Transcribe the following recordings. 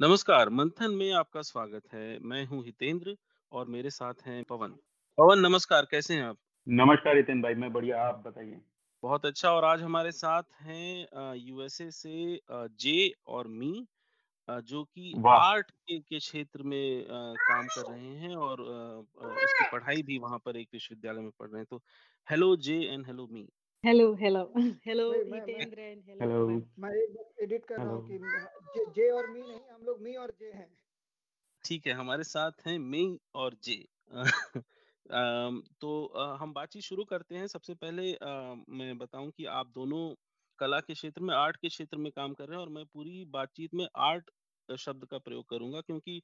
नमस्कार, मंथन में आपका स्वागत है। मैं हूँ हितेंद्र और मेरे साथ हैं पवन। पवन नमस्कार, कैसे हैं आप? नमस्कार हितेन भाई, मैं बढ़िया, आप बताइए? बहुत अच्छा और आज हमारे साथ हैं यूएसए से जे और मी जो कि आर्ट के के क्षेत्र में अ, काम कर रहे हैं और अ, उसकी पढ़ाई भी वहाँ पर एक विश्वविद्यालय में पढ़ रहे हैं। तो hello J and hello me. Hello, hello, hello hello, मैं एक बार एडिट कर रहा हूँ कि जे जे और मी नहीं, हम लोग मी और जे हैं। ठीक है, हमारे साथ हैं मी और जे। तो हम बातचीत शुरू करते हैं। सबसे पहले मैं बताऊँ कि आप दोनों कला के क्षेत्र में, आर्ट के क्षेत्र में काम कर रहे हैं और मैं पूरी बातचीत में आर्ट शब्द का प्रयोग करूँगा क्योंकि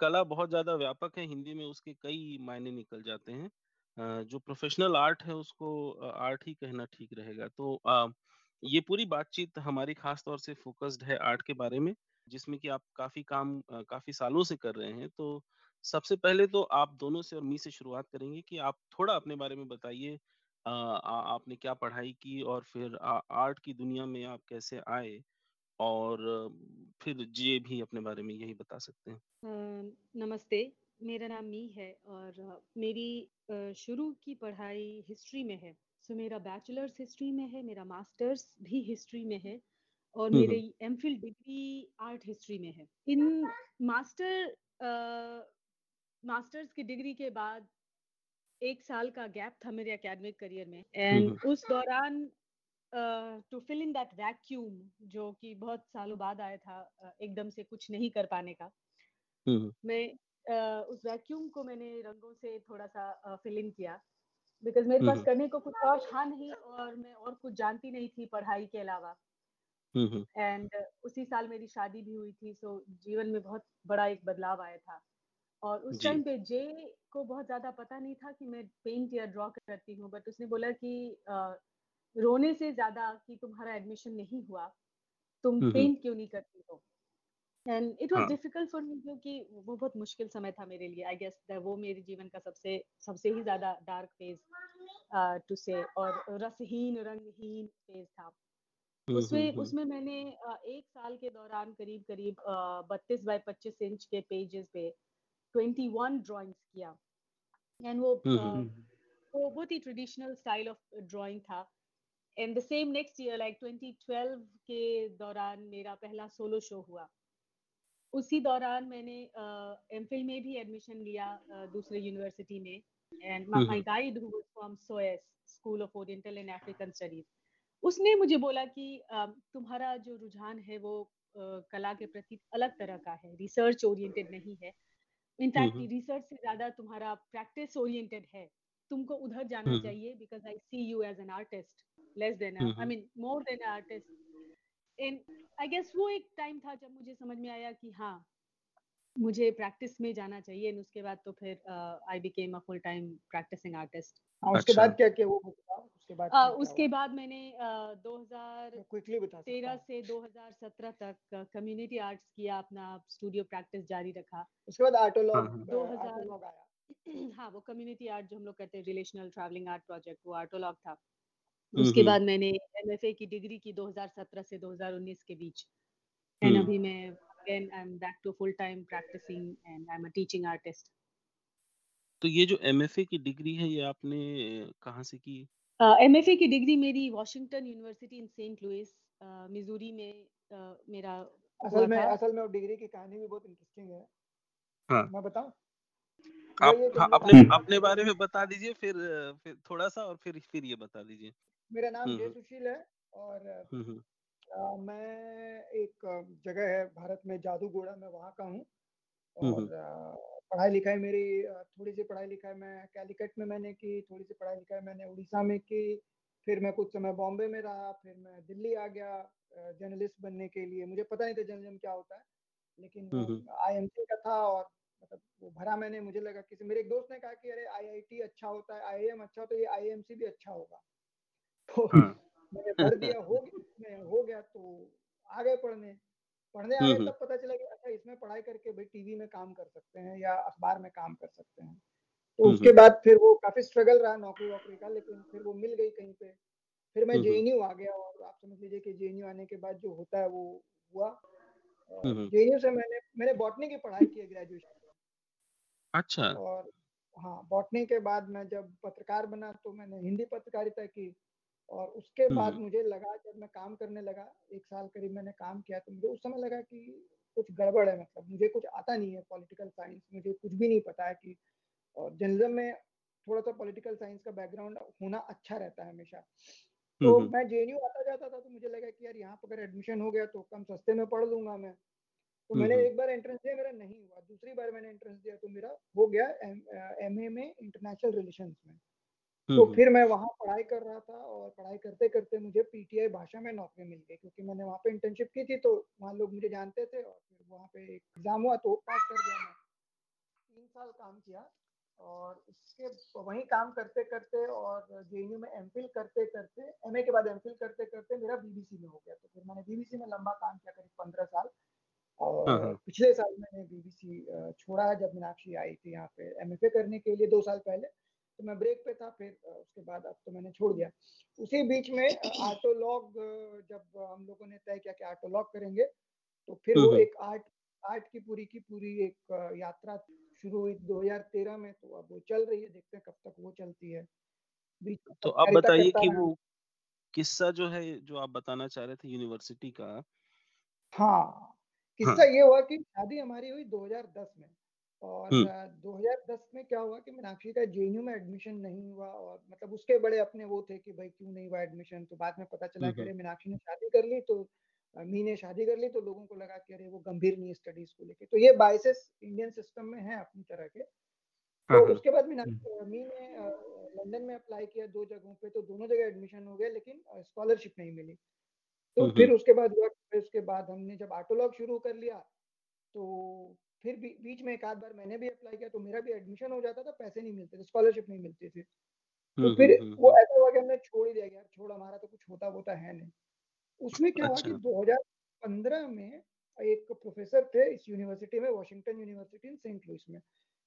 कला बहुत ज़्यादा व्यापक है, हिंदी में उसके कई मायने निकल जाते हैं। जो प्रोफ़ेशनल आर्ट है उसको आर्ट ही कहना ठीक रहेगा। तो ये पूरी बातचीत हमारी ख़ास तौर से फ़ोकस्ड है आर्ट के बारे में, जिसमें कि आप काफ़ी काम काफ़ी सालों से कर रहे हैं। तो सबसे पहले तो आप दोनों से और मी से शुरुआत करेंगे कि आप थोड़ा अपने बारे में बताइए। आपने क्या पढ़ाई की और फिर आ आर्ट की दुनिया में आप कैसे आए? और फिर जे भी अपने बारे में यही बता सकते हैं। नमस्ते, मेरा नाम मी है और मेरी शुरू की पढ़ाई हिस्ट्री में है। सो मेरा बैचलर्स हिस्ट्री में है, मेरा मास्टर्स भी हिस्ट्री में है और मेरी। एमफिल डिग्री आर्ट हिस्ट्री में है। इन मास्टर मास्टर्स की डिग्री के बाद एक साल का गैप था मेरे एकेडमिक करियर में एंड उस दौरान to fill in that vacuum जो कि बहुत सालों बाद आया था एकदम से कुछ नहीं कर पाने का। मैं उस वैक्यूम को मैंने रंगों से थोड़ा-सा फिल इन किया बिकॉज़ मेरे पास करने को कुछ और था नहीं और मैं और कुछ जानती नहीं थी पढ़ाई के अलावा हुँ, हुँ। एंड उसी साल मेरी शादी भी हुई थी सो जीवन में बहुत बड़ा एक बदलाव आया था और उस टाइम पे जे को बहुत ज़्यादा पता नहीं था कि मैं पेंट या ड्रॉ करती हूँ बट उसने बोला कि रोने से ज़्यादा कि तुम्हारा एडमिशन नहीं हुआ, तुम। पेंट क्यों नहीं करती हो? And it was. Difficult for me क्योंकि वो बहुत मुश्किल समय था मेरे लिए। आई गेस वो मेरे जीवन का सबसे सबसे ही ज़्यादा डार्क फ़ेज़ टू से और रसहीन, रंगहीन फ़ेज़ था। हुँ, हुँ, उसमें उसमें मैंने 1 साल के दौरान करीब-करीब बत्तीस 32 बाय 25 इंच के पेजेज़ पे 21 ड्राइंग्स किया एंड वो वो बहुत ही ट्रेडिशनल स्टाइल ऑफ़ ड्राइंग था। And the same next year like 2012 के दौरान मेरा पहला सोलो शो हुआ। उसी दौरान मैंने अ, एमफिल में भी एडमिशन लिया अ, दूसरे यूनिवर्सिटी में। And my guide who was from SOAS school of oriental and African studies उसने मुझे बोला कि अ, तुम्हारा जो रुझान है वो अ, कला के प्रति अलग तरह का है रिसर्च ओरिएंटेड नहीं है। इनफैक्ट रिसर्च से ज़्यादा तुम्हारा प्रैक्टिस ओरिएंटेड है। तुमको उधर जाना। चाहिए because I see you as an artist less than I mean more than artist and I guess वो एक टाइम था जब मुझे समझ में आया कि हाँ मुझे प्रैक्टिस में जाना चाहिए एंड उसके बाद तो फिर I became a full time practising artist हाँ, उसके। बाद क्या किया वो? उसके बाद क्या उसके बाद मैंने अ, 2013 मैं क्विकली बता सकता हूँ। से 2017 तक कम्युनिटी आर्ट्स किया अपना स्टूडियो प्रैक्टिस जारी रखा उसके बाद हाँ, आर्टोलॉग हाँ। अ, 2000 हाँ वो कम्युनिटी आर्ट जो हम लोग कहते हैं रिलेशनल ट्रैवलिंग आर्ट प्रोजेक्ट वो आर्टोलॉग था हुँ, उसके बाद मैंने एमएफए की डिग्री की 2017 से 2019 के बीच एंड अभी मैं again I am back to full time practising and I am a teaching artist तो ये जो एमएफए की डिग्री है ये आपने कहाँ से की? एमएफए की डिग्री मेरी Washington University in Saint Louis Missouri में अ, मेरा असल में असल में वो डिग्री की कहानी भी बहुत इंटरेस्टिंग है। हाँ। मैं बताऊँ? आप है अपने अपने बारे में बता दीजिए फिर फिर थोड़ा-सा और फिर फिर ये बता दीजिए। मेरा नाम जय सुशील है और हुँ, हुँ। मैं एक जगह है भारत में जादूगोड़ा मैं वहाँ का हूँ और हुँ। पढ़ाई-लिखाई मेरी थोड़ी-सी पढ़ाई-लिखाई मैं कैलिकट में मैंने की, थोड़ी-सी पढ़ाई-लिखाई मैंने उड़ीसा में की, फिर मैं कुछ समय बॉम्बे में रहा, फिर मैं दिल्ली आ गया जर्नलिस्ट बनने के लिए। मुझे पता नहीं था जर्नलिज़्म क्या होता है, लेकिन हुँ। आईएमसी का था और मतलब वो भरा मैंने मुझे लगा किसी मेरे एक दोस्त ने कहा कि अरे आईआईटी अच्छा होता है, आईआईएम अच्छा है, ये आईएमसी भी अच्छा होगा। तो हाँ। मैंने भर दिया, हो गया हो गया तो आ गए पढ़ने। पढ़ने आ गए तब पता चला कि अच्छा इसमें पढ़ाई करके भाई टीवी में काम कर सकते हैं या अखबार में काम कर सकते हैं। तो उसके बाद फिर वो काफ़ी स्ट्रगल रहा नौकरी-वोकरी का लेकिन फिर वो मिल गई कहीं पे। फिर मैं। जेएनयू आ गया और आप समझ लीजिए कि जेएनयू आने के बाद जो होता है वो हुआ। जेएनयू से मैंने मैंने बॉटनी की पढ़ाई की ग्रेजुएशन। अच्छा। और हाँ, बॉटनी के बाद मैं जब पत्रकार बना तो मैंने हिंदी पत्रकारिता की और उसके बाद मुझे लगा जब मैं काम करने लगा, एक साल करीब मैंने काम किया तो मुझे उस समय लगा कि कुछ गड़बड़ है मतलब मुझे कुछ आता नहीं है पॉलिटिकल साइंस मुझे कुछ भी नहीं पता है कि और जर्नलिज़्म में थोड़ा-सा पॉलिटिकल साइंस का बैकग्राउंड होना अच्छा रहता है हमेशा। तो। मैं जेएनयू आता जाता था तो मुझे लगा कि यार यहाँ पर अगर एडमिशन हो गया तो कम सस्ते में पढ़ लूँगा मैं। तो मैंने एक बार एंट्रेंस दिया मेरा नहीं हुआ, दूसरी बार मैंने एंट्रेंस दिया तो मेरा हो गया एम एमए में इंटरनेशनल रिलेशन में। तो फिर मैं वहाँ पढ़ाई कर रहा था और पढ़ाई करते-करते मुझे पीटीआई भाषा में नौकरी मिल गई क्योंकि मैंने वहाँ पे इंटर्नशिप की थी तो वहाँ लोग मुझे जानते थे और फिर वहाँ पे एक एग्ज़ाम हुआ तो पास कर गया मैं। 3 साल काम किया और उसके वहीं काम करते-करते और जेएनयू में एमफिल करते-करते एमए के बाद एमफिल करते-करते मेरा बीबीसी में हो गया। तो फिर मैंने बीबीसी में लंबा काम किया करीब 15 साल हाँ, और हाँ। पिछले साल मैंने बीबीसी छोड़ा जब मीनाक्षी आई थी यहाँ पे एमएफए करने के लिए दो साल पहले, तो मैं ब्रेक पे था फिर उसके बाद अब तो मैंने छोड़ दिया। उसी बीच में अ, आर्टोलॉग जब हम लोगों ने तय किया कि आर्टोलॉग करेंगे, तो फिर वो एक आर्ट आर्ट की पूरी की पूरी एक यात्रा शुरू हुई 2013 में तो अब वो चल रही है, देखते हैं कब तक वो चलती है। तो अब बताइए कि वो किस्सा जो है, जो आप बताना चाह रहे थे यूनिवर्सिटी का हाँ, किस्सा हाँ। ये हुआ कि शादी हमारी हुई 2010 में और हुँ। 2010 में क्या हुआ कि मीनाक्षी का जेएनयू में एडमिशन नहीं हुआ और मतलब उसके बड़े अपने वो थे कि भाई क्यों नहीं हुआ एडमिशन तो बाद में पता चला कि अरे मीनाक्षी ने शादी कर ली तो मी ने शादी कर ली तो लोगों को लगा कि अरे वो गंभीर नहीं स्टडीज़ को लेके। तो ये बायसेस इंडियन सिस्टम में हैं अपनी तरह के। हाँ, तो हाँ। उसके बाद मीनाक्षी मी ने लंदन में अप्लाई किया दो जगहों पे तो दोनों जगह एडमिशन हो गया लेकिन स्कॉलरशिप नहीं मिली। तो फिर उसके बाद उसके बाद हमने जब आर्टोलॉग शुरू कर लिया, तो फिर बी बीच में एक आध बार मैंने भी अप्लाई किया तो मेरा भी एडमिशन हो जाता था, पैसे नहीं मिलते थे, स्कॉलरशिप नहीं मिलती थी। तो फिर हुँ, हुँ, वो ऐसा हुआ कि हमने छोड़ ही दिया यार छोड़ हमारा तो कुछ होता-वोता है नहीं। उसमें क्या हुआ कि अच्छा। 2015 में एक प्रोफ़ेसर थे इस यूनिवर्सिटी में, Washington University in Saint Louis में।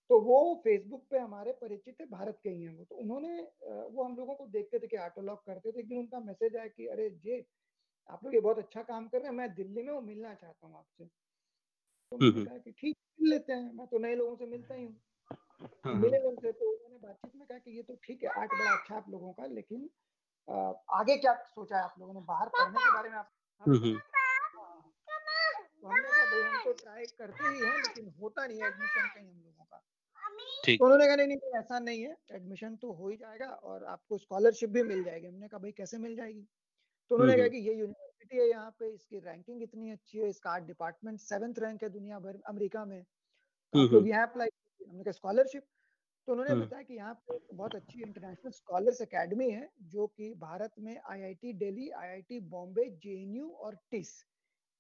तो वो फेसबुक पे हमारे परिचित थे, भारत के ही हैं वो। तो उन्होंने वो हम लोगों को देखते थे कि आर्टोलॉग करते थे। एक दिन उनका मैसेज आया कि अरे जे, आप लोग ये बहुत अच्छा काम कर रहे हैं, मैं दिल्ली में हूँ, मिलना चाहता हूँ आपसे। तो हुँ, हुँ। कहा कि ठीक मिल लेते हैं, मैं तो नए लोगों से मिलता ही हूँ। हाँ, मिले हाँ। उनसे तो उन्होंने बातचीत में कहा कि ये तो ठीक है, आर्ट बड़ा अच्छा आप लोगों का लेकिन आगे क्या सोचा है आप लोगों ने बाहर पढ़ने के बारे में आप हाँ, हुँ, हुँ। हाँ। तो हमने कहा भई हम तो ट्राई करते ही हैं लेकिन होता नहीं है एडमिशन कहीं हम लोगों का। ठीक। तो उन्होंने कहा नहीं, नहीं ऐसा नहीं है, एडमिशन तो हो ही जाएगा और आपको स्कॉलरशिप भी मिल जाएगी। हमने कहा भई कैसे मिल जाएगी? तो उन्होंने कहा हुँ। कि ये यूनिवर्सिटी है यहाँ पे, इसकी रैंकिंग इतनी अच्छी है, इसका आर्ट डिपार्टमेंट 7th रैंक है दुनिया भर अमेरिका में। तो हुँ, आप हुँ। यहाँ अप्लाई हमने कहा स्कॉलरशिप? तो उन्होंने बताया कि यहाँ पे बहुत अच्छी इंटरनेशनल स्कॉलर्स अकेडमी है, जो कि भारत में IIT Delhi, IIT Bombay, JNU और टिस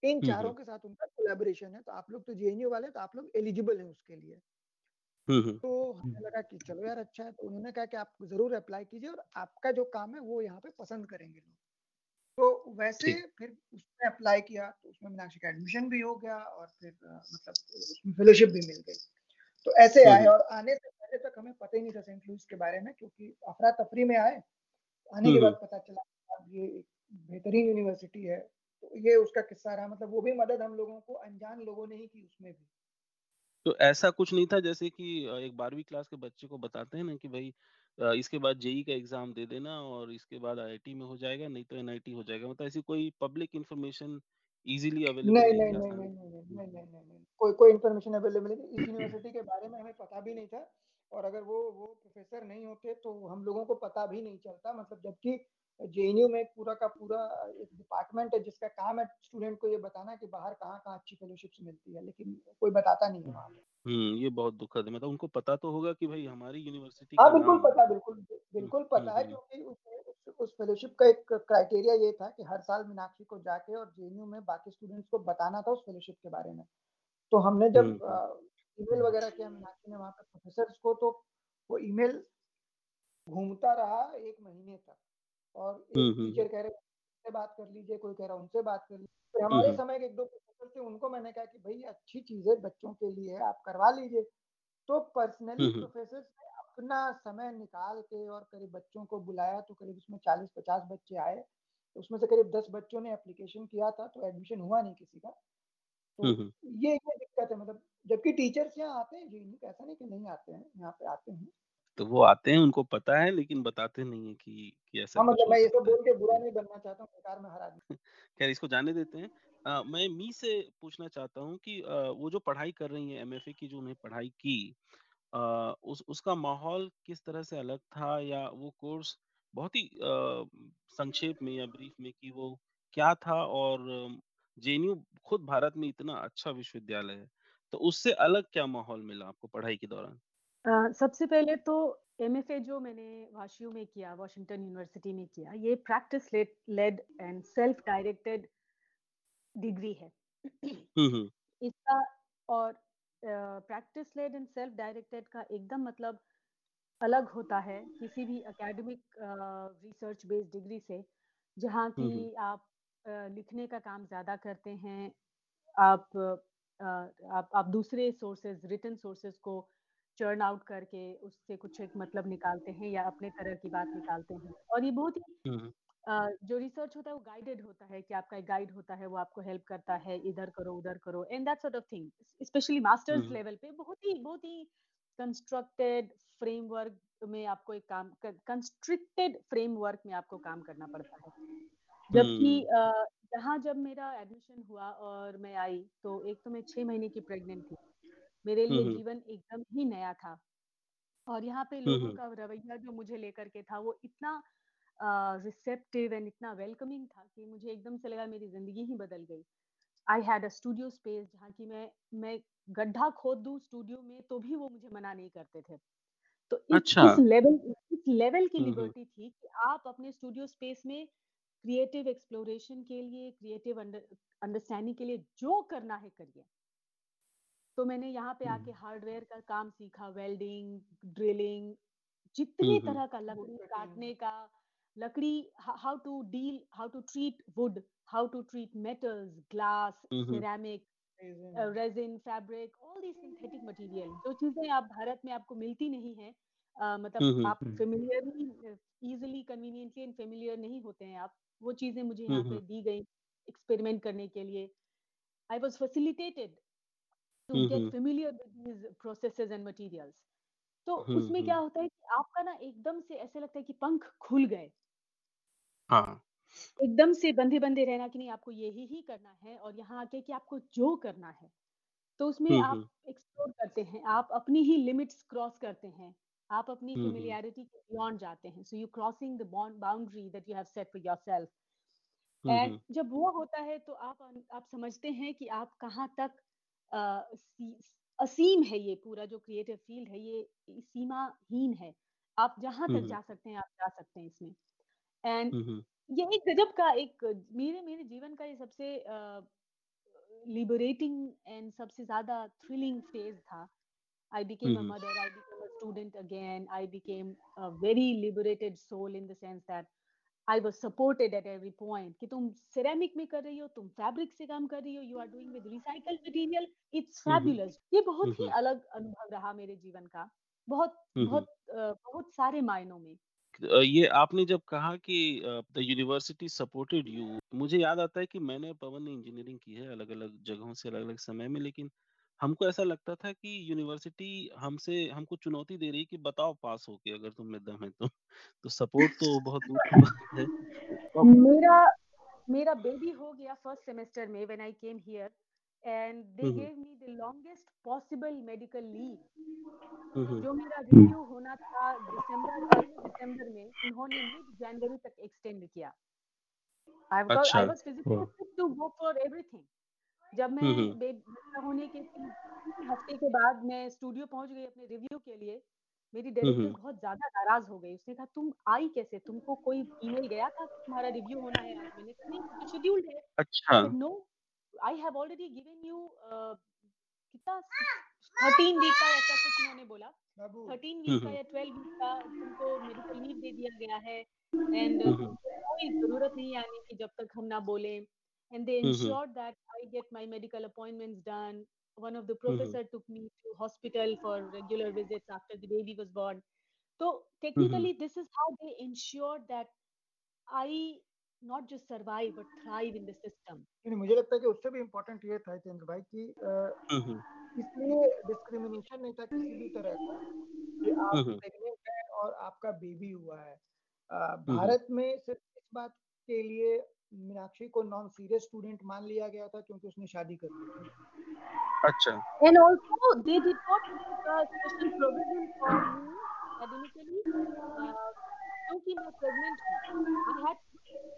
इन चारों के साथ उनका कोलैबोरेशन है। तो आप लोग तो जेएनयू वाले तो आप लोग एलिजिबल हैं उसके लिए। तो हमें लगा कि चलो यार अच्छा है, तो उन्होंने कहा कि आप ज़रूर अप्लाई कीजिए और आपका जो काम है वो यहाँ पे पसंद करेंगे लोग। तो वैसे फिर उसमें अप्लाई किया, तो उसमें मीनाक्षी का एडमिशन भी हो गया और फिर मतलब उसमें फेलोशिप भी मिल गई। तो ऐसे आए और आने से पहले तक हमें पता ही नहीं था सेंट लुइस के बारे में क्योंकि अफ़रा-तफ़री में आए, आने के बाद पता चला ये एक बेहतरीन यूनिवर्सिटी है। तो ये उसका किस्सा रहा मतलब वो भी मदद हम लोगों को अनजान लोगों ने ही की उसमें भी। तो ऐसा कुछ नहीं था जैसे कि एक 12वीं क्लास के बच्चे को बताते हैं ना कि भई इसके बाद जेई का एग्ज़ाम दे देना और इसके बाद आईआईटी में हो जाएगा, नहीं तो एनआईटी हो जाएगा। मतलब ऐसी कोई पब्लिक इंफॉर्मेशन इजीली अवेलेबल नहीं, नहीं नहीं, नहीं, नहीं, नहीं। कोई कोई इंफॉर्मेशन अवेलेबल नहीं। इस यूनिवर्सिटी के बारे में हमें पता भी नहीं था और अगर वो वो प्रोफ़ेसर नहीं होते तो हम लोगों को पता भी नहीं चलता मतलब जबकि जेएनयू में पूरा का पूरा एक डिपार्टमेंट है जिसका काम है स्टूडेंट को ये बताना कि बाहर कहाँ-कहाँ अच्छी फेलोशिप्स मिलती है, लेकिन कोई बताता नहीं है वहाँ पे। हुँ, ये बहुत दुखद है। मतलब उनको पता तो होगा कि भई हमारी यूनिवर्सिटी हाँ, बिल्कुल पता बिल्कुल, बिल्कुल पता है क्योंकि उस उस फेलोशिप का एक क्राइटेरिया ये था कि हर साल मीनाक्षी को जाके और जेएनयू में बाकी स्टूडेंट्स को बताना था उस फेलोशिप के बारे में। तो हमने जब। ईमेल वगैरह किया मीनाक्षी ने वहाँ पे प्रोफ़ेसर्स को तो वो ईमेल घूमता रहा एक महीने तक और हुँ, एक हुँ, टीचर कह रहे उनसे बात कर लीजिए, कोई कह रहा उनसे बात कर लीजिए। फिर हमारे समय के 1-2 प्रोफ़ेसर थे उनको मैंने कहा कि भई अच्छी चीज़ है, बच्चों के लिए आप करवा लीजिए। तो पर्सनली हुँ। ने अपना समय निकाल के और करीब बच्चों को बुलाया तो करीब उसमें 40-50 बच्चे आए। उसमें से करीब 10 बच्चों ने एप्लीकेशन किया था, तो एडमिशन हुआ नहीं किसी का। तो हम्म, हम्म। ये ये दिक्कत है मतलब जबकि टीचर्स यहाँ आते हैं जी ऐसा नहीं कि नहीं आते हैं यहाँ पे आते हैं तो वो आते हैं उनको पता है लेकिन बताते नहीं है कि कि ऐसा हाँ मतलब मैं ये सब बोल के बुरा नहीं बनना चाहता हूँ बेकार में हर आदमी खैर इसको जाने देते हैं। अ, मैं मी से पूछना चाहता हूँ कि अ, वो जो पढ़ाई कर रही हैं एमएफए की जो उन्हें पढ़ाई की अ, उस उसका माहौल किस तरह से अलग था या वो कोर्स बहुत ही संक्षेप में या ब्रीफ में कि वो क्या था और जेएनयू खुद भारत में इतना अच्छा विश्वविद्यालय है तो उससे अलग क्या माहौल मिला आपको पढ़ाई के दौरान? सबसे पहले तो एमएफए जो मैंने वाशयू में किया वॉशिंगटन यूनिवर्सिटी में किया ये practice led and self directed degree है। हम्म हम्म। इसका और practice led and self directed का एकदम मतलब अलग होता है किसी भी एकेडमिक रिसर्च बेस्ड डिग्री से जहाँ हम्म की आप अ, लिखने का काम ज़्यादा करते हैं आप अ, आप आप दूसरे सोर्सेज रिटर्न सोर्सेज को चर्न आउट करके उससे कुछ एक मतलब निकालते हैं या अपने तरह की बात निकालते हैं। और ये बहुत ही जो रिसर्च होता है वो गाइडेड होता है कि आपका एक गाइड होता है वो आपको हेल्प करता है इधर करो उधर करो and that sort of thing specially masters level पे बहुत ही बहुत ही कंस्ट्रक्टेड फ्रेमवर्क में आपको एक काम कंस्ट्रिक्टेड फ्रेमवर्क में आपको काम करना पड़ता है। जबकि यहाँ जब मेरा एडमिशन हुआ और मैं आई तो एक तो मैं छह महीने की प्रेग्नेंट थी। मेरे लिए जीवन एकदम ही नया था। और यहाँ पे लोगों का रवैया जो मुझे लेकर के था वो इतना रिसेप्टिव एंड इतना वेलकमिंग था कि मुझे एकदम से लगा मेरी ज़िंदगी ही बदल गई। I had a studio space जहाँ की मैं मैं गड्ढा खोद दूँ स्टूडियो में तो भी वो मुझे मना नहीं करते थे। तो इस अच्छा। इस लेवल इस लेवल की लिबर्टी थी कि आप अपने स्टूडियो स्पेस में क्रिएटिव एक्सप्लोरेशन के लिए क्रिएटिव अंडरस्टैंडिंग के लिए जो करना है करिए। तो मैंने यहाँ पे आके हम्म। हार्डवेयर का काम सीखा वेल्डिंग ड्रिलिंग हम्म जितनी हम्म तरह का लकड़ी काटने का लकड़ी how to deal how to treat wood how to treat metals glass hmm ceramic resin fabric all the synthetic material जो चीज़ें आप भारत में आपको मिलती नहीं है मतलब हम्म आप हम्म। Familiarly easily conveniently and familiar नहीं होते हैं आप वो चीज़ें मुझे यहाँ हम्म। पे दी गई एक्सपेरिमेंट करने के लिए। I was facilitated to get familiar with these processes and materials तो हम्म उसमें क्या हम्म। होता है कि आपका ना एकदम से ऐसे लगता है कि पंख खुल गए। हाँ। एकदम से बंधे बंधे रहना कि नहीं आपको यही ही करना है और यहाँ आके कि आपको जो करना है। तो उसमें हम्म आप एक्सप्लोर करते हैं आप अपनी ही लिमिट्स क्रॉस करते हैं आप अपनी फेमिलियरिटी के बियॉन्ड जाते हैं। So you crossing the boundary that you have set for yourself and जब वो होता है तो आप आप समझते हैं कि आप कहाँ तक असीम है ये पूरा जो क्रिएटिव फ़ील्ड है ये सीमाहीन है। आप जहाँ तक हम्म जा सकते हैं आप जा सकते हैं इसमें। एंड हम्म ये एक गजब का एक मेरे मेरे जीवन का ये सबसे लिबरेटिंग एंड सबसे ज़्यादा थ्रिलिंग फ़ेज़ था। I became a hmm. mother, I became a student again, I became a very liberated soul in the sense that I was supported at every point. कि तुम सिरेमिक में कर रही हो तुम फैब्रिक से काम कर रही हो you are doing with recycled material it's hmm fabulous ये बहुत ही हम्म अलग अनुभव रहा मेरे जीवन का। बहुत हम्म बहुत बहुत सारे मायनों में। ये आपने जब कहा कि द यूनिवर्सिटी सपोर्टेड यू मुझे याद आता है कि मैंने पवन ने इंजीनियरिंग की है अलग अलग जगहों से अलग अलग समय में लेकिन हमको ऐसा लगता था कि यूनिवर्सिटी हमसे हमको चुनौती दे रही कि बताओ पास हो के अगर तुम में दम है तो तो सपोर्ट तो बहुत दूर की बात है। तो मेरा मेरा बेबी हो गया फ़र्स्ट सेमेस्टर में when I came here and they gave me the longest possible medical leave जो मेरा रिव्यू होना था दिसंबर दिसंबर में उन्होंने मिड जनवरी तक एक्सटेंड किया। I I was physically to go for everything जब मैं हम्म हम्म। बे- बच्चा होने के हफ़्ते के बाद मैं स्टूडियो पहुँच गई अपने रिव्यू के लिए मेरी डायरेक्टर हम्म। बहुत ज़्यादा नाराज़ हो गई। उसने कहा तुम आई कैसे? तुमको कोई ईमेल गया था? तुम्हारा रिव्यू होना है आज? मैंने कहा नहीं तो शेड्यूल्ड है। अच्छा। I have already given you uh, कितना? थर्टीन वीक का ऐसा कुछ उन्होंने बोला। बाबू। थर्टीन हम्म वीक का या ट्वेल्व वीक का तुमको मेडिकल लीव दे दिया गया है। एंड कोई ज़रूरत नहीं आने की जब तक हम ना बोले। And they hmm hmm ensured that I get my medical appointments done. One of the hmm professor took me to hospital for regular visits after the baby was born. So hmm hmm technically, this is how they ensured that I not just survive but thrive in the system नहीं मुझे लगता है कि उससे भी important ये था चंद्र भाई कि हम्म इसलिए डिस्क्रिमिनेशन नहीं था किसी भी तरह का कि आप हम्म प्रेग्नेंट हैं और आपका बेबी हुआ है अ, हम्म भारत में सिर्फ इस बात के लिए मीनाक्षी को नॉन सीरियस स्टूडेंट मान लिया गया था क्योंकि उसने शादी कर ली थी। अच्छा। And also they did not make a special provision for me academically uh, क्योंकि मैं प्रेग्नेंट हूँ I had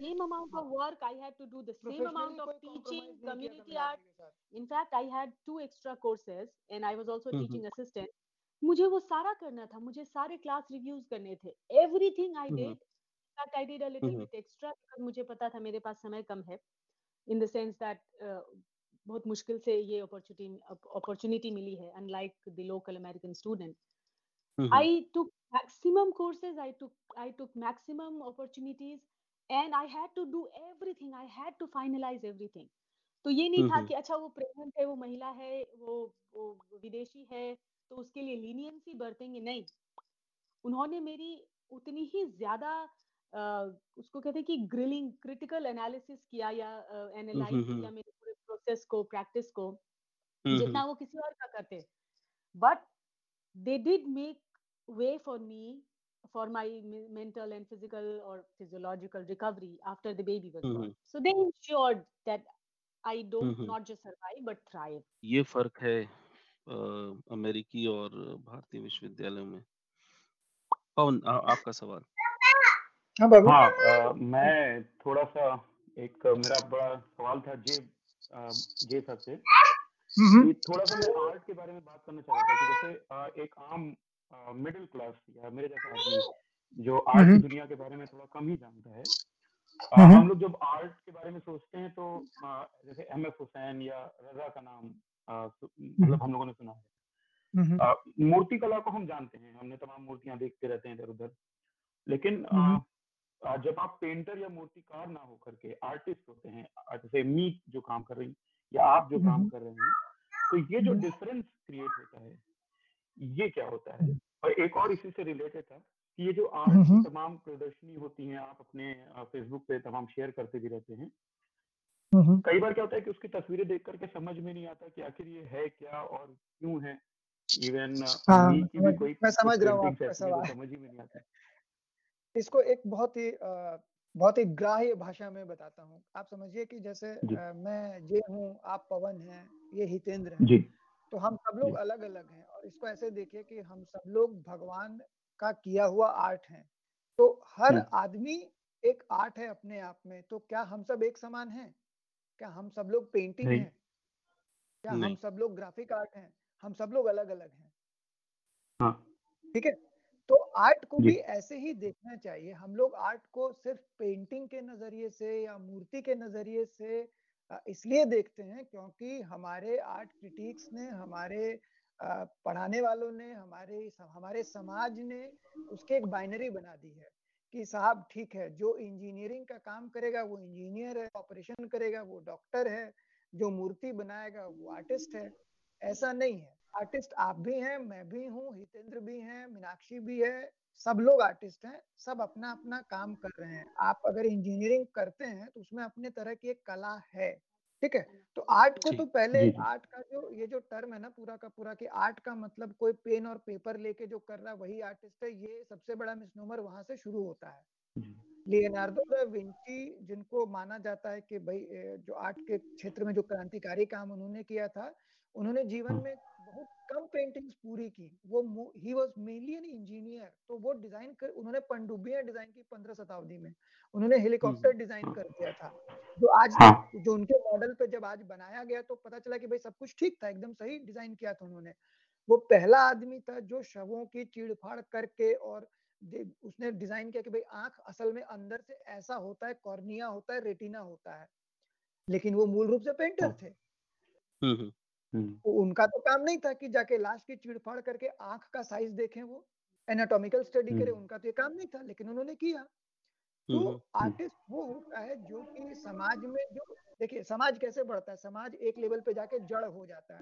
same amount of work I had to do the same amount of teaching था कम्युनिटी आर्ट मीनाक्षी के साथ। in fact i had two extra courses and i was also hmm teaching assistant मुझे वो सारा करना था मुझे सारे क्लास रिव्यूज़ करने थे। Everything I did I did a extra because मुझे पता था मेरे पास समय कम है इन द सेंस दैट बहुत मुश्किल से ये अपॉर्चुनिटी अपॉर्चुनिटी मिली है unlike the local American student I took maximum courses I took I took maximum opportunities and I had to do everything I had to finalize everything तो ये नहीं था mm-hmm. कि अच्छा वो प्रेग्नेंट है वो महिला है वो वो विदेशी है तो उसके लिए लीनियंसी बरतेंगे? नहीं. उन्होंने मेरी उतनी ही ज़्यादा उसको कहते हैं कि ग्रिलिंग क्रिटिकल एनालिसिस किया या हम्म, हम्म, एनालाइज किया हम्म। मेरे पूरे प्रोसेस को प्रैक्टिस को जितना वो किसी और का करते। But they did make way for me for my mental and physical और physiological recovery after the baby was so they ensured that I don't not just survive but thrive ये फ़र्क है अमेरिकी और भारतीय विश्वविद्यालयों में। पवन आपका सवाल। हाँ बाबू। हाँ अ, मैं थोड़ा सा एक मेरा बड़ा सवाल था जे जे सर से। हम्म थोड़ा सा मैं आर्ट के बारे में बात करना चाह रहा था कि जैसे एक आम मिडिल क्लास या मेरे जैसा आदमी जो आर्ट की हम्म। दुनिया के बारे में थोड़ा कम ही जानता है हम्म हम लोग जब आर्ट के बारे में सोचते हैं तो जैसे एम एफ़ हुसैन या रजा का नाम मतलब हम लोगों ने सुना है। हम्म मूर्ति कला को हम जानते हैं हमने तमाम मूर्तियाँ देखते रहते हैं इधर उधर लेकिन हम्म। जब आप पेंटर या मूर्तिकार ना होकर के आर्टिस्ट होते हैं जैसे मी जो काम कर रही या आप जो काम हम्म। कर रहे हैं तो ये जो हम्म। डिफरेंस क्रिएट होता है ये क्या होता है? और एक और इसी से रिलेटेड था कि ये जो आर्ट की हम्म। तमाम प्रदर्शनी होती हैं आप अपने फेसबुक पे तमाम शेयर करते भी रहते हैं। हम्म कई बार क्या होता है कि उसकी तस्वीरें देख करके समझ में नहीं आता कि आखिर ये है क्या और क्यों है? इवन हाँ की भी कोई मैं समझ रहा हूँ समझ ही में नहीं आती। इसको एक बहुत ही बहुत ही ग्राह्य भाषा में बताता हूँ। आप समझिए कि जैसे अ, मैं जे हूँ आप पवन हैं ये हितेंद्र हैं। जी। तो हम सब लोग अलग अलग हैं और इसको ऐसे देखिए कि हम सब लोग भगवान का किया हुआ आर्ट हैं। तो हर हम्म। आदमी एक आर्ट है अपने आप में। तो क्या हम सब एक समान हैं? क्या हम सब लोग पेंटिंग हैं? क्या हम सब लोग ग्राफिक आर्ट हैं? हम सब लोग अलग अलग हैं। हाँ। ठीक है? आर्ट को भी ऐसे ही देखना चाहिए। हम लोग आर्ट को सिर्फ़ पेंटिंग के नज़रिए से या मूर्ति के नज़रिए से इसलिए देखते हैं क्योंकि हमारे आर्ट क्रिटिक्स ने हमारे पढ़ाने वालों ने हमारे हमारे समाज ने उसके एक बाइनरी बना दी है कि साहब ठीक है जो इंजीनियरिंग का काम करेगा वो इंजीनियर है ऑपरेशन करेगा वो डॉक्टर है जो मूर्ति बनाएगा वो आर्टिस्ट है। ऐसा नहीं है। आर्टिस्ट आप भी हैं मैं भी हूँ हितेंद्र भी हैं मीनाक्षी भी है सब लोग आर्टिस्ट हैं सब अपना अपना काम कर रहे हैं। आप अगर इंजीनियरिंग करते हैं तो उसमें अपने तरह की एक कला है ठीक है? तो आर्ट को तो पहले आर्ट का जो ये जो टर्म है ना पूरा का पूरा कि आर्ट का मतलब कोई पेन और पेपर लेके जो कर रहा है वही आर्टिस्ट है ये सबसे बड़ा मिसनोमर वहाँ से शुरू होता है। लियोनार्डो दा विंची जिनको माना जाता है कि भाई जो आर्ट के क्षेत्र में जो क्रांतिकारी काम उन्होंने किया था उन्होंने जीवन हाँ। में बहुत कम पेंटिंग्स पूरी की। वो he was mainly an engineer तो वो डिज़ाइन कर उन्होंने पनडुब्बियाँ डिज़ाइन की पंद्रह शताब्दी में। उन्होंने हेलीकॉप्टर हम्म। डिज़ाइन हाँ कर दिया था। जो आज हाँ। जो उनके मॉडल पे जब आज बनाया गया तो पता चला कि भाई सब कुछ ठीक था एकदम सही डिज़ाइन किया था उन्होंने। वो पहला आदमी था जो शवों की चीड़फाड़ करके और उसने डिज़ाइन किया कि भाई आँख असल में अंदर से ऐसा होता है कॉर्निया होता है रेटिना होता है। लेकिन वो मूल रूप से पेंटर हाँ। थे। हम्म। उनका तो काम नहीं था कि जाके लाश की चीड़फाड़ करके आँख का साइज़ देखें वो। एनाटॉमिकल स्टडी करे उनका तो ये काम नहीं था लेकिन उन्होंने किया। तो हम्म हम्म। आर्टिस्ट वो होता है जो कि समाज में जो देखिए समाज कैसे बढ़ता है समाज एक लेवल पे जाके जड़ हो जाता है।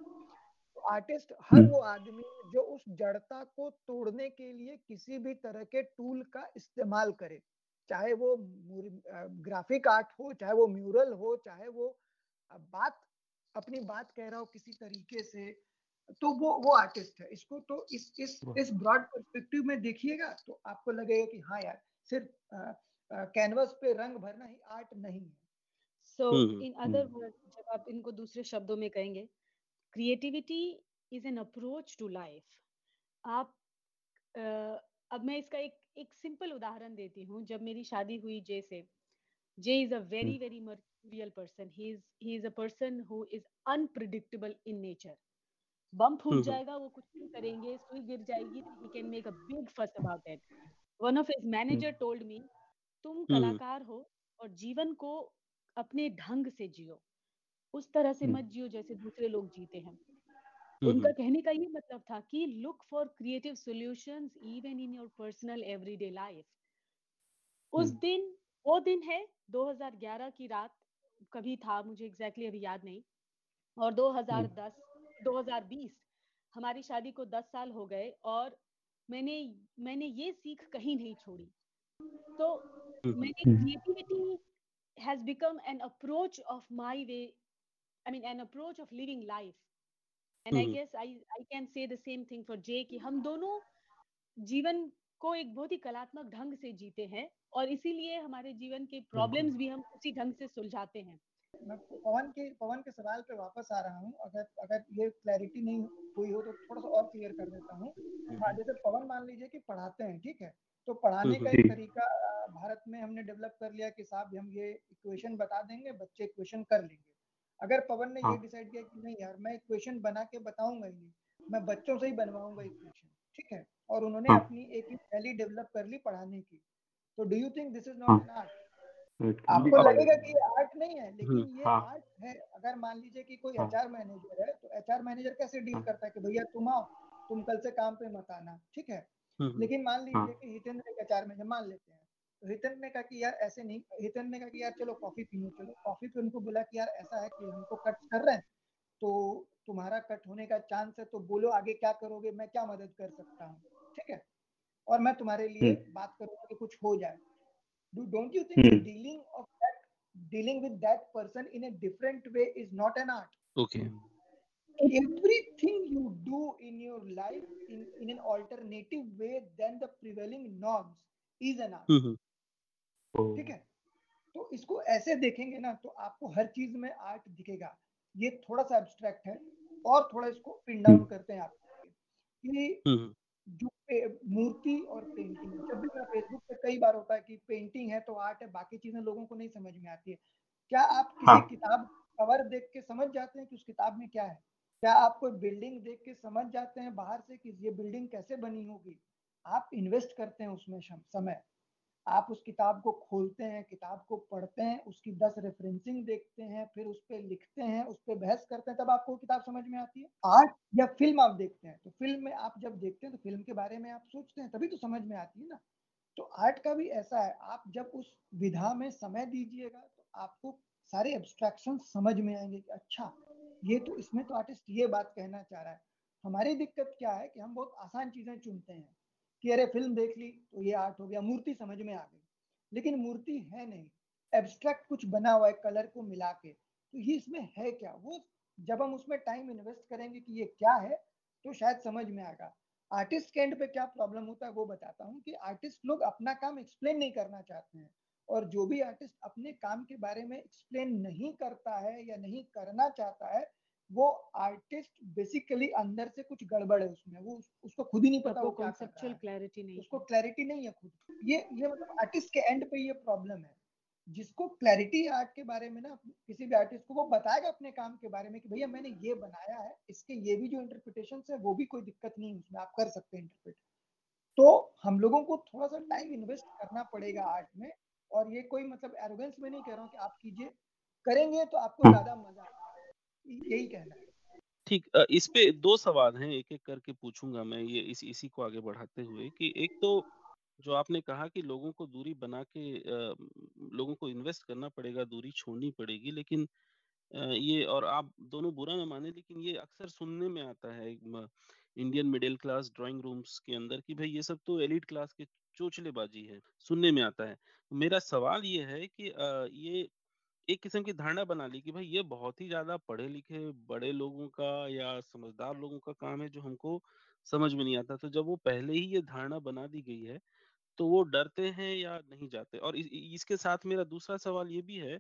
तो आर्टिस्ट हर वो आदमी जो उस जड़ता को तोड़ने के लिए किसी भी तरह के टूल का इस्तेमाल करे चाहे वो ग्राफिक आर्ट हो चाहे वो म्यूरल हो चाहे वो बात अपनी बात कह रहा हो किसी तरीके से तो वो वो आर्टिस्ट है। इसको तो इस इस इस ब्रॉड पर्सपेक्टिव में देखिएगा तो आपको लगेगा कि हाँ यार सिर्फ़ कैनवस पे रंग भरना ही आर्ट नहीं है। सो इन अदर वर्ड जब आप इनको दूसरे शब्दों में कहेंगे creativity is an approach to life आप uh, अब मैं इसका एक एक सिंपल उदाहरण देती हूँ। जब मेरी शादी हुई जे से J is a very very mercurial person he is he is a person who is unpredictable in nature bomb फूट जाएगा वो कुछ नहीं करेंगे सुई गिर जाएगी he can make a big fuss about it one of his manager told me तुम कलाकार हो और जीवन को अपने ढंग से जियो। उस तरह से मत जियो जैसे दूसरे लोग जीते हैं। उनका कहने का ये मतलब था कि look for creative solutions even in your personal everyday life उस दिन वो दिन है 2011 की रात कभी था मुझे एग्जैक्टली exactly अभी याद नहीं। और 2010 2020 हमारी शादी को 10 साल हो गए और मैंने मैंने ये सीख कहीं नहीं छोड़ी। तो मैंने creativity has become an approach of my way I mean an approach of living life and I guess I I can say the same thing for J कि हम दोनों जीवन को एक बहुत ही कलात्मक ढंग से जीते हैं और इसीलिए हमारे जीवन के प्रॉब्लम्स भी हम उसी ढंग से सुलझाते हैं। मैं पवन के पवन के सवाल पे वापस आ रहा हूँ। अगर अगर ये क्लैरिटी नहीं हुई हो तो थोड़ा सा और क्लियर कर देता हूँ। हाँ जैसे पवन मान लीजिए कि पढ़ाते हैं ठीक है? तो पढ़ाने का एक तरीका भारत में हमने डेवलप कर लिया कि साहब हम ये इक्वेशन बता देंगे बच्चे इक्वेशन कर लेंगे। अगर पवन ने ये डिसाइड हाँ। किया कि नहीं यार मैं इक्वेशन बना के बताऊँगा ही नहीं मैं बच्चों से ही बनवाऊँगा इक्वेशन ठीक है? और उन्होंने हाँ। अपनी एक शैली डेवलप कर ली पढ़ाने की तो do you think this is not an art आपको लगेगा कि आर्ट नहीं है लेकिन हम्म, ये हाँ. आर्ट है अगर मान लीजिए कि कोई एचआर हाँ। मैनेजर है तो एचआर मैनेजर कैसे डील हाँ। करता है कि भैया तुम आओ तुम कल से काम पे मत आना ठीक है हम्म, हम्म। लेकिन मान लीजिए कि हितेंद्र एक एचआर मैनेजर मान लेते हैं तो हितेंद्र ने कहा कि यार ऐसे नहीं हितेंद्र ने कहा कि यार चलो कॉफ़ी पीने चलो कॉफ़ी पे उनको बोला कि यार ऐसा है कि हमको कट कर रहे हैं तो तुम्हारा कट होने का चांस है तो बोलो आगे क्या करोगे मैं क्या मदद कर सकता हूँ ठीक है? और मैं तुम्हारे लिए हम्म। बात करूँगा कि कुछ हो जाए। Don't you think dealing of that dealing with that person in a different way is not an art okay everything you do in your life in in an alternative way then the prevailing norms is an art ठीक है? तो इसको ऐसे देखेंगे ना तो आपको हर चीज़ में आर्ट दिखेगा। ये थोड़ा सा एब्स्ट्रैक्ट है और थोड़ा इसको पिन डाउन हम्म। करते हैं आप। कि हम्म। जो मूर्ति और पेंटिंग जब भी मेरा फेसबुक पे कई बार होता है कि पेंटिंग है तो आर्ट है बाकी चीज़ें लोगों को नहीं समझ में आती है। क्या आप किसी हाँ. किताब कवर देख के समझ जाते हैं कि उस किताब में क्या है? क्या आप कोई बिल्डिंग देख के समझ जाते हैं बाहर से कि ये बिल्डिंग कैसे बनी होगी? आप इन्वेस्ट करते हैं उसमें समय। आप उस किताब को खोलते हैं, किताब को पढ़ते हैं, उसकी दस रेफरेंसिंग देखते हैं, फिर उस पर लिखते हैं, उस पर बहस करते हैं, तब आपको किताब समझ में आती है। आर्ट या फ़िल्म आप देखते हैं तो फ़िल्म में आप जब देखते हैं तो फ़िल्म के बारे में आप सोचते हैं, तभी तो समझ में आती है ना। तो आर्ट का भी ऐसा है, आप जब उस विधा में समय दीजिएगा तो आपको सारे एब्स्ट्रैक्शन समझ में आएँगे कि अच्छा ये तो इसमें तो आर्टिस्ट ये बात कहना चाह रहा है। हमारी दिक्कत क्या है कि हम बहुत आसान चीज़ें चुनते हैं। कि अरे फ़िल्म देख ली तो ये आर्ट हो गया, मूर्ति समझ में आ गई। लेकिन मूर्ति है नहीं एब्स्ट्रैक्ट कुछ बना हुआ है कलर को मिला के तो ये इसमें है क्या? वो जब हम उसमें टाइम इन्वेस्ट करेंगे कि ये क्या है तो शायद समझ में आएगा। आर्टिस्ट के एंड पे क्या प्रॉब्लम होता है, वो बताता हूँ कि आर्टिस्ट लोग अपना काम एक्सप्लेन नहीं करना चाहते हैं। और जो भी आर्टिस्ट अपने काम के बारे में एक्सप्लेन नहीं करता है या नहीं करना चाहता है वो आर्टिस्ट बेसिकली अंदर से कुछ गड़बड़ है उसमें वो उसको खुद ही नहीं पता वो कॉन्सेप्चुअल क्लैरिटी नहीं उसको क्लैरिटी नहीं है खुद। ये ये मतलब आर्टिस्ट के एंड पे ये प्रॉब्लम है। जिसको क्लैरिटी आर्ट के बारे में ना किसी भी आर्टिस्ट को वो बताएगा अपने काम के बारे में कि भैया मैंने ये बनाया है इसके ये भी जो इंटरप्रिटेशन है वो भी कोई दिक्कत नहीं उसमें आप कर सकते हैं इंटरप्रिट तो हम लोगों को थोड़ा सा टाइम इन्वेस्ट करना पड़ेगा आर्ट में और ये कोई मतलब एरोगेंस में नहीं कह रहा हूँ कि आप कीजिए। करेंगे तो आपको ज़्यादा मज़ा आएगा। यही कहना है। ठीक इस पे दो सवाल हैं एक एक करके पूछूँगा मैं ये इस इसी को आगे बढ़ाते हुए कि एक तो जो आपने कहा कि लोगों को दूरी बना के लोगों को इन्वेस्ट करना पड़ेगा दूरी छोड़नी पड़ेगी लेकिन ये और आप दोनों बुरा ना माने लेकिन ये अक्सर सुनने में आता है Indian middle class drawing rooms के अंदर कि भाई ये सब तो एलिट क्लास के चोचलेबाजी है सुनने में आता है। मेरा सवाल ये है कि ये एक किस्म की धारणा बना ली कि भाई ये बहुत ही ज़्यादा पढ़े लिखे बड़े लोगों का या समझदार लोगों का काम है जो हमको समझ में नहीं आता। तो जब वो पहले ही ये धारणा बना दी गई है तो वो डरते हैं या नहीं जाते? और इस, इसके साथ मेरा दूसरा सवाल ये भी है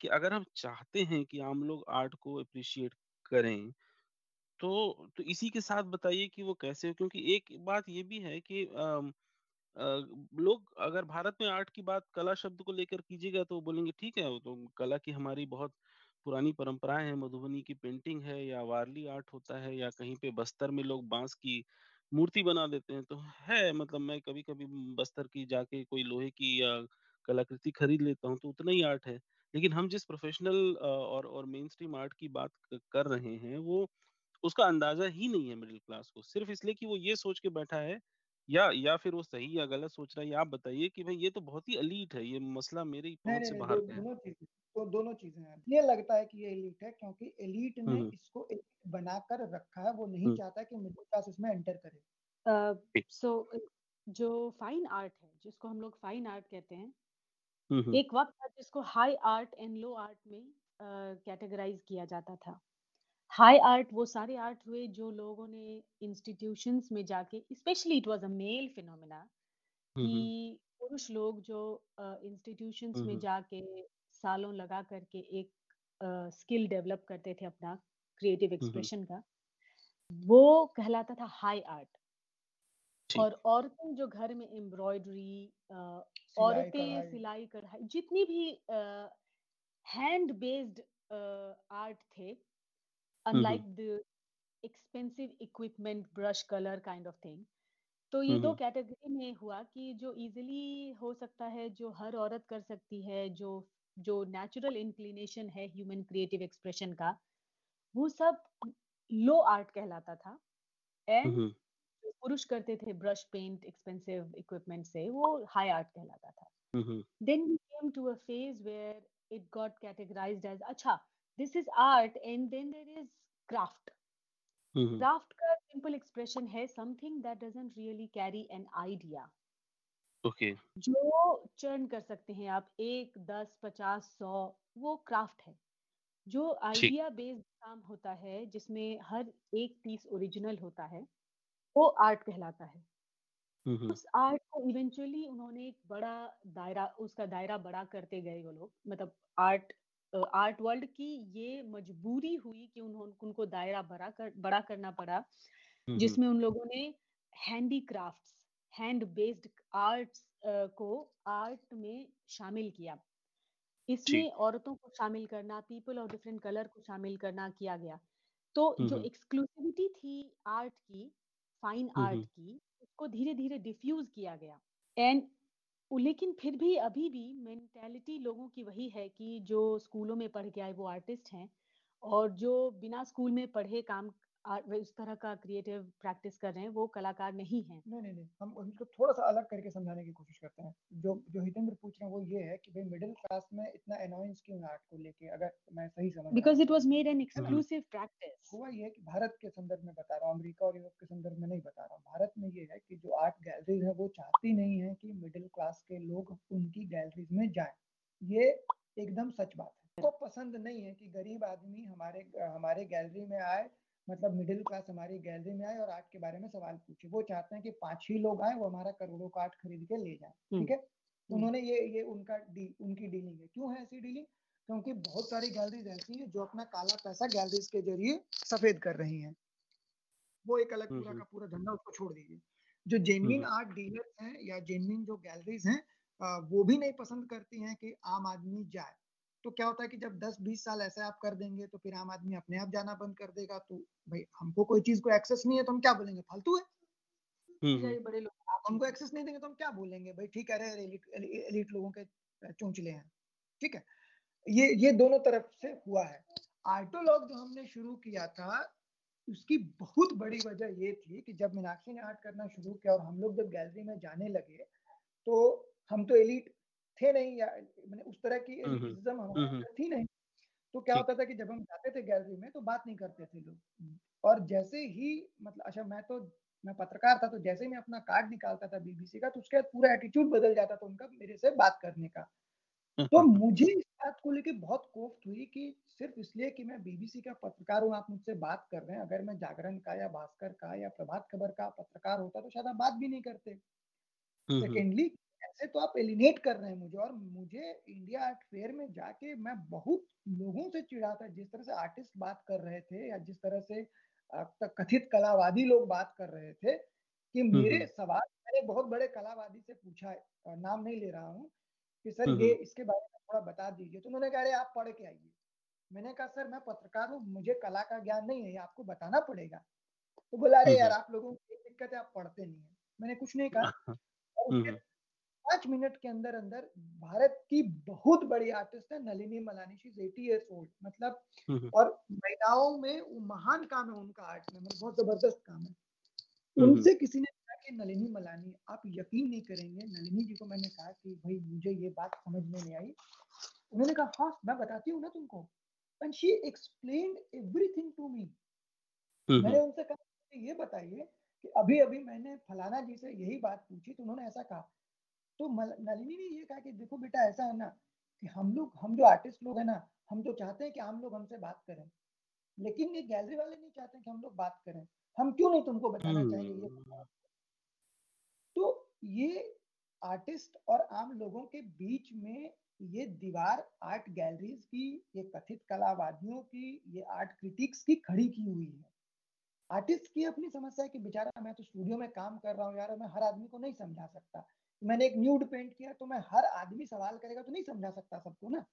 कि अगर हम चाहते हैं कि आम लोग आर्ट को अप्रिशिएट करें तो तो इसी के साथ बताइए कि वो कैसे क्योंकि एक बात ये भी है कि आ, लोग अगर भारत में आर्ट की बात कला शब्द को लेकर कीजिएगा तो बोलेंगे, ठीक है तो कला की हमारी बहुत पुरानी परंपराएँ हैं, मधुबनी की पेंटिंग है या वारली आर्ट होता है या कहीं पे बस्तर में लोग बाँस की मूर्ति बना देते हैं। तो है मतलब मैं कभी कभी बस्तर की जाके कोई लोहे की या कलाकृति खरीद लेता हूँ तो उतना ही आर्ट है। लेकिन हम जिस प्रोफेशनल और और मेन स्ट्रीम आर्ट की बात कर रहे हैं, वो उसका अंदाज़ा ही नहीं है मिडिल क्लास को। सिर्फ़ इसलिए कि वो ये सोच के बैठा है या या फिर वो सही या गलत सोच रहा है आप बताइए कि भाई ये तो बहुत ही अलीट है ये मसला मेरी पहुँच से बाहर है। दोनों चीज़ें तो दोनों चीज़ें हैं। ये लगता है कि ये एलीट है क्योंकि एलीट ने इसको एलीट बनाकर रखा है वो नहीं चाहता कि मिडिल क्लास इसमें एंटर करे। सो जो फाइन आर्ट है जिसको हम लोग फाइन आर्ट कहते हैं एक वक्त था जिसको high art and low art में कैटेगराइज किया जाता था। हाई आर्ट वो सारे आर्ट हुए जो लोगों ने इंस्टीट्यूशंस में जाके specially it was a male phenomena कि पुरुष लोग जो इंस्टीट्यूशंस uh, में जाके सालों लगा करके एक स्किल uh, डेवलप करते थे अपना क्रिएटिव एक्सप्रेशन का वो कहलाता था हाई आर्ट और औरतें जो घर में एम्ब्रॉयडरी औरतें सिलाई कढ़ाई जितनी भी हैंड बेस्ड आर्ट थे unlike mm-hmm. the expensive equipment brush color kind of thing. तो ये दो कैटेगरी में हुआ कि जो इजीली हो सकता है जो हर औरत कर सकती है जो जो नेचुरल इंक्लिनेशन है ह्यूमन क्रिएटिव एक्सप्रेशन का वो सब लो आर्ट कहलाता था। एंड पुरुष करते थे ब्रश पेंट एक्सपेंसिव इक्विपमेंट से वो हाई आर्ट कहलाता था। Then we came to a phase where it got categorized as अच्छा this is art and then there is craft. Mm-hmm. का simple expression है something that doesn't really carry an idea. Okay. जो churn कर सकते हैं आप एक दस पचास सौ वो क्राफ्ट है। जो आइडिया बेस्ड काम होता है जिसमें हर एक पीस ओरिजिनल होता है वो आर्ट कहलाता है। Mm-hmm. उस आर्ट को इवेंचुअली उन्होंने एक बड़ा दायरा उसका दायरा बड़ा करते गए वो लोग। मतलब आर्ट आर्ट वर्ल्ड की ये मजबूरी हुई कि उन्होंने उनको दायरा बड़ा कर बड़ा करना पड़ा जिसमें उन लोगों ने हैंडीक्राफ्ट्स हैंड बेस्ड आर्ट्स को आर्ट में शामिल किया। इसमें औरतों को शामिल करना पीपल ऑफ़ डिफरेंट कलर को शामिल करना किया गया। तो जो एक्सक्लूसिविटी थी आर्ट की फाइन आर्ट की उसको धीरे धीरे डिफ्यूज किया गया। एंड लेकिन फिर भी अभी भी मैंटेलिटी लोगों की वही है कि जो स्कूलों में पढ़ के आए वो आर्टिस्ट हैं और जो बिना स्कूल में पढ़े काम उस तरह का क्रिएटिव प्रैक्टिस कर रहे हैं वो कलाकार नहीं है। नहीं नहीं नहीं हम उनको थोड़ा सा अलग करके समझाने की कोशिश करते हैं। जो जो हितेंद्र पूछ रहे हैं वो ये है कि भाई मिडिल क्लास में इतना अनोइंस क्यों है आर्ट को लेके? अगर मैं सही समझ because it was made an exclusive practice हुआ ये कि भारत के संदर्भ में बता रहा हूँ अमेरिका और यूरोप के संदर्भ में नहीं बता रहा हूँ। भारत में ये है कि जो आर्ट गैलरीज है वो चाहती नहीं है कि मिडिल क्लास के लोग उनकी गैलरीज में जाए। ये एकदम सच बात है। तो पसंद नहीं है कि गरीब आदमी हमारे हमारे गैलरी में आए मतलब मिडिल क्लास हमारी गैलरी में आए और आर्ट के बारे में सवाल पूछे। वो चाहते हैं कि पाँच ही लोग आए वो हमारा करोड़ों का आर्ट खरीद के ले जाए ठीक है? तो उन्होंने ये ये उनका डी, उनकी डीलिंग है। क्यों है ऐसी डीलिंग क्योंकि बहुत सारी गैलरीज ऐसी है जो अपना काला पैसा गैलरीज के ज़रिए सफ़ेद कर रही हैं। वो एक अलग पूरा का पूरा धंधा उसको छोड़ दीजिए। जो जेनविन आर्ट डीलर हैं या जेनविन जो गैलरीज हैं वो भी नहीं पसंद करती हैं कि आम आदमी जाए। तो क्या होता है कि जब 10-20 साल ऐसे आप कर देंगे तो फिर आम आदमी अपने आप जाना बंद कर देगा। तो भाई हमको कोई चीज़ को एक्सेस नहीं है तो हम क्या बोलेंगे? फालतू है। हम्म, हम्म। बड़े लोग आप हमको एक्सेस नहीं देंगे तो हम क्या बोलेंगे? भाई ठीक है अरे एलिट लोगों के चौंचले हैं। ठीक है? ये ये दोनों तरफ़ से हुआ है। आर्टोलॉग जो हमने शुरू किया था उसकी बहुत बड़ी वजह ये थी कि जब मीनाक्षी ने आर्ट करना शुरू किया और हम लोग जब गैलरी में जाने लगे तो हम तो एलिट थे नहीं या मैंने उस तरह की एलिटिज्म हमारे थी नहीं। तो क्या होता था कि जब हम जाते थे गैलरी में तो बात नहीं करते थे लोग। और जैसे ही मतलब अच्छा मैं तो मैं पत्रकार था तो जैसे ही मैं अपना कार्ड निकालता था बीबीसी का तो उसके बाद पूरा एटीट्यूड बदल जाता था उनका मेरे से बात करने का। तो मुझे इस बात को लेकर बहुत कोफ्त हुई कि सिर्फ़ इसलिए कि मैं बीबीसी का पत्रकार हूँ आप मुझसे बात कर रहे हैं। अगर मैं जागरण का या भास्कर का या प्रभात खबर का पत्रकार होता तो शायद आप बात भी नहीं करते। सेकेंडली ऐसे तो आप एलिनेट कर रहे हैं मुझे और मुझे इंडिया आर्ट फेयर में जाके मैं बहुत लोगों से चिढ़ा था जिस तरह से आर्टिस्ट बात कर रहे थे या जिस तरह से कथित कलावादी लोग बात कर रहे थे कि मेरे सवाल मैंने बहुत बड़े कलावादी से पूछा है नाम नहीं ले रहा हूँ कि सर ये इसके बारे में थोड़ा बता दीजिए। तो उन्होंने कहा आप पढ़ के आइए। मैंने कहा सर मैं पत्रकार हूँ मुझे कला का ज्ञान नहीं है आपको बताना पड़ेगा। तो बोला अरे यार आप लोगों की दिक्कत है आप पढ़ते नहीं है। मैंने कुछ नहीं कहा पाँच मिनट के अंदर अंदर भारत की बहुत बड़ी आर्टिस्ट है Nalini Malani she eighty years old मतलब और महिलाओं में महान काम है उनका आर्ट में मतलब बहुत ज़बरदस्त काम है। उनसे किसी ने कहा कि नलिनी मलानी आप यकीन नहीं करेंगे नलिनी जी को मैंने कहा कि भाई मुझे ये बात समझ में नहीं आई। उन्होंने कहा हाँ मैं बताती हूँ ना तुमको। And she explain everything to me मैंने उनसे कहा ये बताइए कि अभी अभी मैंने फलाना जी से यही बात पूछी तो उन्होंने ऐसा कहा तो नलिनी ने ये कहा कि देखो बेटा ऐसा है ना कि हम लोग हम जो आर्टिस्ट लोग हैं ना हम तो चाहते हैं कि आम लोग हमसे बात करें लेकिन ये गैलरी वाले नहीं चाहते कि हम लोग बात करें। हम क्यों नहीं तुमको बताना चाहेंगे ये हम्म। तो ये आर्टिस्ट और आम लोगों के बीच में ये दीवार आर्ट गैलरीज की ये कथित कलावादियों की ये आर्ट क्रिटिक्स की खड़ी की हुई है। आर्टिस्ट की अपनी समस्या है कि बेचारा मैं तो स्टूडियो में काम कर रहा हूँ यार मैं हर आदमी को नहीं समझा सकता। मैंने एक न्यूड पेंट किया तो मैं हर आदमी सवाल करेगा तो नहीं समझा सकता सबको ना।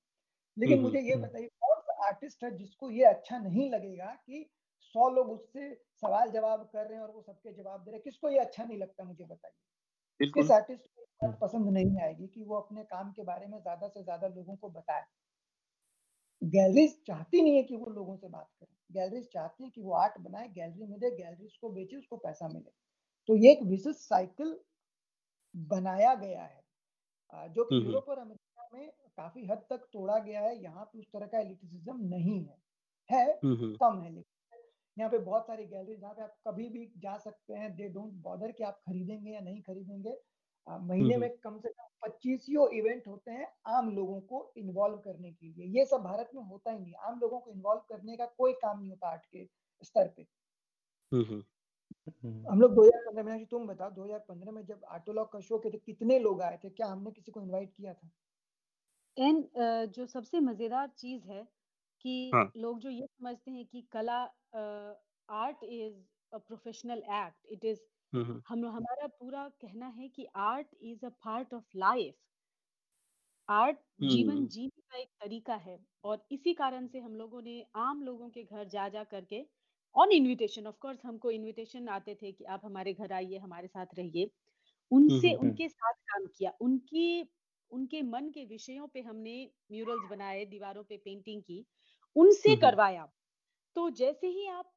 लेकिन मुझे ये बताइए कौन सा आर्टिस्ट है जिसको ये अच्छा नहीं लगेगा कि सौ लोग उससे सवाल जवाब कर रहे हैं और वो सबके जवाब दे रहे हैं? किसको ये अच्छा नहीं लगता मुझे बताइए। किस आर्टिस्ट को पसंद नहीं आएगी कि वो अपने काम के बारे में ज़्यादा से ज़्यादा लोगों को बताए? गैलरीज चाहती नहीं है कि वो लोगों से बात करें। गैलरीज चाहती है कि वो आर्ट बनाए गैलरी में दे गैलरीज को बेचे उसको पैसा मिले। तो ये एक विशेष साइकिल बनाया गया है। जो कि यूरोप और अमेरिका में काफ़ी हद तक तोड़ा गया है। यहाँ पे उस तरह का एलिटिसिज्म नहीं है। है कम है लेकिन यहाँ पे बहुत सारी गैलरी जहाँ पे आप कभी भी जा सकते हैं दे डोंट बॉदर कि आप खरीदेंगे या नहीं खरीदेंगे। महीने में कम से कम पच्चीस इवेंट होते हैं आम लोगों को इन्वॉल्व करने के लिए। ये सब भारत में होता ही नहीं। आम लोगों को इन्वॉल्व करने का कोई काम नहीं होता आर्ट के स्तर पे। हम लोग 2015 में तुम बताओ 2015 में जब आटोलॉग का शो के थे कितने लोग आए थे? क्या हमने किसी को इनवाइट किया था? एंड uh, जो सबसे मज़ेदार चीज़ है कि हाँ. लोग जो ये समझते हैं कि कला art is a professional act it is हम हमारा पूरा कहना है कि art is a part of life art जीवन जीने का एक तरीका है। और इसी कारण से हम लोगों ने आम लोगों के घर जा जा करके ऑन इनविटेशन ऑफ़ कोर्स हमको इनविटेशन आते थे कि आप हमारे घर आइए हमारे साथ रहिए। उनसे उनके साथ काम किया। उनकी उनके मन के विषयों पे हमने म्यूरल्स बनाए दीवारों पे पेंटिंग की उनसे करवाया। तो जैसे ही आप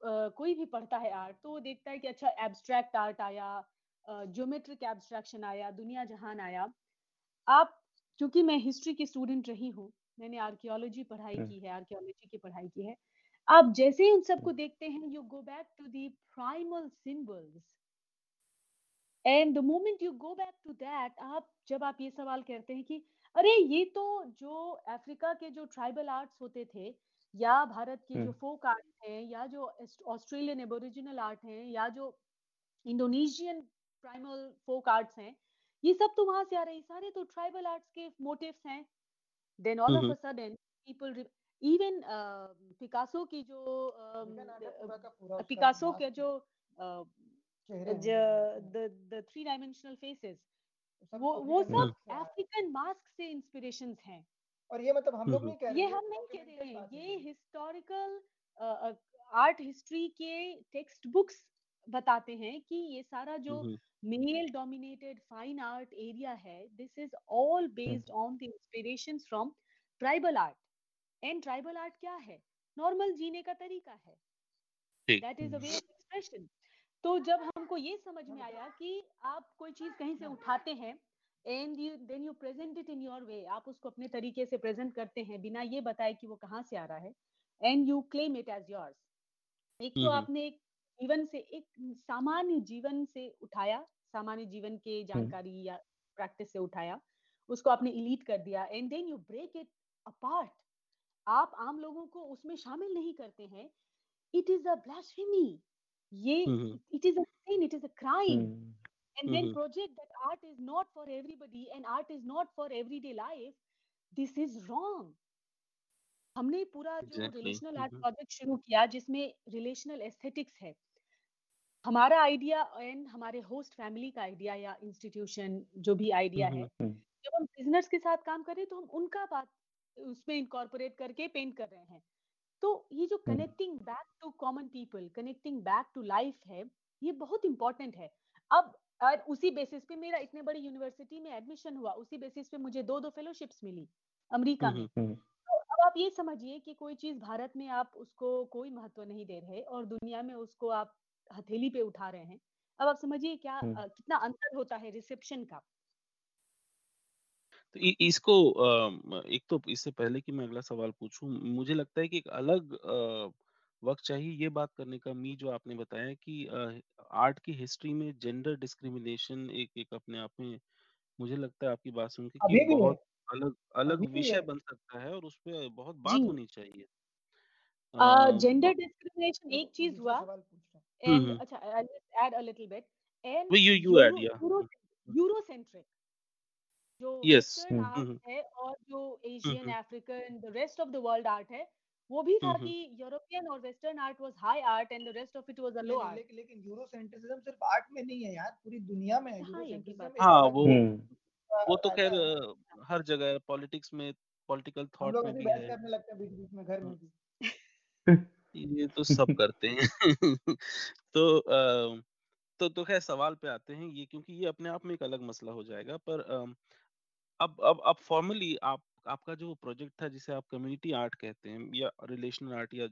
आ, कोई भी पढ़ता है आर्ट तो वो देखता है कि अच्छा एब्स्ट्रैक्ट आर्ट आया ज्योमेट्रिक एब्स्ट्रैक्शन आया दुनिया जहान आया। आप क्योंकि मैं हिस्ट्री की स्टूडेंट रही हूँ मैंने आर्कियोलॉजी पढ़ाई की है आर्कियोलॉजी की पढ़ाई की है आप जैसे ही उन सबको देखते हैं you go back to the primal symbols and the moment you go back to that आप जब आप ये सवाल करते हैं कि अरे ये तो जो अफ्रीका के जो ट्राइबल आर्ट्स होते थे या भारत के जो फोक आर्ट है या जो ऑस्ट्रेलियन एबोरिजिनल आर्ट है या जो इंडोनेशियन प्राइमल फोक आर्ट्स हैं ये सब तो वहाँ से आ रहे हैं। सारे तो ट्राइबल आर्ट्स के मोटिव्स हैं। Then all of a sudden people even Picasso की जो पिकासो के जो द थ्री डायमेंशनल फेसेस वो वो सब अफ्रीकन मास्क से इंस्पिरेशंस हैं। और ये मतलब हम लोग नहीं कह रहे ये हम नहीं कह रहे हैं। ये हिस्टोरिकल आर्ट हिस्ट्री के टेक्स्ट बुक्स बताते हैं कि ये सारा जो male dominated fine art area है this is all based on the inspirations from tribal art and tribal art क्या है? नॉर्मल जीने का तरीका है। That is a way of expression तो जब हमको ये समझ में आया कि आप कोई चीज़ कहीं से उठाते हैं and you then you present it in your way आप उसको अपने तरीके से प्रेजेंट करते हैं बिना ये बताए कि वो कहाँ से आ रहा है and you claim it as yours एक तो हम्म, आपने एक जीवन से एक सामान्य जीवन से उठाया सामान्य जीवन के जानकारी या प्रैक्टिस से उठाया उसको आपने इलीट कर दिया and then you break it apart आप आम लोगों को उसमें शामिल नहीं करते हैं। इट इज़ अ ब्लास्फेमी ये हम्म, it is a sin it is a crime. Hmm, and then Mhm. project that art is not for everybody and art is not for everyday life this is wrong. हमने पूरा जो relational art. Project शुरू किया जिसमें relational aesthetics है हमारा idea and हमारे host family का आइडिया या इंस्टीट्यूशन जो भी आइडिया है हम्म, हम्म, जब हम बिज़नेस के साथ काम करें तो हम उनका बात उसमें इंकॉर्पोरेट करके पेंट कर रहे हैं। तो ये जो। Connecting back to common people connecting back to life है ये बहुत इंपॉर्टेंट है। अब और उसी बेसिस पे मेरा इतने बड़ी यूनिवर्सिटी में एडमिशन हुआ उसी बेसिस पे मुझे दो दो फेलोशिप्स मिली अमेरिका में। हम्म, हम्म, तो अब आप ये समझिए कि कोई चीज़ भारत में आप उसको कोई महत्व नहीं दे रहे और दुनिया में उसको आप हथेली पे उठा रहे हैं। अब आप समझिए क्या हम्म। कितना अंतर होता है रिसेप्शन का। तो इ- इसको अम, एक तो इससे पहले कि मैं अगला सवाल पूछूँ मुझे लगता है कि एक अलग अ, वक्त चाहिए ये बात करने का मी जो आपने बताया कि आर्ट की हिस्ट्री में जेंडर डिस्क्रिमिनेशन एक एक अपने आप में मुझे लगता है आपकी बात सुन के कि अभी भी है। बहुत अलग अलग अभी भी विषय बन सकता है और उस पे बहुत जी। बात होनी चाहिए। अ, जेंडर डिस्क्रिमिनेशन एक चीज़ हुआ। एंड हम्म अच्छा I just add a little bit. And you you add euro या। Euro eurocentric. जो यस हम्म, आर्ट हम्म है और जो Asian African the rest of the world art है वो भी था हम्म कि यूरोपियन और western art was high art and the rest of it was a low art लेकिन यूरोसेंट्रिज्म सिर्फ़ आर्ट में नहीं है यार पूरी दुनिया में है हाँ हाँ। वो वो तो खैर हर जगह पॉलिटिक्स में पॉलिटिकल थॉट में भी है। करने लगते हैं बीच बीच में घर में भी। ये तो सब करते हैं। तो तो तो खैर सवाल पे आते हैं ये क्योंकि ये अपने आप में एक अलग मसला हो जाएगा पर अब अब अब फॉर्मली आप आपका जो प्रोजेक्ट था जिसे आप कम्युनिटी आर्ट कहते हैं या रिलेशनल आर्ट या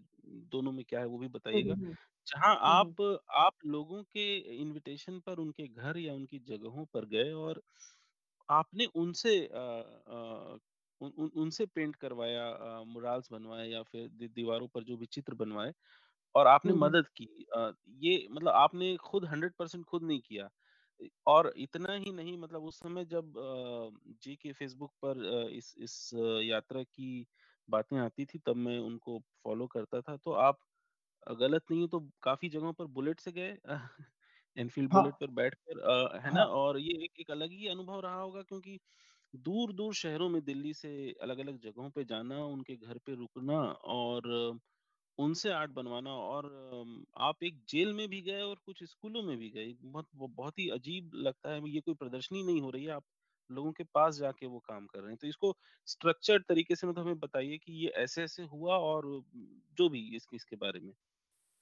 दोनों में क्या है वो भी बताइएगा। हम्म जहाँ हम्म आप आप लोगों के इनविटेशन पर उनके घर या उनकी जगहों पर गए और आपने उनसे उन, उन, उनसे पेंट करवाया मुराल्स बनवाए या फिर दि, दीवारों पर जो भी चित्र बनवाए और आपने हम्म मदद की। अ, ये मतलब आपने खुद हंड्रेड परसेंट खुद नहीं किया। और इतना ही नहीं मतलब उस समय जब जी के फेसबुक पर इस इस यात्रा की बातें आती थी तब मैं उनको फॉलो करता था। तो आप गलत नहीं हो तो काफ़ी जगहों पर बुलेट से गए एनफील्ड हाँ। बुलेट पर बैठकर है ना? हाँ। और ये एक एक अलग ही अनुभव रहा होगा क्योंकि दूर दूर शहरों में दिल्ली से अलग अलग जगहों पे जाना उनके घर पे रुकना और उनसे आर्ट बनवाना और आप एक जेल में भी गए और कुछ स्कूलों में भी गए बहुत बहुत ही अजीब लगता है ये कोई प्रदर्शनी नहीं हो रही है आप लोगों के पास जाके वो काम कर रहे हैं। तो इसको स्ट्रक्चर्ड तरीके से मतलब हमें बताइए कि ये ऐसे ऐसे हुआ और जो भी इसके इसके बारे में।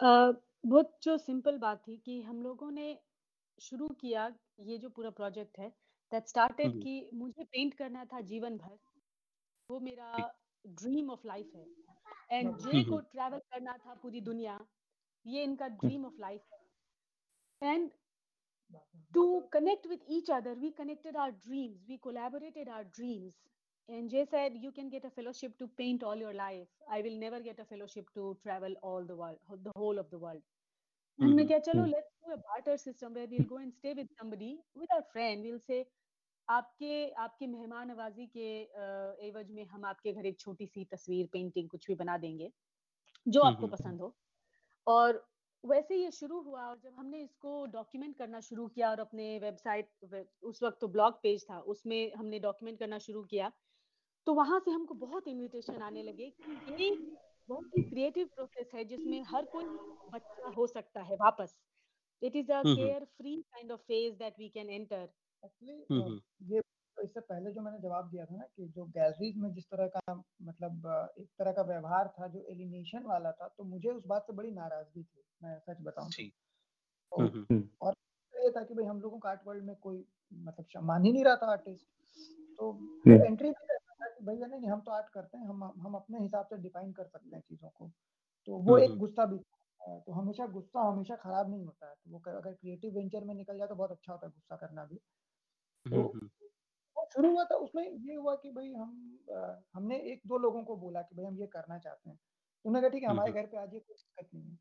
बहुत जो सिंपल बात थी कि हम लोगों ने शुरू किया ये जो पूरा प्रोजेक्ट है दैट स्टार्टेड कि मुझे पेंट करना था जीवन भर वो मेरा ड्रीम ऑफ़ लाइफ है। एंड जे हम्म, को हम्म, ट्रैवल करना था पूरी दुनिया ये इनका हम्म, ड्रीम ऑफ लाइफ है and to connect with each other we connected our dreams we collaborated our dreams and jay said you can get a fellowship to paint all your life i will never get a fellowship to travel all the world the whole of the world hmm, हमने हम्म, क्या चलो हम्म, let's do a barter system where we'll go and stay with somebody with our friend we'll say आपके आपके मेहमान नवाजी के एवज में हम आपके घर एक छोटी सी तस्वीर पेंटिंग कुछ भी बना देंगे जो हम्म, आपको हम्म, पसंद हो। और वैसे ये शुरू हुआ और जब हमने इसको डॉक्यूमेंट करना शुरू किया और अपने वेबसाइट उस वक्त तो ब्लॉग पेज था उसमें हमने डॉक्यूमेंट करना शुरू किया तो वहाँ से हमको बहुत इनविटेशन आने लगे कि ये बहुत ही क्रिएटिव प्रोसेस है जिसमें हर कोई बच्चा हो सकता है वापस। It is a hmm, care free kind of phase that we can enter actually hmm, hmm, ये इससे पहले जो मैंने जवाब दिया था ना कि जो गैलरीज में जिस तरह का मतलब एक तरह का व्यवहार था जो एलिनेशन वाला था तो मुझे उस बात से बड़ी नाराज़गी थी मैं सच बताऊँ तो। तो हम्म, हम्म, और ये था कि भाई हम लोगों का आर्ट वर्ल्ड में कोई मतलब मान ही नहीं रहा था आर्टिस्ट तो एंट्री भी रहता था कि भैया नहीं हम तो आर्ट करते हैं हम हम अपने हिसाब से डिफाइन कर सकते हैं चीज़ों को। तो वो एक गुस्सा भी था। तो हमेशा गुस्सा हमेशा खराब नहीं होता है। तो वो अगर क्रिएटिव वेंचर में निकल जाए तो बहुत अच्छा होता है गुस्सा करना भी। हम्म, तो हम्म, शुरू हुआ था उसमें ये हुआ कि भाई हम आ, हमने एक दो लोगों को बोला कि भाई हम ये करना चाहते हैं। उन्होंने कहा ठीक है हमारे घर पे आज ये कोई दिक्कत नहीं है।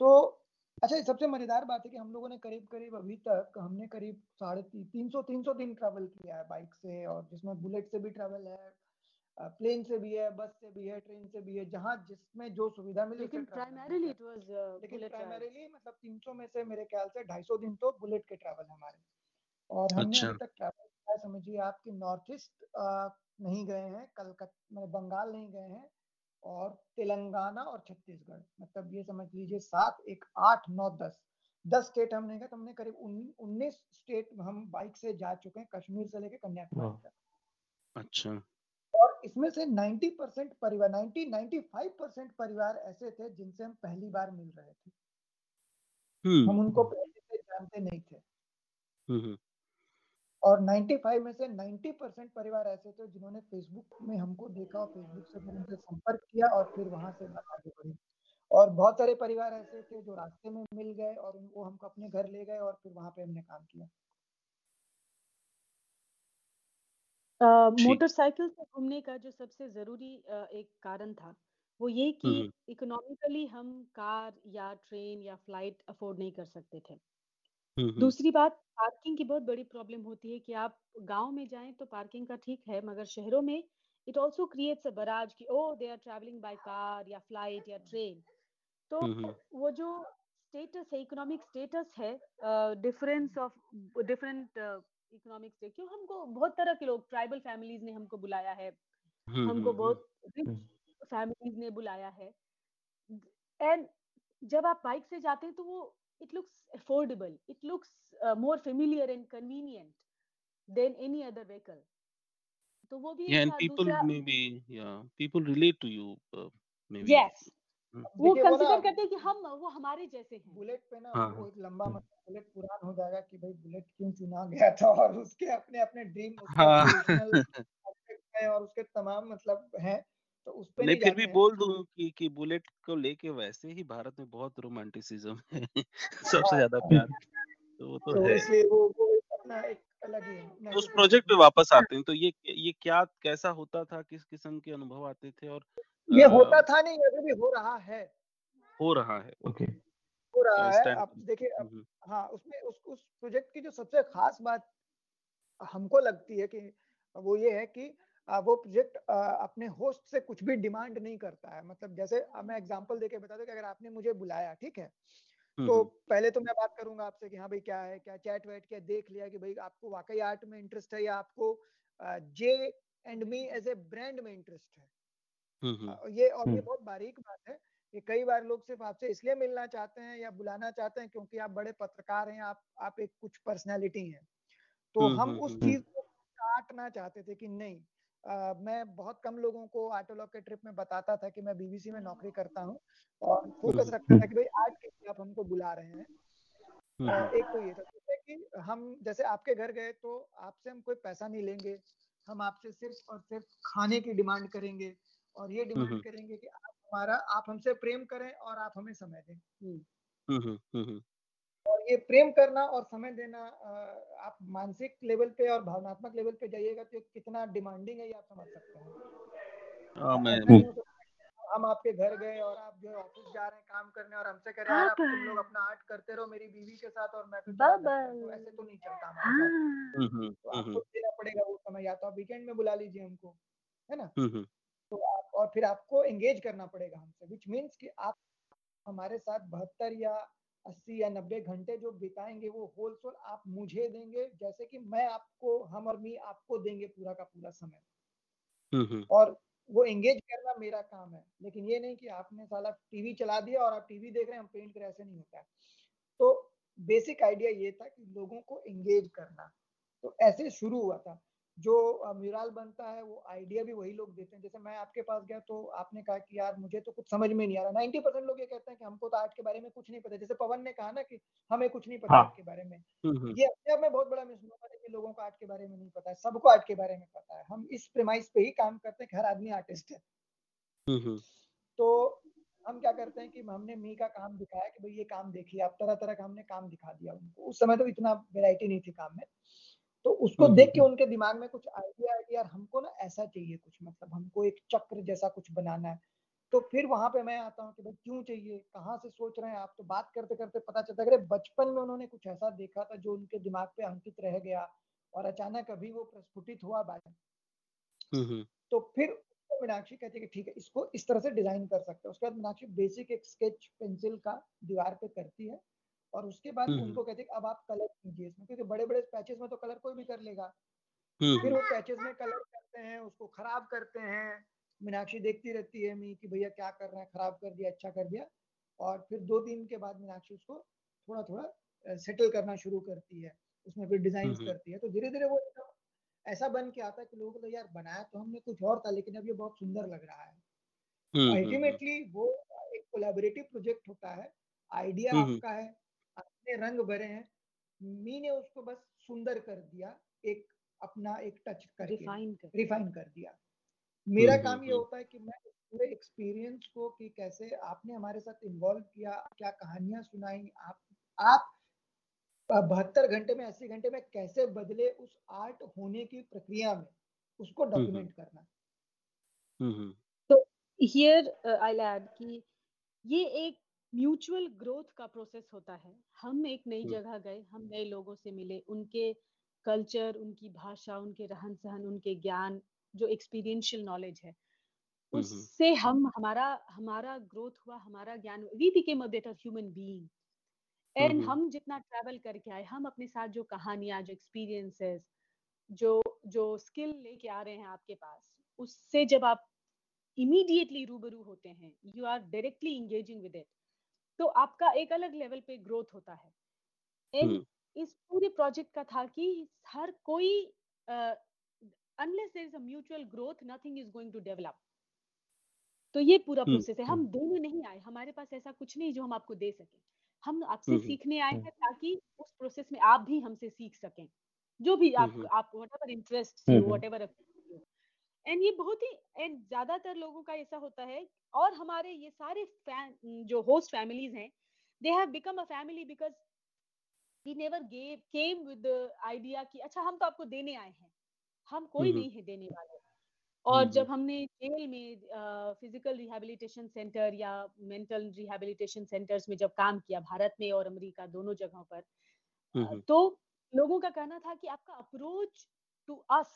तो अच्छा सबसे मज़ेदार बात है कि हम लोगों ने करीब करीब अभी तक हमने करीब साढ़े तीन सौ तीन सौ दिन ट्रैवल किया है बाइक से और जिसमें बुलेट से भी ट्रैवल है प्लेन से भी है बस से भी है ट्रेन से भी है जहाँ जिसमें जो सुविधा मिली लेकिन प्राइमरीली इट वाज लेकिन प्राइमरीली मतलब 300 में से मेरे ख्याल से 250 दिन तो बुलेट के ट्रैवल हमारे। और हमने अच्छा। अभी तक ट्रैवल किया समझिए आपकी नॉर्थ ईस्ट नहीं गए हैं कलकत्ता मतलब बंगाल नहीं गए हैं और तेलंगाना और छत्तीसगढ़ मतलब ये समझ लीजिए सात एक आठ नौ दस दस स्टेट हमने गए तो हमने करीब उन्नीस स्टेट हम बाइक से जा चुके हैं कश्मीर से लेकर कन्याकुमारी तक अच्छा और इसमें से 90 परसेंट परिवार 90 95 परसेंट परिवार ऐसे थे जिनसे हम पहली बार मिल रहे थे हम्म। हम उनको पहले से जानते नहीं थे हम्म। और 95 में से 90 परसेंट परिवार ऐसे थे जिन्होंने फेसबुक में हमको देखा और फेसबुक से फिर उनसे संपर्क किया और फिर वहाँ से बात आगे बढ़ी। और बहुत सारे परिवार ऐसे थे जो रास्ते में मिल गए और वो हमको अपने घर ले गए और फिर वहाँ पे हमने काम किया। मोटरसाइकिल से घूमने का जो सबसे ज़रूरी एक कारण था, वो ये कि इकोनॉमिकली हम कार या ट्रेन या फ़्लाइट अफ़ोर्ड नहीं कर सकते थे। दूसरी बात पार्किंग की बहुत बड़ी प्रॉब्लम होती है कि आप गाँव में जाएँ तो पार्किंग का ठीक है, मगर शहरों में it also creates a barrage कि ओह! They are travelling by car या फ़्लाइट या ट्रेन। तो वो जो स्टेटस है, इकोनॉमिक स्टेटस है डिफरेंस ऑफ़ डिफरेंट इकोनॉमिक्स से क्यों हमको बहुत तरह के लोग ट्राइबल फैमिलीज़ ने हमको बुलाया है हमको हम्म, बहुत रिच फैमिलीज़। ने बुलाया है एंड जब आप बाइक से जाते हैं तो वो it looks affordable it looks more familiar and convenient than any other vehicle तो वो भी yeah and people maybe yeah people relate to you uh, maybe. Yes. वो कंसीडर करते हैं कि हम वो हमारे जैसे हैं। बुलेट पे ना हाँ, वो एक लंबा मतलब बुलेट पुरान हो जाएगा कि भाई बुलेट क्यों चुना गया था? और उसके अपने अपने ड्रीम हाँ। और उसके तमाम मतलब हैं। तो उस पे नहीं फिर भी बोल दूँ कि कि बुलेट को लेके वैसे ही भारत में बहुत रोमांटिसिज्म है। सबसे हाँ। ज़्यादा प्यार तो वो तो, तो है। इसलिए वो वो अपना एक अलग ही है उस प्रोजेक्ट पे वापस आते हैं तो ये ये क्या कैसा होता था किस किस्म के अनुभव आते थे और ये होता था नहीं अभी भी हो रहा है। हो रहा है ओके। हो रहा है अब देखिए हाँ उसमें उस उस प्रोजेक्ट की जो सबसे खास बात हमको लगती है कि वो ये है कि वो प्रोजेक्ट अपने होस्ट से कुछ भी डिमांड नहीं करता है। मतलब जैसे मैं एग्जांपल देके बता दूँ कि अगर आपने मुझे बुलाया ठीक है? तो पहले तो मैं बात करूँगा आपसे कि हाँ भाई क्या है क्या चैट वैट क्या देख लिया कि भाई आपको वाकई आर्ट में इंटरेस्ट है या आपको J and me as a brand में इंटरेस्ट है? ये और ये बहुत बारीक बात है कि कई बार लोग सिर्फ़ आपसे इसलिए मिलना चाहते हैं या बुलाना चाहते हैं क्योंकि आप बड़े पत्रकार हैं आप आप एक कुछ पर्सनैलिटी हैं। तो हम उस चीज़ को काटना चाहते थे कि नहीं मैं बहुत कम लोगों को ऑटोलॉग के ट्रिप में बताता था कि मैं बीबीसी में नौकरी करता हूँ और फोकस रखता था कि भाई आज के लिए आप हमको बुला रहे हैं। एक तो ये था। दूसरे कि हम जैसे आपके घर गए तो आपसे हम कोई पैसा नहीं लेंगे। हम आपसे सिर्फ़ और सिर्फ़ खाने की डिमांड करेंगे और ये डिमांड करेंगे कि आप हमारा आप हमसे प्रेम करें और आप हमें समय दें। और ये प्रेम करना और समय देना आप मानसिक लेवल पे और भावनात्मक लेवल पे जाइएगा तो कितना डिमांडिंग है ये आप समझ सकते हैं। हम आपके घर गए और आप जो ऑफ़िस जा रहे हैं काम करने और हमसे कह रहे हैं आप तुम लोग अपना आर्ट करते रहो मेरी बीवी के साथ और मैं तो, तो ऐसे तो नहीं चलता हमारे तो आपको देना पड़ेगा वो समय या तो आप वीकेंड में बुला लीजिए हमको है ना? तो आप और फिर आपको एंगेज करना पड़ेगा हमसे विच मीन्स कि आप हमारे साथ बहत्तर या अस्सी या नब्बे घंटे जो बिताएँगे वो होल सोल आप मुझे देंगे जैसे कि मैं आपको हम और मी आपको देंगे पूरा का पूरा समय। और वो एंगेज करना मेरा काम है। लेकिन ये नहीं कि आपने साला टीवी चला दिया और आप टीवी देख रहे हैं हम पेंट कर ऐसे नहीं होता है। तो बेसिक आइडिया ये था कि लोगों को एंगेज करना। तो ऐसे शुरू हुआ था। जो म्यूरल बनता है वो आइडिया भी वही लोग देते हैं। जैसे मैं आपके पास गया तो आपने कहा कि यार मुझे तो कुछ समझ में नहीं आ रहा। नाइन्टी परसेंट लोग ये कहते हैं कि हमको तो आर्ट के बारे में कुछ नहीं पता। जैसे पवन ने कहा ना कि हमें कुछ नहीं पता हाँ. आर्ट के बारे में। ये अपने आप में बहुत बड़ा मिसनोमर है कि लोगों को आर्ट के बारे में नहीं पता है। सबको आर्ट के बारे में पता है। हम इस प्रेमाइस पे ही काम करते हैं कि हर आदमी आर्टिस्ट है। तो हम क्या करते हैं कि हमने मी का काम दिखाया कि भाई ये काम देखिए। आप तरह तरह का हमने काम दिखा दिया उनको। उस समय तो इतना वेराइटी नहीं थी काम में। तो उसको देख के उनके दिमाग में कुछ आइडिया आइडिया यार हमको ना ऐसा चाहिए कुछ मतलब हमको एक चक्र जैसा कुछ बनाना है। तो फिर वहाँ पे मैं आता हूँ कि भाई क्यों चाहिए कहाँ से सोच रहे हैं आप? तो बात करते करते पता चलता है बचपन में उन्होंने कुछ ऐसा देखा था जो उनके दिमाग पे अंकित रह गया और अचानक अभी वो प्रस्फुटित हुआ बात। तो फिर मीनाक्षी कहती है कि ठीक है इसको इस तरह से डिज़ाइन कर सकते हैं। उसके बाद मीनाक्षी बेसिक एक स्केच पेंसिल का दीवार पे करती है। और उसके बाद उनको कहते हैं अब आप कलर कीजिए इसमें क्योंकि बड़े बड़े पैचेस में तो कलर कोई भी कर लेगा। फिर वो पैचेस में कलर करते हैं उसको खराब करते हैं। मीनाक्षी देखती रहती है मी कि भैया क्या कर रहे हैं खराब कर दिया अच्छा कर दिया। और फिर दो दिन के बाद मीनाक्षी उसको थोड़ा थोड़ा सेटल करना शुरू करती है। उसमें फिर डिज़ाइन करती है। तो धीरे धीरे वो एकदम ऐसा बन के आता है कि लोगों को यार बनाया तो हमने कुछ और था लेकिन अब ये बहुत सुंदर लग रहा है। अल्टीमेटली वो एक कोलैबोरेटिव प्रोजेक्ट होता है। आइडिया आपका है। अपने रंग भरे हैं मी ने उसको बस सुंदर कर दिया एक अपना एक टच करके रिफाइन कर रिफाइन कर दिया। मेरा काम ये होता है कि मैं पूरे एक्सपीरियंस को कि कैसे आपने हमारे साथ इन्वॉल्व किया क्या कहानियाँ सुनाई आप आप बहत्तर घंटे में अस्सी घंटे में कैसे बदले उस आर्ट होने की प्रक्रिया में उसको डॉक्यूमेंट करना। तो हियर आई ऐड कि ये एक म्यूचुअल ग्रोथ का प्रोसेस होता है। हम एक नई जगह गए हम नए लोगों से मिले उनके कल्चर उनकी भाषा उनके रहन सहन उनके ज्ञान जो एक्सपीरियंशियल नॉलेज है उससे हम हमारा हमारा ग्रोथ हुआ हमारा ज्ञान we became a better human being and हम जितना ट्रैवल करके आए हम अपने साथ जो कहानियाँ जो एक्सपीरियंसेस जो जो स्किल लेके आ रहे हैं आपके पास उससे जब आप इमीडिएटली रूबरू होते हैं you are directly engaging with it तो आपका एक अलग लेवल पे ग्रोथ होता है। एंड इस पूरे प्रोजेक्ट का था कि हर कोई unless there is a mutual growth nothing is going to develop तो ये पूरा प्रोसेस है। हम दोनों नहीं आए। हमारे पास ऐसा कुछ नहीं जो हम आपको दे सके। हम आपसे सीखने आए हैं ताकि उस प्रोसेस में आप भी हमसे सीख सकें। जो भी आप आप व्हाटएवर इंटरेस्ट व्हाटएवर एंड ये बहुत ही एंड ज़्यादातर लोगों का ऐसा होता है और हमारे ये सारे जो होस्ट फैमिलीज़ हैं they have become a family because we never gave came with idea कि अच्छा हम तो आपको देने आए हैं। हम कोई नहीं है देने वाले। और जब हमने जेल में फ़िज़िकल रिहेबिलिटेशन सेंटर या मेंटल रिहेबिलिटेशन सेंटर्स में जब काम किया भारत में और अमेरिका दोनों जगहों पर तो लोगों का कहना था कि आपका approach to us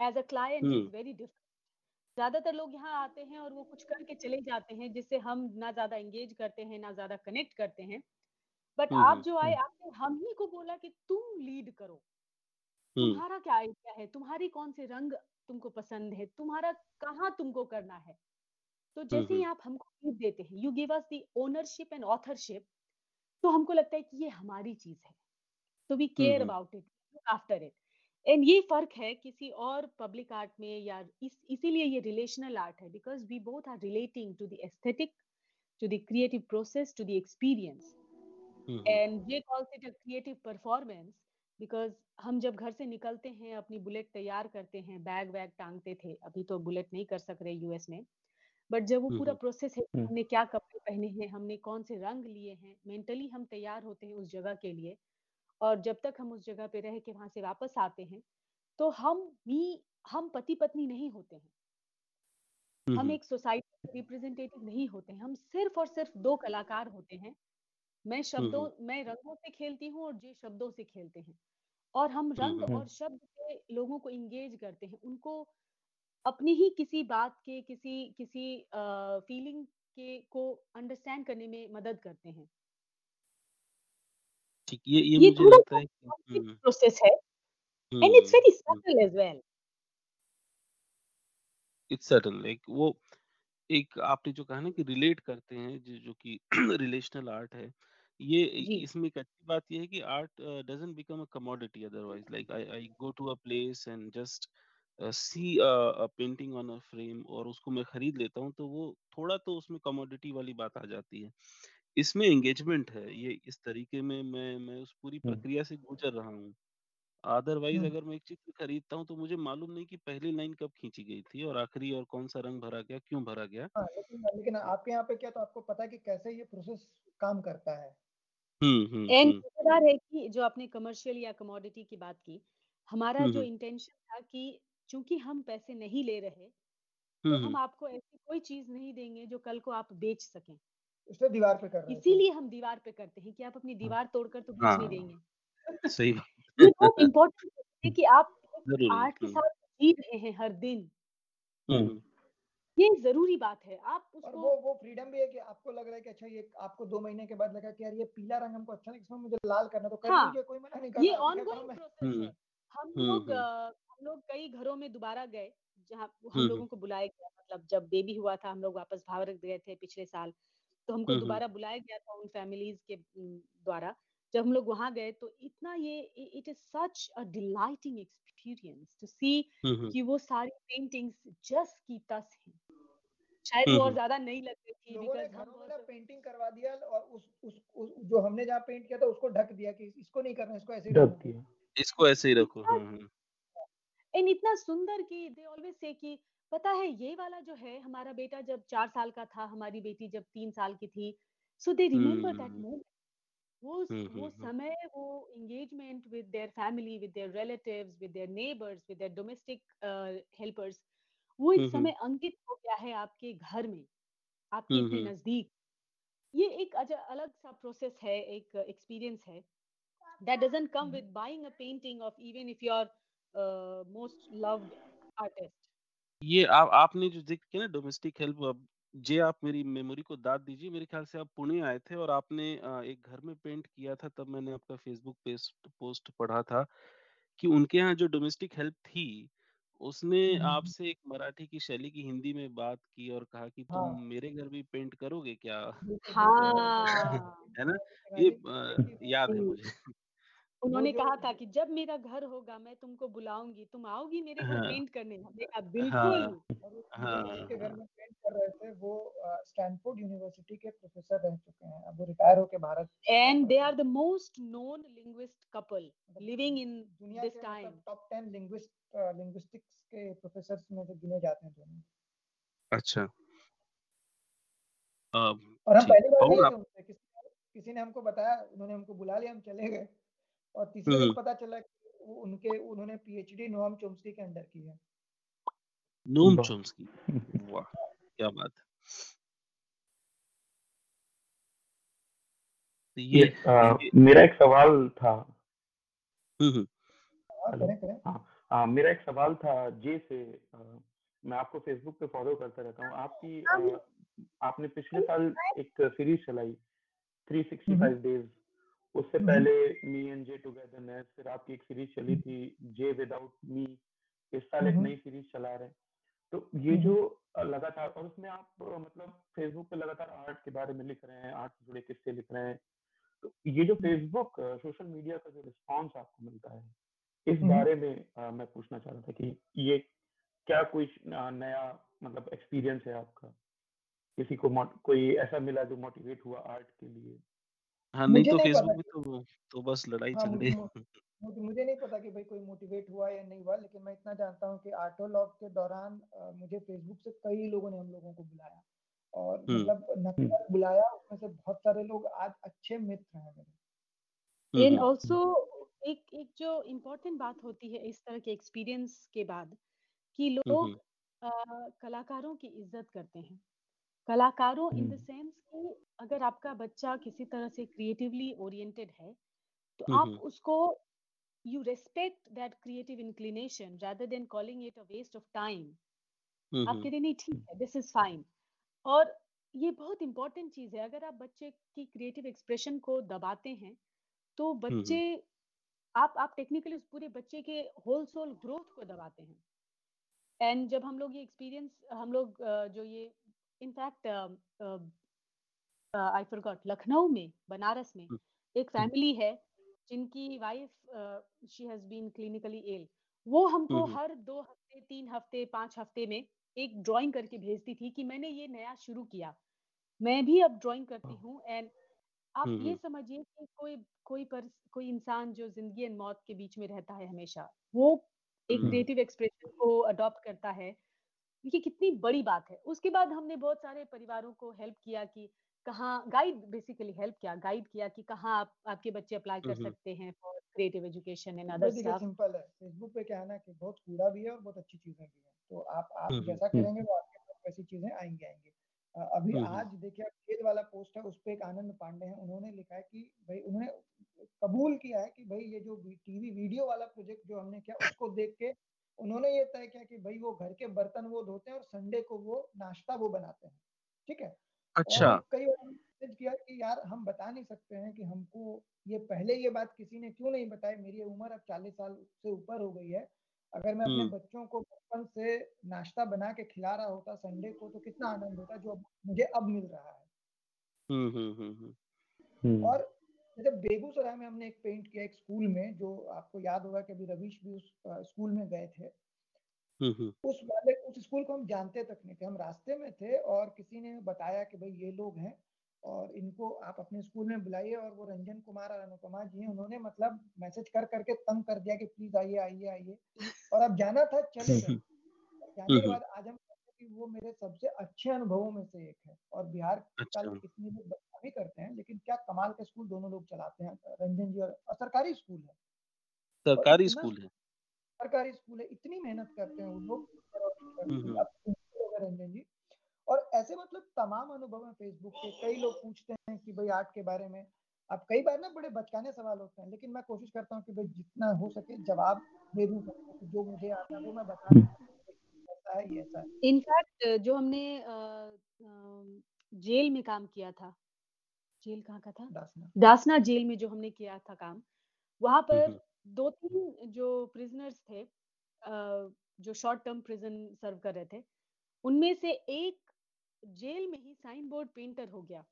as a client is very different ज़्यादातर लोग यहाँ आते हैं और वो कुछ करके चले जाते हैं जिससे हम ना ज़्यादा एंगेज करते हैं ना ज़्यादा कनेक्ट करते हैं। बट आप जो आए आपने हम ही को बोला कि तुम लीड करो। तुम्हारा क्या आइडिया है? तुम्हारी कौन से रंग तुमको पसंद है? तुम्हारा कहाँ तुमको करना है? तो जैसे ही आप हमको लीड देते हैं you give us the ownership and authorship तो हमको लगता है कि ये हमारी चीज़ है। तो we care about it after it and ये फ़र्क है किसी और पब्लिक आर्ट में या इस इसीलिए ये रिलेशनल आर्ट है because we both are relating to the aesthetic to the creative process to the experience and ये calls it a creative performance because हम जब घर से निकलते हैं अपनी बुलेट तैयार करते हैं बैग वैग टांगते थे अभी तो बुलेट नहीं कर सक रहे यूएस में बट जब वो पूरा प्रोसेस है हमने क्या कपड़े पहने हैं हमने कौन से रंग लिए हैं मेंटली हम तैयार होते हैं उस जगह के लिए और जब तक हम उस जगह पे रह के वहाँ से वापस आते हैं तो हम भी हम पति पत्नी नहीं होते हैं। हम एक सोसाइटी रिप्रेजेंटेटिव नहीं होते हैं। हम सिर्फ़ और सिर्फ़ दो कलाकार होते हैं। मैं शब्दों मैं रंगों से खेलती हूँ और जे शब्दों से खेलते हैं। और हम रंग और शब्द से लोगों को इंगेज करते हैं। उनको अपनी ही किसी बात के किसी किसी फीलिंग के को अंडरस्टैंड करने में मदद करते हैं। ठीक ये ये, ये मुझे लगता है प्रोसेस है and it's very subtle as well it's subtle like वो एक आपने जो कहा ना कि रिलेट करते हैं जो, जो कि रिलेशनल आर्ट है ये इसमें एक अच्छी बात ये है कि art doesn't become a commodity otherwise like I I go to a place and just see a painting on a frame और उसको मैं खरीद लेता हूँ तो वो थोड़ा तो उसमें कमोडिटी वाली बात आ जाती है। इसमें एंगेजमेंट है ये इस तरीके में मैं मैं उस पूरी प्रक्रिया से गुजर रहा हूँ अदरवाइज़ अगर मैं एक चित्र खरीदता हूँ तो मुझे मालूम नहीं कि पहली लाइन कब खींची गई थी और आखिरी और कौन सा रंग भरा गया क्यों भरा गया हाँ, लेकिन लेकिन आपके यहाँ पे क्या तो आपको पता है कि कैसे ये प्रोसेस काम करता है हुँ, हुँ, एंड हुँ। मज़ेदार है कि जो आपने कमर्शियल या कमोडिटी की बात की, हमारा जो। इंटेंशन था कि चूँकि हम पैसे नहीं ले रहे, तो हम आपको ऐसी कोई चीज़ नहीं देंगे जो कल को आप बेच सकें। उसने दीवार पे कर रहे। इसीलिए हम दीवार पे करते हैं कि आप अपनी हाँ। दीवार तोड़कर तो बेच नहीं हाँ, देंगे। सही इम्पोर्टेंट है कि आप आर्ट के साथ जी रहे हैं हर दिन। हुँ, हुँ। हुँ। ये ज़रूरी बात है। आप और उसको वो वो फ्रीडम भी है कि आपको लग रहा है कि अच्छा ये आपको 2 महीने के बाद लगा कि यार ये पीला रंग हमको अच्छा नहीं इसमें मुझे लाल करना तो कर हाँ, लीजिए कोई मना नहीं कर ये प्रोसेस है। हम लोग हम लोग कई घरों में दोबारा गए, जहाँ हम लोगों को बुलाया गया मतलब जब बेबी हुआ था हम लोग वापस भावरक गए थे पिछले साल, तो हमको हुँ, हुँ। दोबारा बुलाया गया था उन फैमिलीज़ के द्वारा। जब हम लोग वहाँ गए तो इतना ये it is such a delighting experience to see हुँ, हुँ। कि वो सारी पेंटिंग्स जस की तस हैं। शायद और ज़्यादा नहीं लग रही थी बिकॉज़ हम बहुत पेंटिंग करवा दिया और उस उस उस जो हमने जहाँ पेंट किया था उसको ढक दिया कि इसको नहीं करना इसको ऐसे ढक दिया। इसको ऐसे ही रखो। एंड इतना सुंदर कि दे ऑलवेज से कि पता है ये वाला जो है हमारा बेटा जब चार साल का था, हमारी बेटी जब तीन साल की थी, so they remember that moment. वो वो हुँ, हुँ। समय, वो engagement with their family, with their relatives, with their neighbours, with their domestic helpers, वो इस समय अंकित हो गया है आपके घर में, आपके इतने नज़दीक। ये एक अलग-सा प्रोसेस है, एक एक्सपीरियंस है। come with buying a painting of even if you are uh, most loved artist. ये आ आपने जो ज़िक्र किया ना डोमेस्टिक हेल्प अब जे आप मेरी मेमोरी को दाद दीजिए, मेरे ख़्याल से आप पुणे आए थे और आपने अ, एक घर में पेंट किया था तब मैंने आपका फ़ेसबुक पेस्ट पोस्ट पढ़ा था कि उनके यहाँ जो डोमेस्टिक हेल्प थी, उसने। आपसे एक मराठी की शैली की हिंदी में बात की और कहा कि तुम हाँ। मेरे घर भी पेंट करोगे क्या? बिल्कुल। हाँ। है ना? ये ये अ, याद है मुझे। उन्होंने कहा था कि जब मेरा घर होगा मैं तुमको बुलाऊँगी तुम आओगी मेरे घर हाँ, पेंट करने? हमने कहा बिल्कुल। हाँ, हाँ, घर हाँ। में पेंट कर रहे थे वो स्टैनफोर्ड यूनिवर्सिटी के प्रोफेसर रह चुके हैं। अब वो रिटायर होके भारत And they वापस are the most known linguist couple मतलब living in दुनिया this के मतलब टॉप 10 लिंग्विस्ट लिंग्विस्टिक्स के प्रोफेसर्स में से गिने जाते हैं दोनों। अच्छा। और हम पहली बार किसी ने हमको बताया, उन्होंने हमको बुला लिया, हम चले गए और तीसरे दिन हुँ। पता चला कि वो उनके उन्होंने पीएचडी नोआम चोम्स्की के अंडर की है। नोम! चॉम्स्की, वाह! क्या बात है। तो ये ये अ, ये मेरा एक सवाल था हुँ, हुँ। हाँ, करें, करें। हाँ मेरा एक सवाल था जे से अ, मैं आपको फेसबुक पे फॉलो करता रहता हूँ आपकी अ, आपने पिछले साल एक सीरीज़ चलाई हुँ, हुँ। 365 डेज़ उससे हुँ, हुँ। पहले मी एंड जे टुगेदरनेस फिर आपकी एक सीरीज़ चली थी जे विदाउट मी इस साल एक नई सीरीज़ चला रहे तो ये जो लगातार और उसमें आप मतलब फेसबुक पे लगातार आर्ट के बारे में लिख रहे हैं आर्ट से जुड़े किस्से लिख रहे हैं तो ये जो फेसबुक सोशल मीडिया का जो रिस्पॉन्स आपको मिलता है इस। बारे में अ, मैं पूछना चाह रहा था कि ये क्या कोई नया मतलब एक्सपीरियंस है आपका? किसी को कोई ऐसा मिला जो मोटिवेट हुआ आर्ट के लिए? हाँ, नहीं मुझे तो नहीं फेसबुक पता में तो तो बस लड़ाई हाँ, मुझे झगड़े मु मुझे मुझे नहीं पता कि भई कोई मोटिवेट हुआ या नहीं हुआ, लेकिन मैं इतना जानता हूँ कि आर्टोलॉग के दौरान अ, मुझे फेसबुक से कई लोगों ने हम लोगों को बुलाया और मतलब न हुँ, बुलाया, उसमें से बहुत सारे लोग आज अच्छे मित्र हैं मेरे। एंड ऑल्सो एक एक जो इम्पोर्टेंट बात होती है इस तरह के एक्सपीरियंस के बाद कि लोग अ, कलाकारों की इज़्ज़त करते हैं। कलाकारों इन द सेंस कि अगर आपका बच्चा किसी तरह से क्रिएटिवली ओरिएंटेड है, तो आप हुँ, उसको you respect that creative inclination rather than calling it a waste of time. आप कहते नहीं ठीक है, दिस इज़ फाइन। और ये बहुत इंपॉर्टेंट चीज़ है, अगर आप बच्चे की क्रिएटिव एक्सप्रेशन को दबाते हैं, तो हुँ, बच्चे आप आप टेक्निकली उस पूरे बच्चे के होल सोल ग्रोथ को दबाते हैं। एंड जब हम लोग ये एक्सपीरियंस हम लोग जो ये इनफैक्ट आई फॉरगॉट लखनऊ में, बनारस में एक फैमिली है जिनकी wife she has been clinically ill. वो हमको हर 2 हफ़्ते, 3 हफ़्ते, 5 हफ़्ते में एक ड्राइंग करके भेजती थी कि मैंने ये नया शुरू किया। मैं भी अब ड्राइंग करती हाँ, एंड आप ये समझिए कि कोई कोई पर्स कोई इंसान जो ज़िंदगी एंड मौत के बीच में रहता है हमेशा, वो एक क्रिएटिव एक्सप्रेशन को अडॉप्ट करता है। ये कितनी बड़ी बात है। उसके बाद हमने बहुत सारे परिवारों को हेल्प किया कि कहाँ गाइड बेसिकली हेल्प किया गाइड किया कि कहाँ आप आपके बच्चे अप्लाई कर सकते हैं for creative education and other stuff simple है। फेसबुक पे क्या है ना कि बहुत कूड़ा भी है और बहुत अच्छी चीज़ें भी हैं। तो आप आप जैसा करेंगे वो आपके पास वैसी चीज़ें आएँगी आएँगी। अभी आज देखिए खेल वाला पोस्ट है उस पर एक आनंद पांडे हैं। उन्होंने लिखा है कि भाई उन्होंने कबूल किया है कि भाई ये जो टीवी वीडियो वाला प्रोजेक्ट जो हमने किया उसको देख के उन्होंने ये तय किया कि भाई वो घर के बर्तन वो धोते हैं और संडे को वो नाश्ता वो बनाते हैं ठीक है? अच्छा। कई बार किया कि यार हम बता नहीं सकते हैं कि हमको ये पहले ये बात किसी ने क्यों नहीं बताई? मेरी उम्र अब चालीस साल से ऊपर हो गई है। अगर मैं अपने हम्म। बच्चों को बचपन से नाश्ता बना के खिला रहा होता संडे को तो कितना आनंद होता जो मुझे अब मिल रहा है। हम्म, हम्म, और जैसे बेगूसराय में हमने एक पेंट किया एक स्कूल में जो आपको याद होगा कि अभी रवीश भी उस स्कूल में गए थे। उस वाले उस स्कूल को हम जानते तक नहीं थे। हम रास्ते में थे और किसी ने बताया कि भाई ये लोग हैं और इनको आप अपने स्कूल में बुलाइए और वो रंजन कुमार और अनुपमा जी हैं उन्होंने मतलब मैसेज कर करके तंग कर दिया कि प्लीज़ आइए आइए आइए। और अब जाना था चले जाने के बाद आज हम कि वो मेरे सबसे अच्छे अनुभवों में से एक है। और बिहार अच्छा। का इतनी लोग भी करते हैं लेकिन क्या कमाल के स्कूल दोनों लोग चलाते हैं रंजन जी और सरकारी स्कूल है। सरकारी स्कूल है। सरकारी स्कूल है इतनी मेहनत करते हैं वो लोग। रंजन जी। और ऐसे मतलब तमाम अनुभव है फेसबुक पे कई लोग पूछते हैं कि भाई आर्ट के बारे में। अब कई बार ना बड़े बचकाने सवाल होते हैं लेकिन मैं कोशिश करता हूँ कि भाई जितना हो सके जवाब दे दूँ जो मुझे आता है वो मैं बता ऐसा है ये ऐसा है इनफैक्ट जो हमने जेल में काम किया था जेल कहाँ का था? दासना। दासना जेल में जो हमने किया था काम वहाँ पर दो तीन जो प्रिजनर्स थे जो शॉर्ट टर्म प्रिजन सर्व कर रहे थे उनमें से एक जेल में ही साइन बोर्ड पेंटर हो गया।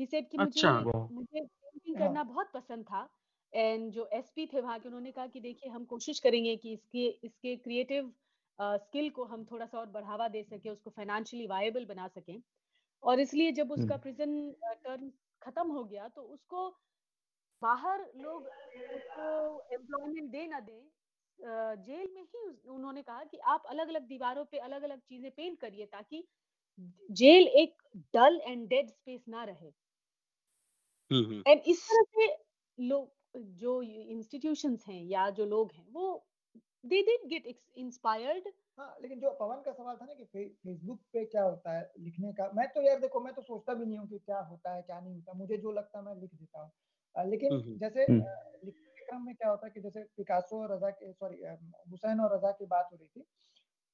ही सेड कि अच्छा, मुझे मुझे पेंटिंग हाँ। करना बहुत पसंद था एंड जो एसपी थे वहाँ के उन्होंने कहा कि देखिए हम कोशिश करेंगे कि इसके इसके क्रिएटिव स्किल को हम थोड़ा सा और बढ़ावा दे सके उसको फाइनेंशियली वायबल बना सकें। और इसलिए जब उसका प्रिजन टर्म खत्म हो गया तो उसको बाहर लोग उसको एम्प्लॉयमेंट दे ना दे जेल में ही उन्होंने कहा कि आप अलग अलग दीवारों पे अलग अलग चीज़ें पेंट करिए ताकि जेल एक डल एंड डेड स्पेस ना रहे। एंड इस तरह से लोग जो इंस्टीट्यूशंस हैं या जो लोग हैं वो दे डिड गेट इंस्पायर्ड हाँ लेकिन जो पवन का सवाल था ना कि फेसबुक पे क्या होता है लिखने का मैं तो यार देखो मैं तो सोचता भी नहीं हूँ कि क्या होता है क्या नहीं होता मुझे जो लगता है मैं लिख देता हूँ। लेकिन जैसे लिखने के क्रम में क्या होता है कि जैसे पिकासो और रजा के सॉरी हुसैन और रजा की बात हो रही थी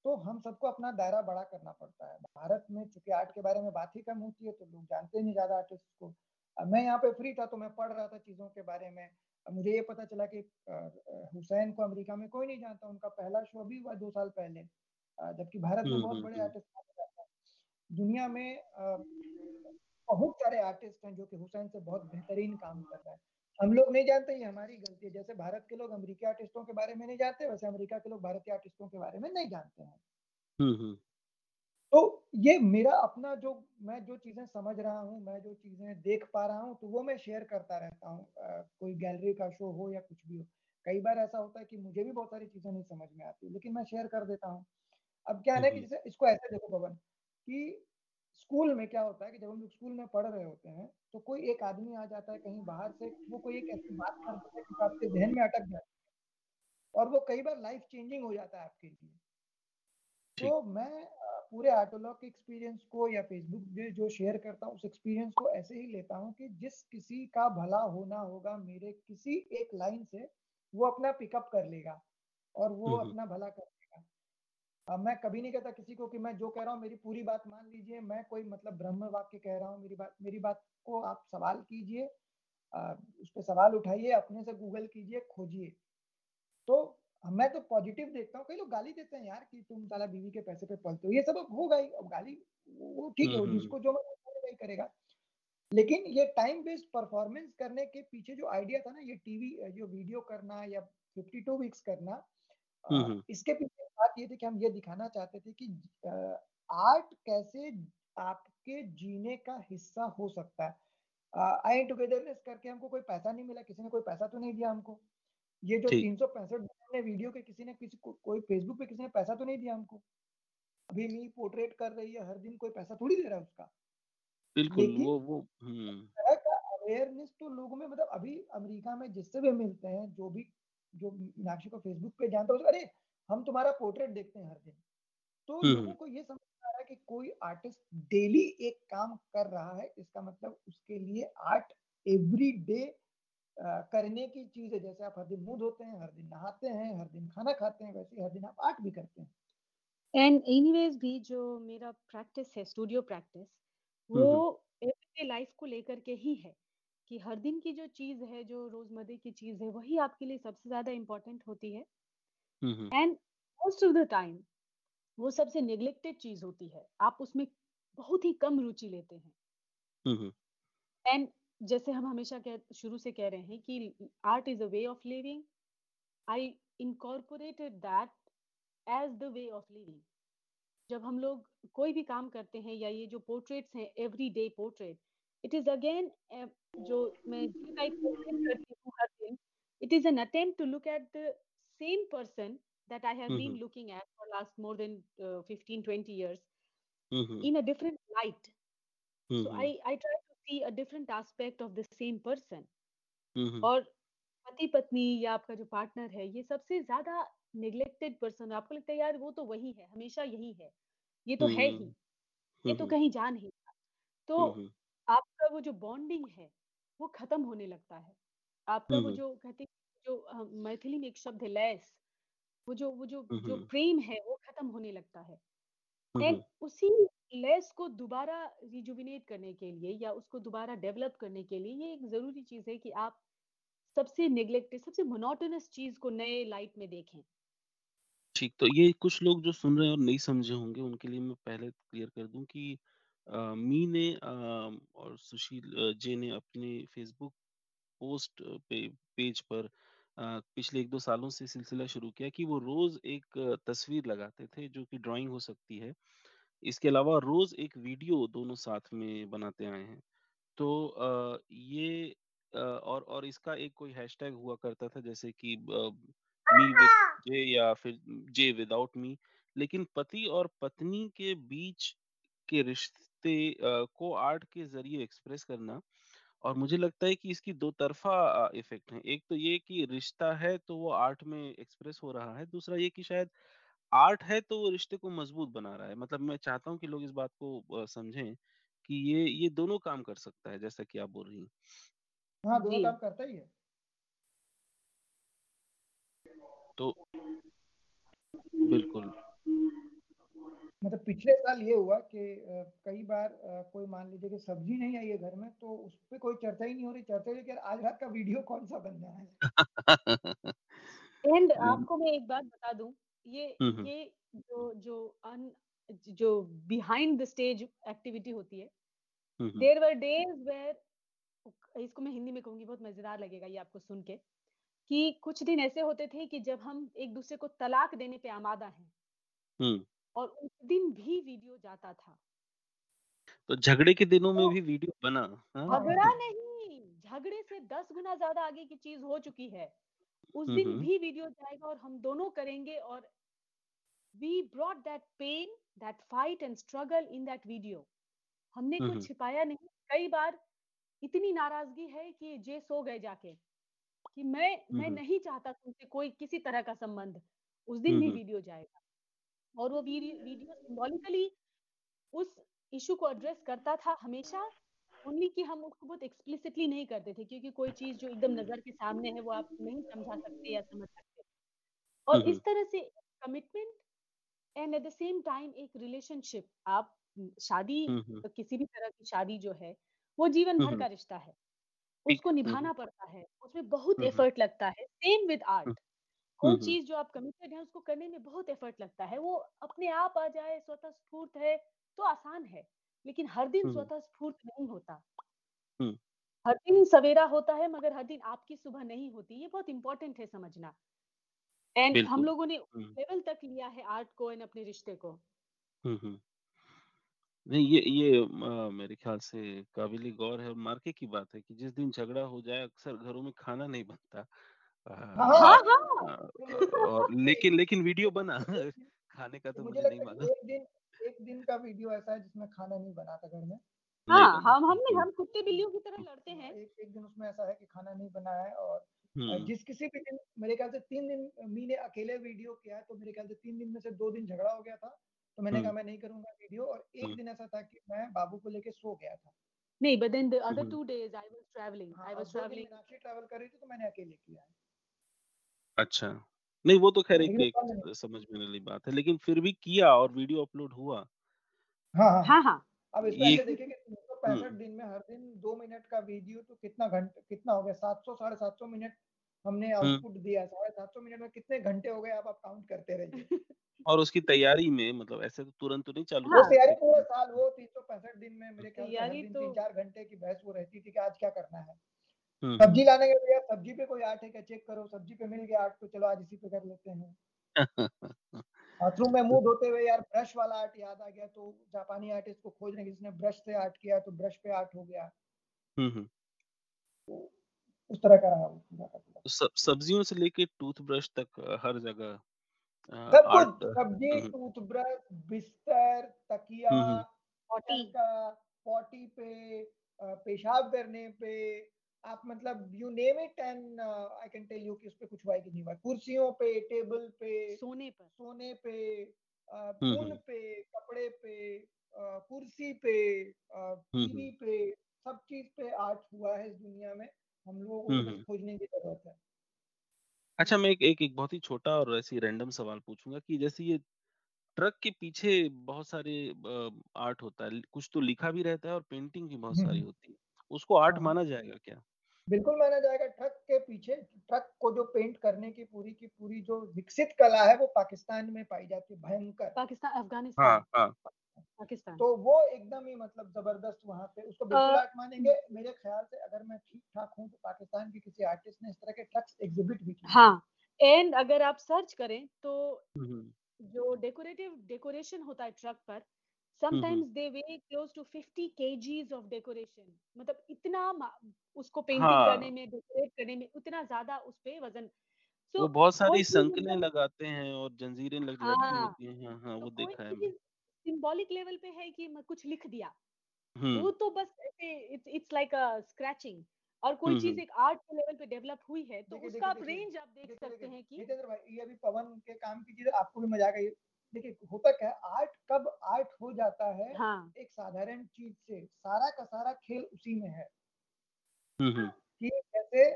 तो हम सबको अपना दायरा बड़ा करना पड़ता है। भारत में चूँकि आर्ट के बारे में बात ही कम होती है तो लोग जानते नहीं ज़्यादा आर्टिस्ट को। मैं यहाँ पे फ्री था तो मैं पढ़ रहा था चीज़ों के बारे में मुझे ये पता चला कि हुसैन को अमेरिका में कोई नहीं जानता उनका पहला शो भी हुआ दो साल पहले जबकि भारत में बहुत बड़े आर्टिस्ट दुनिया में बहुत सारे आर्टिस्ट हैं जो कि हुसैन से बहुत बेहतरीन काम कर रहे हैं। हम लोग नहीं जानते ये हमारी गलती है। जैसे भारत के लोग अमेरिकी आर्टिस्टों के बारे में नहीं जानते वैसे अमेरिका के लोग भारतीय आर्टिस्टों के बारे में नहीं जानते हैं। हम्म, हम्म। तो ये मेरा अपना जो मैं जो चीज़ें समझ रहा हूँ मैं जो चीज़ें देख पा रहा हूँ तो वो मैं शेयर करता रहता हूँ कोई गैलरी का शो हो या कुछ भी हो। कई बार ऐसा होता है कि मुझे भी बहुत सारी चीज़ें नहीं समझ में आती लेकिन मैं शेयर कर देता हूँ। अब क्या है कि जैसे इसको ऐसे देखो पवन कि स्कूल में क्या होता है कि जब हम लोग स्कूल में पढ़ रहे होते हैं तो कोई एक आदमी आ जाता है कहीं बाहर से वो कोई एक ऐसी बात कर देता है कि आपके जहन में अटक जाती है और वो कई बार लाइफ चेंजिंग हो जाता है आपके लिए। तो मैं पूरे आर्टोलॉग के एक्सपीरियंस को या फेसबुक पे जो शेयर करता हूँ उस एक्सपीरियंस को ऐसे ही लेता हूँ कि जिस किसी का भला होना होगा मेरे किसी एक लाइन से वो अपना पिकअप कर लेगा और वो अपना भला कर अब मैं कभी नहीं कहता किसी को कि मैं जो कह रहा हूँ मेरी पूरी बात मान लीजिए मैं कोई मतलब ब्रह्म वाक्य कह रहा हूँ मेरी बात मेरी बात को आप सवाल कीजिए उस पर सवाल उठाइए अपने से गूगल कीजिए खोजिए। तो मैं तो पॉजिटिव देखता हूँ। कई लोग गाली देते हैं यार कि तुम साला बीवी के पैसे पे पलते हो। ये सब होगा ही अब गाली वो ठीक है जिसको जो वही करेगा। लेकिन ये टाइम बेस्ड परफॉर्मेंस करने के पीछे जो आइडिया था ना ये टीवी जो वीडियो करना या 52 वीक्स करना इसके पीछे बात ये थी कि हम ये दिखाना चाहते थे कि आर्ट कैसे आपके जीने का हिस्सा हो सकता है। आई टुगेदरनेस करके हमको कोई पैसा नहीं मिला किसी ने कोई पैसा तो नहीं दिया हमको। ये जो तीन सौ पैंसठ वीडियो के किसी ने किसी को कोई फेसबुक पे किसी ने पैसा तो नहीं दिया हमको अभी मी पोर्ट्रेट कर रही है हर दिन कोई पैसा थोड़ी दे रहा है उसका बिल्कुल, वो वो तरह का अवेयरनेस तो लोगों में मतलब अभी अमेरिका में जिससे भी मिलते हैं, जो भी जो मीनाक्षी को फेसबुक पे जानता है, "अरे! हम तुम्हारा पोर्ट्रेट देखते हैं हर दिन।" तो लोगों को ये समझ आ रहा है कि कोई आर्टिस्ट डेली एक काम कर रहा है, इसका मतलब उसके लिए आर्ट एवरी डे करने की चीज़ है। जैसे आप हर दिन मुँह धोते हैं, हर दिन नहाते हैं, हर दिन खाना खाते हैं, वैसे हर दिन आप आर्ट भी करते हैं। एंड एनीवेज़ भी जो मेरा प्रैक्टिस है, स्टूडियो प्रैक्टिस, वो एवरीडे लाइफ़ को लेकर के ही है, कि हर दिन की जो चीज़ है, जो रोज़मर्रे की चीज़ है, वही आपके लिए सबसे ज़्यादा इम्पोर्टेंट होती है। And most of the time वो सबसे नेग्लेक्टेड चीज़ होती है। आप उसमें बहुत ही कम रुचि लेते हैं। एंड जैसे हम हमेशा कह शुरू से कह रहे हैं कि art is a way of living. I incorporated that as the way of living. जब हम लोग कोई भी काम करते हैं या ये जो पोर्ट्रेट्स हैं everyday portrait, it is again जो मैं करती हूँ हर दिन, it is an attempt to look at the same person that I have been. Looking at for last more than a, 15-20 years. In a different light. So hmm. I a different aspect of the same person hmm, hmm. और पति-पत्नी या आपका जो partner है, ये सबसे ज़्यादा neglected person आपको लगता है यार वो तो वही है, हमेशा यही है। ये तो है ही, ये तो कहीं जा नहीं रहा। तो हुँ। आपका वो जो बॉन्डिंग है, वो ख़त्म होने लगता है। आपका वो जो कहते हैं जो मैथिली में एक शब्द है लैस, वो जो वो जो जो प्रेम है, वो ख़त्म होने लगता है। एंड उसी लैस को दोबारा रिजुविनेट करने के लिए या उसको दोबारा डेवलप करने के लिए ये एक ज़रूरी चीज़ है कि आप सबसे नेग्लेक्टेड, सबसे मोनोटोनस चीज़ को नए लाइट में देखें। ठीक, तो ये कुछ लोग जो सुन रहे हैं और नहीं समझे होंगे, उनके लिए मैं पहले क्लियर कर दूँ कि अ, मी ने अ, और सुशील जे ने अपने फ़ेसबुक पोस्ट पे पेज पर अ, पिछले 1-2 सालों से सिलसिला शुरू किया कि वो रोज़ एक तस्वीर लगाते थे, जो कि ड्राइंग हो सकती है। इसके अलावा रोज़ एक वीडियो दोनों साथ में बनाते आए हैं। तो अ, ये अ, और और इसका एक कोई हैशटैग हुआ करता था जैसे कि मी जे या फिर जे विदाउट मी लेकिन पति और पत्नी के बीच के रिश्ते को आर्ट के ज़रिए एक्सप्रेस करना और मुझे लगता है कि इसकी दो तरफ़ा इफ़ेक्ट है। एक तो ये कि रिश्ता है तो वो आर्ट में एक्सप्रेस हो रहा है, दूसरा ये कि शायद आर्ट है तो वो रिश्ते को मज़बूत बना रहा है। मतलब मैं चाहता हूँ कि लोग इस बात को अ, समझें कि ये ये दोनों काम कर सकता है, जैसा कि आप बोल रही हैं। हाँ, दोनों जी। काम करता ही है। तो बिल्कुल। मतलब पिछले साल ये हुआ कि अ, कई बार अ, कोई मान लीजिए कि सब्ज़ी नहीं आई है घर में, तो उस पे कोई चर्चा ही नहीं हो रही। चर्चा ये है कि यार आज रात का वीडियो कौन-सा बनना है? एंड आपको मैं एक बात बता दूँ, ये। ये जो जो अन जो बिहाइंड द स्टेज एक्टिविटी होती है, हुँ। वर डेज़ वेयर इसको मैं हिंदी में कहूँगी बहुत मज़ेदार लगेगा ये आपको सुन के, कि कुछ दिन ऐसे होते थे कि जब हम एक-दूसरे को तलाक देने पे आमादा हैं और उस दिन भी वीडियो जाता था। तो झगड़े के दिनों में तो भी वीडियो बना, हाँ? झगड़ा नहीं, झगड़े से 10 गुना ज़्यादा आगे की चीज़ हो चुकी है। उस दिन भी वीडियो जाएगा और हम दोनों करेंगे और we brought that pain, that fight and struggle in that video. हमने कुछ। छिपाया नहीं। कई बार इतनी नाराज़गी है कि जे सो गए जाके, कि मैं मैं। नहीं चाहता तुमसे कोई किसी तरह का संबंध। उस दिन भी वीडियो जाएगा और वो वीडियो सिम्बॉलिकली उस इश्यू को एड्रेस करता था हमेशा, ओनली कि हम उसको बहुत एक्सप्लिसिटली नहीं करते थे क्योंकि कोई चीज़ जो एकदम नज़र के सामने है, वो आप नहीं समझा सकते या समझ सकते। और इस तरह से commitment and at the same time एक रिलेशनशिप आप शादी हुँ। किसी भी तरह की शादी जो है, वो जीवन भर का रिश्ता है। उसको। निभाना पड़ता है, उसमें बहुत। एफर्ट लगता है। सेम विद आर्ट, कोई चीज़ जो आप कमिटेड हैं, उसको करने में बहुत एफर्ट लगता है। वो अपने आप आ जाए, स्वतः स्फूर्त है, तो आसान है, लेकिन हर दिन। स्वतः स्फूर्त नहीं होता। हर दिन सवेरा होता है, मगर हर दिन आपकी सुबह नहीं होती। ये बहुत इम्पोर्टेंट है समझना। एंड हम लोगों ने लेवल तक लिया है आर्ट को एंड अपने रिश्ते को। हुँ, हुँ। नहीं, ये ये अ, मेरे ख़्याल से काबिल-ए-गौर है मार्के की बात है कि जिस दिन झगड़ा हो जाए, अक्सर घरों में खाना नहीं बनता। अ, हाँ, हाँ, हाँ। हाँ। और लेकिन लेकिन वीडियो बना। खाने का तो मुझे मुझे नहीं मालूम। एक दिन एक दिन का वीडियो ऐसा है जिसमें खाना नहीं बना था घर में। हाँ, हम हम नहीं हम कुत्ते-बिल्लियों की तरह लड़ते हाँ, हैं। एक एक दिन उसमें ऐसा है कि खाना नहीं बना है और हुँ। जिस किसी भी दिन मेरे ख्याल से 3 दिन मी ने अकेले वीडियो किया तो मेरे ख्याल से 3 दिन में से 2 दिन झगड़ा हो गया था। तो मैंने कहा मैं नहीं करूँगा वीडियो और एक दिन ऐसा था कि मैं बाबू को लेके सो गया था। नहीं, but then the other. 2 days I was travelling I was travelling Meenakshi travel कर रही थी, तो मैंने अकेले किया है। अच्छा। नहीं वो तो ख़ैर एक लेकिन एक समझ में वाली बात है, लेकिन फिर भी किया और वीडियो अपलोड हुआ। हाँ, हाँ, हाँ, हाँ। अब इसमें ये ऐसे देखिए कि 365 हुँ। दिन में हर दिन 2 मिनट का वीडियो तो कितना घंट कितना हो गया 700 साढ़े 700 मिनट हमने आउटपुट दिया है। साढ़े 700 मिनट में कितने घंटे हो गए अब आप काउंट करते रहिए। और उसकी तैयारी में मतलब ऐसे तो तुरंत तो नहीं चालू हाँ। तैयारी सकते पूरे साल वो 365 दिन में मेरे ख्याल से तैयारी तो 3-4 घंटे की बहस वो रहती थी कि आज क्या करना है। सब्ज़ी लाने के भैया सब्ज़ी पे कोई आर्ट है क्या चेक करो, सब्ज़ी पे मिल गया आर्ट तो चलो आज इसी पे कर लेते हैं। बाथरूम में मुँह धोते हुए यार ब्रश वाला आर्ट याद आ गया तो जापानी आर्टिस्ट को खोज रहे जिसने ब्रश से आर्ट किया तो ब्रश पे आर्ट हो गया। हुँ, हुँ। तो उस तरह का रहा वो पूरा का पूरा। स सब्जियों से लेके टूथब्रश तक हर जगह सब कुछ सब्ज़ी। टूथब्रश, बिस्तर, तकिया। पॉटी चरखा, पॉटी पे पेशाब करने पे आप मतलब you name it and I can tell you कि उसपे कुछ हुआ है कि नहीं हुआ कुर्सियों पे, टेबल पे, सोने पर। सोने पे ऊन पे, कपड़े पे कुर्सी पे टीवी पे, सब चीज़ पे आर्ट हुआ है इस दुनिया में। हम लोगों को खोजने की ज़रूरत है। अच्छा मैं एक एक एक बहुत ही छोटा और ऐसी रैंडम सवाल पूछूँगा कि जैसे ये ट्रक के पीछे बहुत सारे आर्ट होता है, कुछ तो लिखा भी रहता है और पेंटिंग भी बहुत सारी होती है। उसको आर्ट हाँ। माना जाएगा क्या? बिल्कुल माना जाएगा ट्रक के पीछे ट्रक को जो पेंट करने की पूरी की पूरी जो विकसित कला है वो पाकिस्तान में पाई जाती है भयंकर। पाकिस्तान हाँ, अफ़गानिस्तान, हाँ। पाकिस्तान। तो वो एकदम ही मतलब ज़बरदस्त वहाँ पे उसको बिल्कुल अ, मानेंगे। मेरे ख़्याल से अगर मैं ठीक-ठाक हूँ तो पाकिस्तान के किसी आर्टिस्ट ने इस तरह के ट्रक्स एग्ज़िबिट भी किए हैं। हाँ, एंड अगर आप सर्च करें तो हुँ, हुँ। जो डेकोरेटिव डेकोरेशन होता है ट्रक पर, hmm, hmm. Sometimes they weigh close to 50 KGs of decoration मतलब इतना उसको पेंटिंग करने हाँ। में, डेकोरेट करने में उतना ज़्यादा उसपे वज़न। सो वो बहुत सारी संकलें लगाते हैं और जंजीरें लग हाँ, होती हैं। हाँ, हाँ, तो वो देखा है सिंबॉलिक लेवल पे है कि म कुछ लिख दिया। वो तो बस ऐसे it's it's like a scratching और कोई चीज़ एक आर्ट के लेवल पे डेवलप हुई है, तो उसका आप रेंज आप देख सकते हैं कि जितेंद्र भाई ये अभी पवन के काम की चीज़ आपको भी मज़ा आएगा देखिए होता क्या है आर्ट कब आर्ट हो जाता है हाँ, एक साधारण चीज़ से, सारा का सारा खेल उसी में है। हुँ, हुँ। कि जैसे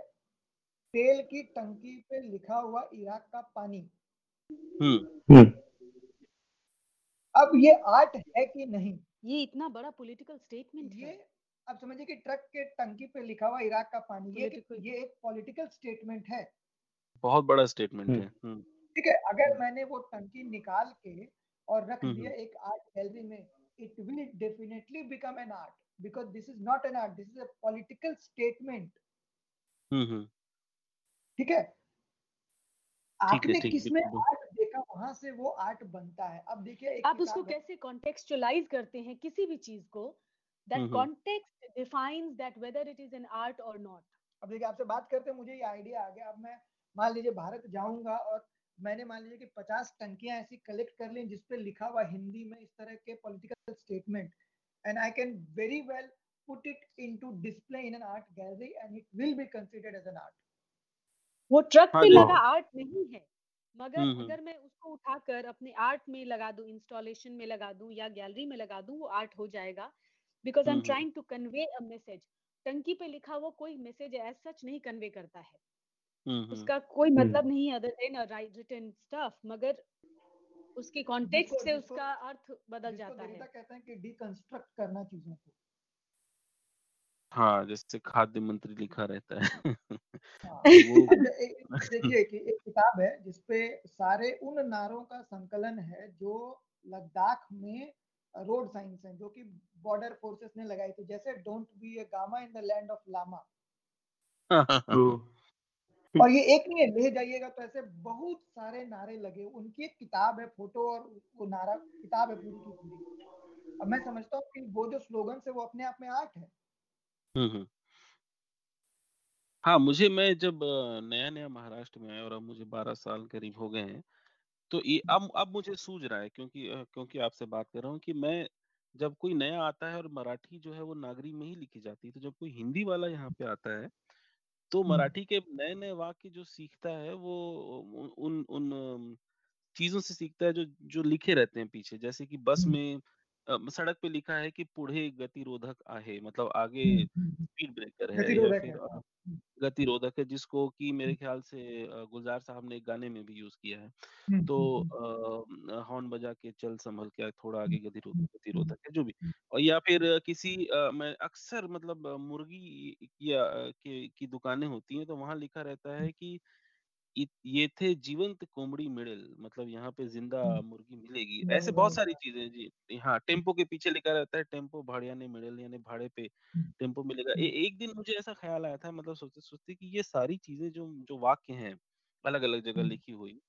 तेल की टंकी पे लिखा हुआ इराक का पानी। हुँ। हुँ। अब ये आर्ट है कि नहीं? ये इतना बड़ा पॉलिटिकल स्टेटमेंट ये। अब समझिए कि ट्रक के टंकी पे लिखा हुआ इराक का पानी ये ये एक पॉलिटिकल स्टेटमेंट है। बहुत बड़ा स्टेटमेंट हुँ। है। हुँ। ठीक है, अगर मैंने वो टंकी निकाल के और रख दिया एक आर्ट गैलरी में, it will definitely become an art because this is not an art, this is a political statement. Hmm, hmm. ठीक है? आपने किसमें। आर्ट देखा वहाँ से वो आर्ट बनता है। अब देखिए आप उसको कैसे कॉन्टेक्सचुअलाइज़ करते हैं किसी भी चीज़ को, that context defines that whether it is an art और नॉट। अब देखिए आपसे बात करते मुझे ये आइडिया आ गया अब मैं मान लीजिए भारत जाऊँगा और मैंने मान लीजिए कि 50 टंकियाँ ऐसी कलेक्ट कर ली जिसपे लिखा हुआ हिंदी में इस तरह के political statement and I can very well put it into display in an art gallery and it will be considered as an art. वो ट्रक हाँ, पे लगा आर्ट नहीं है, मगर हुँ, हुँ। अगर मैं उसको उठाकर अपने आर्ट में लगा दूँ, इंस्टॉलेशन में लगा दूँ या गैलरी में लगा दूँ, वो आर्ट हो जाएगा because I am trying to convey a message. टंकी पे लिखा हुआ कोई मैसेज एज़ सच नहीं कन्वे करता है। उसका कोई मतलब नहीं है other than right written stuff मगर उसके कॉन्टेक्स्ट से उसका अर्थ बदल जाता है। कहते हैं कि डिकंस्ट्रक्ट करना चीज़ों को। हाँ, जैसे खाद्य मंत्री लिखा रहता है। हाँ, ए ए देखिए कि एक किताब है जिसपे सारे उन नारों का संकलन है जो लद्दाख में रोड साइंस हैं, जो कि बॉर्डर फोर्सेस ने लगाई थी। जैसे don't be a gama in the land of lama. और ये एक नहीं है, ले जाइएगा तो ऐसे बहुत सारे नारे लगे। उनकी एक किताब है, फ़ोटो और वो नारा किताब है पूरी की पूरी। अब मैं समझता हूँ कि वो जो स्लोगन्स है वो अपने आप में आर्ट है। हुँ, हुँ। हाँ, मुझे मैं जब नया-नया महाराष्ट्र में आया और अब मुझे 12 साल करीब हो गए हैं, तो ये अब अब मुझे सूझ रहा है क्योंकि क्योंकि आपसे बात कर रहा हूँ कि मैं जब कोई नया आता है और मराठी जो है वो नागरी में ही लिखी जाती है, तो जब कोई हिंदी वाला यहाँ पे आता है, तो मराठी के नए-नए वाक्य जो सीखता है वो उन उन चीज़ों से सीखता है जो जो लिखे रहते हैं पीछे। जैसे कि बस में अ, सड़क पे लिखा है कि पुढे गतिरोधक आहे मतलब आगे हम्म, हम्म, स्पीड ब्रेकर है या गतिरोधक है फिर अ, गतिरोधक है जिसको कि मेरे हम्म, ख्याल से अ, गुलज़ार साहब ने एक गाने में भी यूज़ किया है। तो अ, हॉर्न बजा के चल संभल के थोड़ा आगे गतिरोधक गतिरोधक है जो भी। और या फिर किसी अ, मैं अक्सर मतलब मुर्गी या की की दुकानें होती हैं तो वहाँ लिखा रहता है कि इ येथे जीवंत कोमड़ी मिळेल मतलब यहाँ पे ज़िंदा मुर्गी मिलेगी। ऐसे बहुत सारी चीज़ें जी। हाँ, टेंपो के पीछे लिखा रहता है टेंपो भाड्याने मिळेल यानी भाड़े पे टेंपो मिलेगा। ए एक दिन मुझे ऐसा ख़्याल आया था मतलब सोचते-सोचते कि ये सारी चीज़ें जो जो वाक्य हैं, अलग-अलग जगह हम्म, लिखी हुई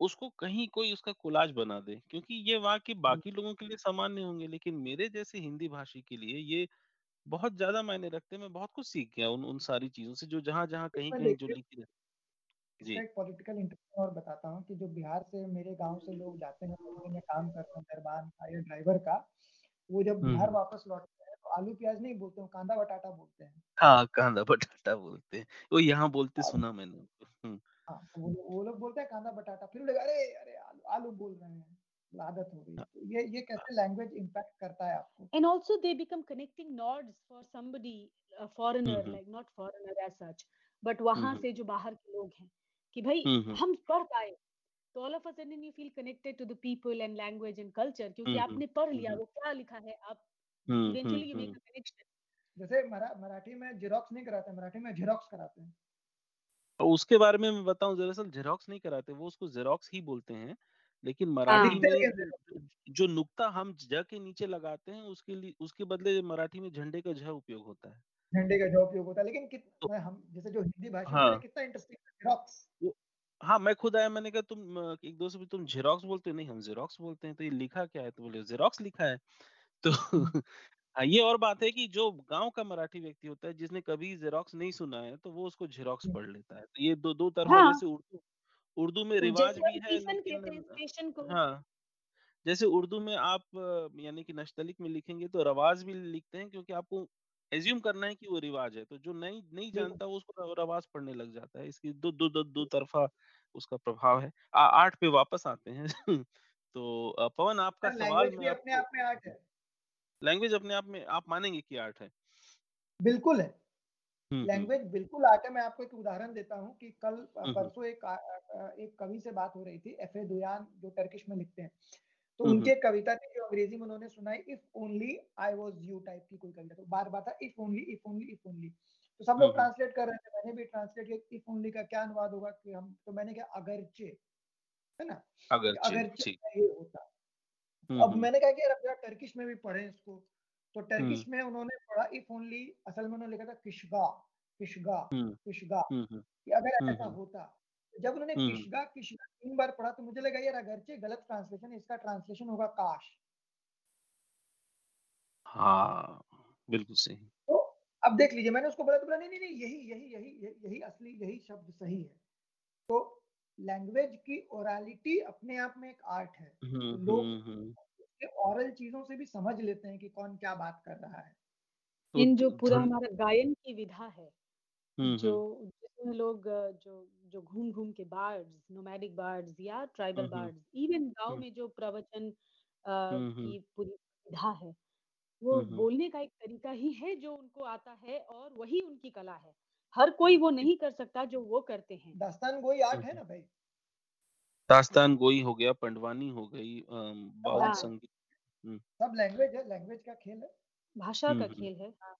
उसको कहीं कोई उसका कोलाज बना दे क्योंकि ये वाक्य बाकी लोगों के लिए सामान्य होंगे लेकिन मेरे जैसे हिंदी भाषी के लिए ये बहुत ज़्यादा मायने रखते हैं। मैं बहुत कुछ सीख गया उन उन सारी चीज़ों से जो जहाँ जहाँ कहीं कहीं जो लिखी रहती इसका एक पॉलिटिकल इंटरेस्ट और बताता हूँ कि जो बिहार से मेरे गाँव से लोग जाते हैं दिल्ली में काम करते हैं दरबान का या ड्राइवर का वो जब हम्म। बिहार। वापस लौटते हैं तो आलू प्याज नहीं बोलते हैं कांदा बटाटा बोलते हैं। हाँ कांदा बटाटा बोलते हैं। वो यहाँ बोलते सुना मैंने। हम्म। हाँ तो वो वो लोग बोलते हैं कांदा बटाटा फिर लोग अरे अरे आलू आलू बोल रहे हैं आदत हो गई। तो ये ये कैसे लैंग्वेज इम्पैक्ट करता है आपको? And also they become connecting nods for somebody a foreigner hmm like not foreigner as such but हम्म वहाँ हम्म। से जो बाहर के लोग हैं। कि भाई हम पढ़ पाए। तो all of a sudden you feel connected to the people and language and culture क्योंकि आपने पढ़ लिया वो क्या लिखा है आप eventually you make a connection जैसे मरा, मराठी में जेरोक्स नहीं कराते मराठी में जेरोक्स कराते हैं। उसके बारे में मैं बताऊँ दरअसल जेरोक्स नहीं कराते वो उसको जेरोक्स ही बोलते हैं लेकिन हाँ। मराठी में जो जेरोक्स जो, जो नुक्ता हम ज के नीचे लगाते हैं उसके लिए उसके बदले मराठी में झंडे का झ उपयोग होता है। झंडे का जो उपयोग होता है लेकिन कित, तो हम जैसे जो हिंदी भाषी हैं हाँ। कितना इंटरेस्टिंग हाँ मैं खुद आया मैंने कहा तुम एक दोस्त से तुम जेरोक्स बोलते हो? नहीं हम जेरोक्स बोलते हैं। तो ये लिखा क्या है? तो बोले जेरोक्स लिखा है। तो हाँ, ये और बात है कि जो गाँव का मराठी व्यक्ति होता है जिसने कभी जेरोक्स नहीं सुना है तो वो उसको जेरोक्स पढ़ लेता है। तो ये दो दो तरफा हाँ। जैसे उर्दू उर्दू में रिवाज भी है स्टेशन हैं को। हाँ जैसे उर्दू में आप यानी कि नस्तलिक में लिखेंगे तो रवाज भी लिखते हैं क्योंकि आपको एज्यूम करना है कि वो रिवाज है तो जो नहीं नहीं जानता वो उसको रवाज पढ़ने लग जाता है इसकी दो दो दो, दो तरफा उसका प्रभाव है। आ, आर्ट पे वापस आते हैं। तो पवन आपका सवाल लैंग्वेज मैं अपने आप में आर्ट है। लैंग्वेज अपने आप में आप मानेंगे कि आर्ट है? बिल्कुल है। हम्म हम्म। लैंग्वेज बिल्कुल आर्ट है। मैं आपको एक उदाहरण देता हूँ कि कल हम्म हम्म। परसों एक एक कवि से बात हो रही थी एफ़ ए दुयान जो टर्किश में लिखते हैं। तो हम्म उनकी एक कविता थी जो अंग्रेज़ी में उन्होंने सुनाई if only I was you type की कोई कविता। तो बार बार था if only if only if only तो सब लोग हम्म ट्रांसलेट कर रहे थे। मैंने भी ट्रांसलेट किया इफ़ ओनली का क्या अनुवाद होगा कि हम तो मैंने क्या अगरचे है ना? अगरचे अगरचे ये होता। हम्म अब हम्म। मैंने कहा कि यार अब टर्किश में भी पढ़े इसको। तो हम्म। टर्किश में उन्होंने पढ़ा इफ़ ओनली असल में उन्होंने लिखा था किशगा किशगा हम्म। किशगा हम्म हम्म। कि अगर हम्म ऐसा हम्म। होता तो जब उन्होंने हम्म, हम्म। किशगा किशगा तीन बार पढ़ा तो मुझे लगा यार अगरचे गलत ट्रांसलेशन इसका ट्रांसलेशन होगा काश। हाँ बिल्कुल सही। तो अब देख लीजिए मैंने उसको बोला तो बोला नहीं नहीं नहीं यही यही यही यही यही असली यही शब्द सही है। तो लैंग्वेज की ओरालिटी अपने आप में एक आर्ट है। हम्म लोग हम्म। उसके ओरल चीज़ों से भी समझ लेते हैं कि कौन क्या बात कर रहा है। तो इन जो पूरा हमारा गायन की विधा है हम्म जो लोग जो जो घूम घूम के बार्ड्स नोमैडिक बार्ड्स या ट्राइबल हम्म बार्ड्स इवन गाँव हम्म। में जो प्रवचन हम्म हम्म की पूरी विधा है वो हम्म बोलने का एक तरीका ही है जो उनको आता है और वही उनकी कला है। हर कोई वो नहीं कर सकता जो वो करते हैं। दास्तान गोई आर्ट है हम्म। ना भाई? दास्तान गोई हो गया पंडवानी हो गई बाउल हाँ। संगीत हम्म। सब लैंग्वेज है लैंग्वेज का खेल है। भाषा हम्म का हम्म, खेल है हाँ।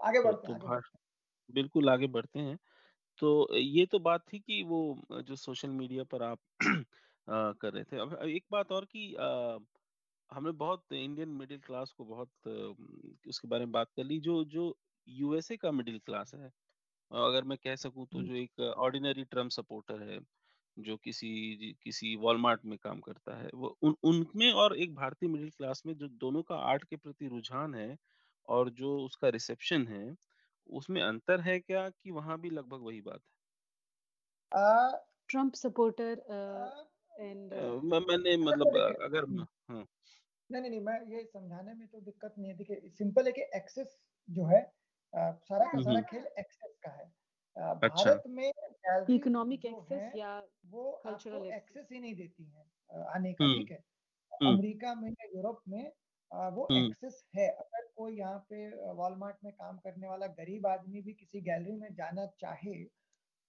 आगे तो बढ़ते तो हैं बढ़ते बिल्कुल आगे बढ़ते हैं। तो ये तो बात थी कि वो जो सोशल मीडिया पर आप अ, कर रहे थे। अब एक बात और कि हमने बहुत इंडियन मिडिल क्लास को बहुत उसके बारे में बात कर ली जो जो यूएसए का मिडिल क्लास है। अगर मैं कह सकूँ तो जो एक ऑर्डिनरी ट्रंप सपोर्टर है जो किसी किसी वॉलमार्ट में काम करता है वो उन उनमें और एक भारतीय मिडिल क्लास में जो दोनों का आर्ट के प्रति रुझान है और जो उसका रिसेप्शन है उसमें अंतर है क्या कि वहाँ भी लगभग वही बात आ, ट्रंप सपोर्टर एंड है मैं मैंने मतलब अगर हम्म, हाँ नहीं नहीं नहीं मैं ये समझाने में तो दिक्कत नहीं है। देखिए सिंपल है कि एक्सेस जो है आ, सारा का सारा खेल एक्सेस का है। आ, अच्छा। भारत में इकोनॉमिक एक्सेस या वो कल्चरल एक्सेस ही नहीं देती है आने का हम्म ठीक है? हम्म। अमेरिका में या यूरोप में वो एक्सेस है। अगर कोई यहाँ पे वॉलमार्ट में काम करने वाला गरीब आदमी भी किसी गैलरी में जाना चाहे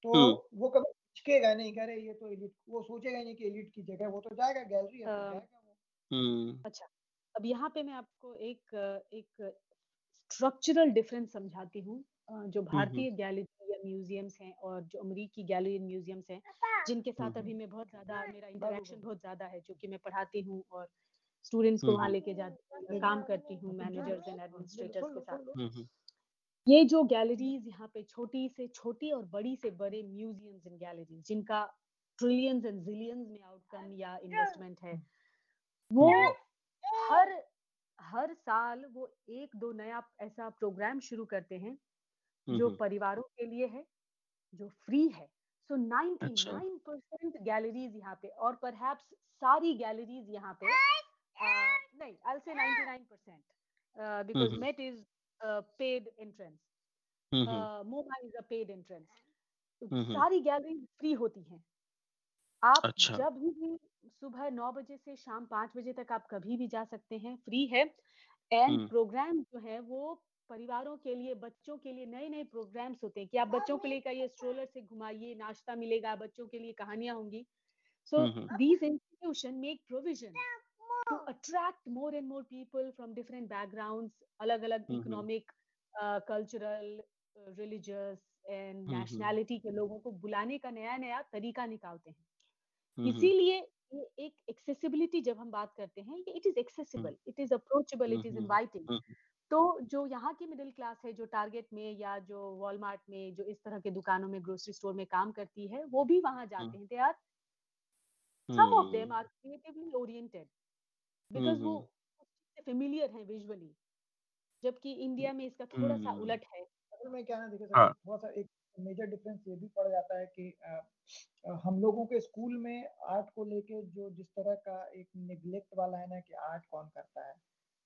तो वो कभी हिचकेगा नहीं करे ये तो एलिट वो सोचेगा नहीं कि एलिट की जगह वो तो जाएगा गैलरी है तो जाएगा वो। हम्म अच्छा अब यहाँ पे मैं आपको एक एक स्ट्रक्चरल डिफरेंस समझाती हूँ जो भारतीय गैलरी या म्यूजियम्स हैं और जो अमेरिकी गैलरी म्यूजियम्स हैं जिनके साथ अभी मैं बहुत ज़्यादा मेरा इंटरेक्शन बहुत ज़्यादा है क्योंकि मैं पढ़ाती हूँ और स्टूडेंट्स को वहाँ लेके जाती हूँ काम करती हूँ मैनेजर्स एंड एडमिनिस्ट्रेटर्स के साथ। ये जो गैलरीज यहाँ पे छोटी से छोटी और बड़ी से बड़े म्यूजियम्स एंड गैलरीज जिनका ट्रिलियंस एंड जिलियंस में आउटकम या इन्वेस्टमेंट है वो हर हर साल वो एक दो नया ऐसा प्रोग्राम शुरू करते हैं जो परिवारों के लिए है जो फ्री है। सो अच्छा। 99 परसेंट गैलरीज यहाँ पे और परहैप्स सारी गैलरीज यहाँ पे uh, नहीं I say 99 percent because hmm Met is paid entrance hmm MoMA is a paid entrance hmm सारी गैलरी फ्री होती हैं। आप अच्छा। जब भी सुबह नौ बजे से शाम पाँच बजे तक आप कभी भी जा सकते हैं फ्री है। एंड प्रोग्राम जो है वो परिवारों के लिए बच्चों के लिए नए नए प्रोग्राम्स होते हैं कि आप बच्चों के लिए कहिए स्ट्रोलर से घुमाइए नाश्ता मिलेगा बच्चों के लिए कहानियाँ होंगी। So these institution make provision to attract more and more people from different backgrounds अलग अलग हम्म economic uh, cultural uh, religious and hmm nationality के लोगों को बुलाने का नया नया तरीका निकालते हैं। हम्म इसीलिए ये एक एक्सेसिबिलिटी जब हम बात करते हैं ये it is accessible it is approachable it is inviting तो जो यहाँ की मिडिल क्लास है जो टारगेट में या जो वॉलमार्ट में जो इस तरह के दुकानों में ग्रोसरी स्टोर में काम करती है वो भी वहाँ जाते हैं। They are some of them are creatively oriented because वो फेमिलियर हैं विजुअली जबकि इंडिया में इसका थोड़ा सा हम्म उलट है। असल में क्या है ना देखिए हाँ। सर थोड़ा सा एक मेजर डिफरेंस ये भी पड़ जाता है कि हम लोगों के स्कूल में आर्ट को लेके जो जिस तरह का एक निग्लेक्ट वाला है ना कि आर्ट कौन करता है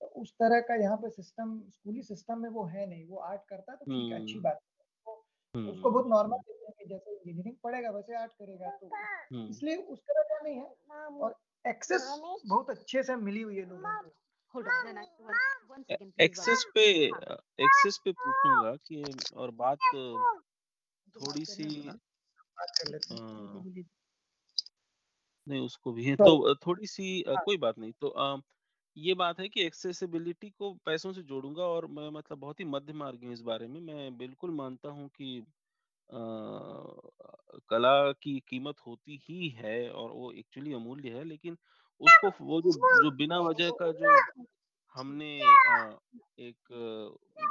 तो उस तरह का यहाँ पे सिस्टम स्कूली सिस्टम में वो है नहीं। वो आर्ट करता है तो ठीक है अच्छी हम्म। बात है। तो उसको बहुत नॉर्मल हैं कि जैसे इंजीनियरिंग पढ़ेगा वैसे आर्ट करेगा तो हम्म। इसलिए उस तरह का नहीं है। और एक्सेस बहुत अच्छे से मिली हुई है लोगों को। एक्सेस पे एक्सेस पे पूछूँगा कि और बात थोड़ी सी लेते हैं नहीं उसको भी है। तो थोड़ी सी अ, कोई बात नहीं। तो अ, ये बात है कि एक्सेसिबिलिटी को पैसों से जोड़ूँगा और मैं मतलब बहुत ही मध्य मार्ग हूँ इस बारे में मैं बिल्कुल मानता हूँ कि कला की कीमत होती ही है और वो एक्चुअली अमूल्य है लेकिन उसको वो जो जो बिना वजह का जो हमने एक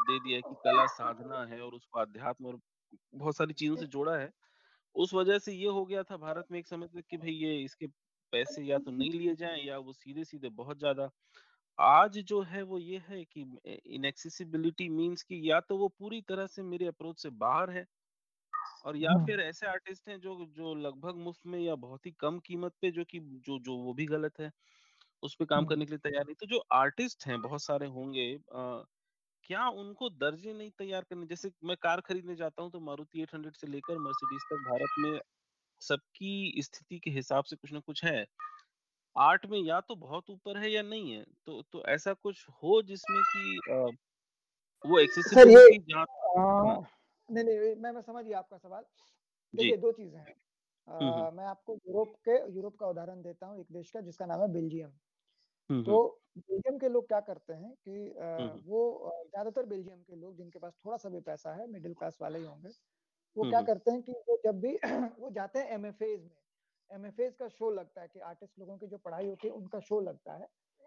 दे दिया कि कला साधना है और उसको अध्यात्म और बहुत सारी चीज़ों से जोड़ा है उस वजह से ये हो गया था भारत में एक समय तक कि भाई ये इसके पैसे या तो नहीं लिए जाएँ या वो सीधे सीधे बहुत ज़्यादा। आज जो है वो ये है कि इनएक्सेसिबिलिटी मींस कि या तो वो पूरी तरह से मेरे अप्रोच से बाहर है और या हाँ। फिर ऐसे आर्टिस्ट हैं जो जो लगभग मुफ़्त में या बहुत ही कम कीमत पे जो कि जो जो वो भी गलत है उस पे काम हम्म। करने के लिए तैयार नहीं तो जो आर्टिस्ट हैं बहुत सारे होंगे अ, क्या उनको दर्जे नहीं तैयार करने जैसे मैं कार खरीदने जाता हूँ तो मारुति 800 से लेकर मर्सिडीज तक भारत में सबकी स्थिति के हिसाब से कुछ ना कुछ है आर्ट में या तो बहुत ऊपर है या नहीं है तो तो ऐसा कुछ हो जिसमें कि वो एक्सेसिबिलिटी आ, नहीं नहीं मैं मैं समझ गया आपका सवाल। देखिए दो चीज़ें हैं। हम्म हम्म। आ, मैं आपको यूरोप के यूरोप का उदाहरण देता हूँ एक देश का जिसका नाम है बेल्जियम। हम्म तो बेल्जियम के लोग क्या करते हैं कि आ, वो ज़्यादातर बेल्जियम के लोग जिनके पास थोड़ा सा भी पैसा है मिडिल क्लास वाले ही होंगे वो क्या करते हैं कि वो जब भी वो जाते हैं एमएफएज में एमएफएज का शो लगता है कि आर्टिस्ट लोगों की जो पढ़ाई होती है उनका शो लगता है।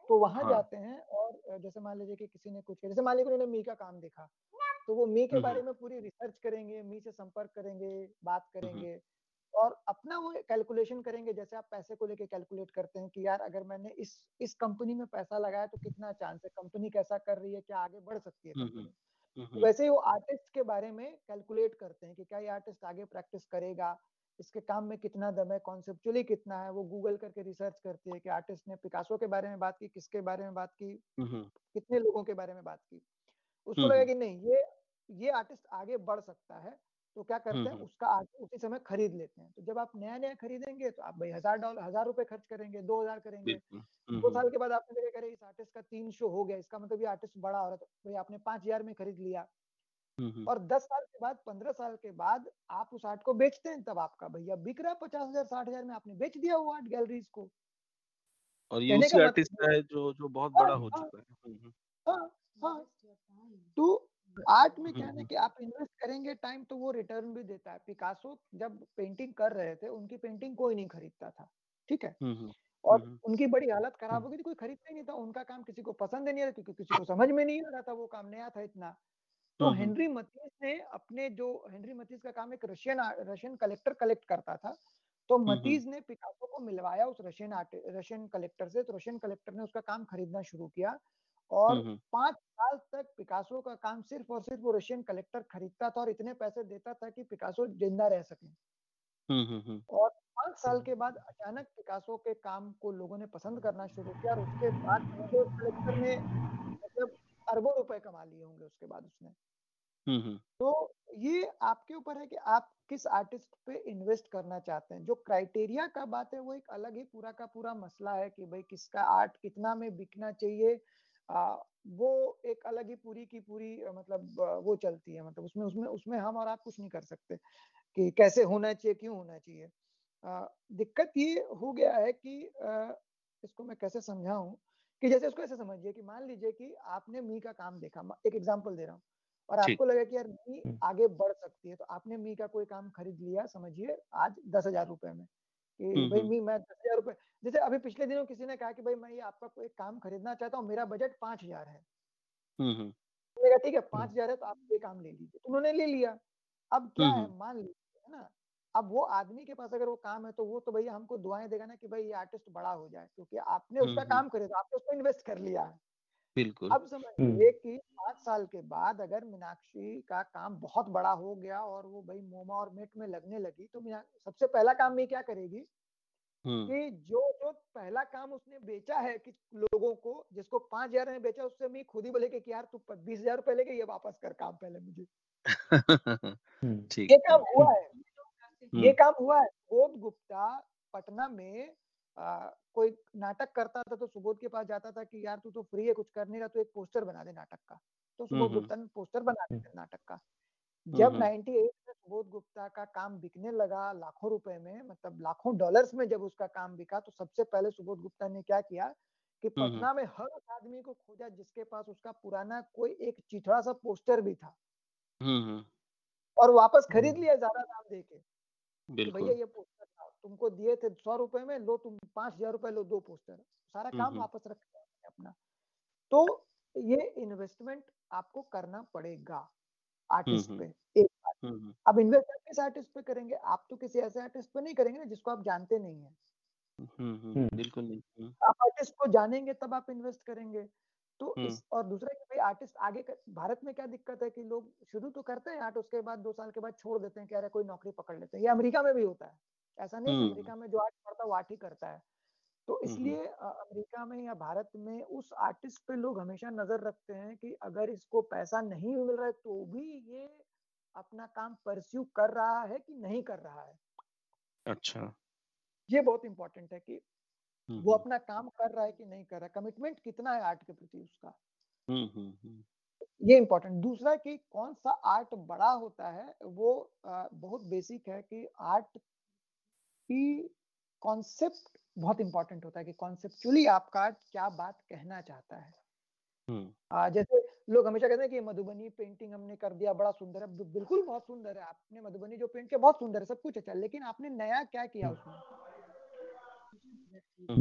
तो वहाँ हाँ। जाते हैं और जैसे मान लीजिए कि किसी ने कुछ जैसे मान लीजिए उन्होंने मी का काम देखा तो वो मी के हम्म बारे में पूरी रिसर्च करेंगे मी से संपर्क करेंगे बात हम्म करेंगे और अपना वो कैलकुलेशन करेंगे जैसे आप पैसे को लेके कैलकुलेट करते हैं कि यार अगर मैंने इस इस कंपनी में पैसा लगाया तो कितना चांस है? कंपनी कैसा कर रही है? क्या आगे बढ़ सकती है हम्म हम्म तो वैसे ही वो आर्टिस्ट के बारे में कैलकुलेट करते हैं कि क्या ये आर्टिस्ट आगे प्रैक्टिस करेगा? इसके काम में कितना दम है? कॉन्सेप्चुअली कितना है? वो गूगल करके रिसर्च करती है कि आर्टिस्ट ने पिकासो के बारे में बात की किसके बारे में बात की कितने लोगों के बारे में बात की। उसको लगा कि नहीं ये ये आर्टिस्ट आगे बढ़ सकता है तो क्या करते हैं उसका आगे उसी समय खरीद लेते हैं। तो जब आप नया नया खरीदेंगे तो आप भाई हज़ार डॉलर हज़ार रुपए खर्च करेंगे दो हज़ार करेंगे। दो साल के बाद आपने देखा इस आर्टिस्ट का तीन शो हो गया इसका मतलब ये आर्टिस्ट बड़ा हो रहा था तो भाई आपने पाँच हज़ार में खरीद लिया। और दस साल के बाद पंद्रह साल के बाद आप उस आर्ट को बेचते हैं तब आपका भैया बिक रहा है पचास हज़ार साठ हज़ार में आपने बेच दिया वो आर्ट गैलरीज को। और ये उसी आर्टिस्ट मतलब है जो जो बहुत बड़ा हो हाँ, चुका है। हाँ हाँ। तो आर्ट में क्या है कि आप इन्वेस्ट करेंगे टाइम तो वो रिटर्न भी देता है। पिकासो जब पेंटिंग कर रहे थे उनकी पेंटिंग कोई नहीं खरीदता था ठीक है? और उनकी बड़ी हालत खराब हो गई थी कोई खरीदता ही नहीं था उनका काम किसी को पसंद नहीं आ रहा क्योंकि किसी को समझ में नहीं आ रहा था वो काम नया था इतना। तो हेनरी मतीस ने अपने जो हेनरी मतीस का काम एक रशियन रशियन कलेक्टर कलेक्ट करता था तो मतीज ने पिकासो को मिलवाया उस रशियन रशियन कलेक्टर से तो रशियन कलेक्टर ने उसका काम खरीदना शुरू किया। और पाँच साल तक पिकासो का काम सिर्फ़ और सिर्फ़ वो रशियन कलेक्टर खरीदता था और इतने पैसे देता था कि पिकासो ज़िंदा रह सके। और पाँच साल के बाद अचानक पिकासो के काम को लोगों ने पसंद करना शुरू किया और उसके बाद कलेक्टर ने मतलब अरबों रुपए कमा लिए होंगे उसके बाद उसने। तो ये आपके ऊपर है कि आप किस आर्टिस्ट पे इन्वेस्ट करना चाहते हैं? जो क्राइटेरिया का बात है वो एक अलग ही पूरा का पूरा मसला है कि भाई किसका आर्ट कितना में बिकना चाहिए आ, वो एक अलग ही पूरी की पूरी मतलब वो चलती है मतलब उसमें उसमें उसमें हम और आप कुछ नहीं कर सकते कि कैसे होना चाहिए क्यों होना चाहिए। दिक्कत ये हो गया है कि आ, इसको मैं कैसे समझाऊं कि जैसे उसको ऐसे समझिए कि मान लीजिए कि आपने मी का काम देखा एक एग्जांपल दे रहा हूँ और आपको लगा कि यार मी आगे बढ़ सकती है तो आपने मी का कोई काम खरीद लिया समझिए आज दस हज़ार रुपए में। कि भाई मी मैं दस हज़ार रुपए जैसे अभी पिछले दिनों किसी ने कहा कि भाई मैं ये आपका कोई काम खरीदना चाहता हूँ मेरा बजट पाँच हज़ार है। मेरा ठीक है पाँच हज़ार है तो आप ये काम ले लीजिए। तो उन्होंने ले लिया। अब क्या है मान लीजिए है ना? अब वो आदमी के पास अगर वो काम है तो वो तो भैया हमको दुआएँ देगा ना कि भाई ये आर्टिस्ट बड़ा हो जाए क्योंकि आपने उसका काम खरीदा आपने उसको इन्वेस्ट कर लिया। है बिल्कुल। अब समझिए कि पाँच साल के बाद अगर मीनाक्षी का काम बहुत बड़ा हो गया और वो भाई मोमा और मेट में लगने लगी तो सबसे पहला काम में क्या करेगी कि जो जो पहला काम उसने बेचा है कि लोगों को जिसको पाँच हज़ार में बेचा उससे मैं खुद ही बोले कि यार तू बीस हज़ार रुपए लेके ये वापस कर काम पहले मुझे। ये काम हुआ है। ये काम हुआ है। बोध गुप्ता पटना में आ, कोई नाटक करता था तो सुबोध के पास जाता था कि यार तू तो फ्री है कुछ कर नहीं रहा तो एक पोस्टर बना दे नाटक का। तो सुबोध गुप्ता ने पोस्टर बना दिया नाटक का। जब 98 में सुबोध गुप्ता का काम बिकने लगा लाखों रुपए में मतलब लाखों डॉलर्स में जब उसका काम बिका तो सबसे पहले सुबोध गुप्ता ने क्या किया कि पटना में हर उस आदमी को खोजा जिसके पास उसका पुराना कोई एक चिथड़ा सा पोस्टर भी था। और वापस खरीद लिया ज़्यादा दाम दे के भैया ये पोस्टर तुमको दिए थे सौ रुपए में लो तुम पाँच हज़ार रुपए लो दो पोस्टर। सारा काम वापस रख अपना। तो ये इन्वेस्टमेंट आपको करना पड़ेगा आर्टिस्ट पे एक बार अब इन्वेस्ट किस आर्टिस्ट पे करेंगे? आप तो किसी ऐसे आर्टिस्ट पे नहीं करेंगे ना जिसको आप जानते नहीं है। बिल्कुल नहीं। आप आर्टिस्ट को जानेंगे तब आप इन्वेस्ट करेंगे। तो इस और दूसरा कि भाई आर्टिस्ट आगे कर, भारत में क्या दिक्कत है कि लोग शुरू तो करते हैं आर्ट उसके बाद दो साल के बाद छोड़ देते हैं कह रहे कोई नौकरी पकड़ लेते हैं। ये अमेरिका में भी होता है। ऐसा नहीं अमेरिका में जो आर्ट करता है वो आर्ट ही करता है। तो इसलिए अमेरिका में या भारत में उस आर्टिस्ट पे लोग हमेशा नज़र रखते हैं कि अगर इसको पैसा नहीं मिल रहा है तो भी ये अपना काम परस्यू कर रहा है कि नहीं कर रहा है। अच्छा। ये बहुत इंपॉर्टेंट है कि वो अपना काम कर रहा है कि नहीं कर रहा है। कमिटमेंट कितना है आर्ट के प्रति उसका? ये इम्पोर्टेंट दूसरा कि कौन सा आर्ट बड़ा होता है वो बहुत बेसिक है कि आर्ट की कॉन्सेप्ट बहुत इंपॉर्टेंट होता है कि कॉन्सेप्चुअली आपका क्या बात कहना चाहता है। आ, जैसे लोग हमेशा कहते हैं कि मधुबनी पेंटिंग हमने कर दिया बड़ा सुंदर है बिल्कुल बहुत सुंदर है। आपने मधुबनी जो पेंट किया बहुत सुंदर है सब कुछ अच्छा लेकिन आपने नया क्या किया उसमें?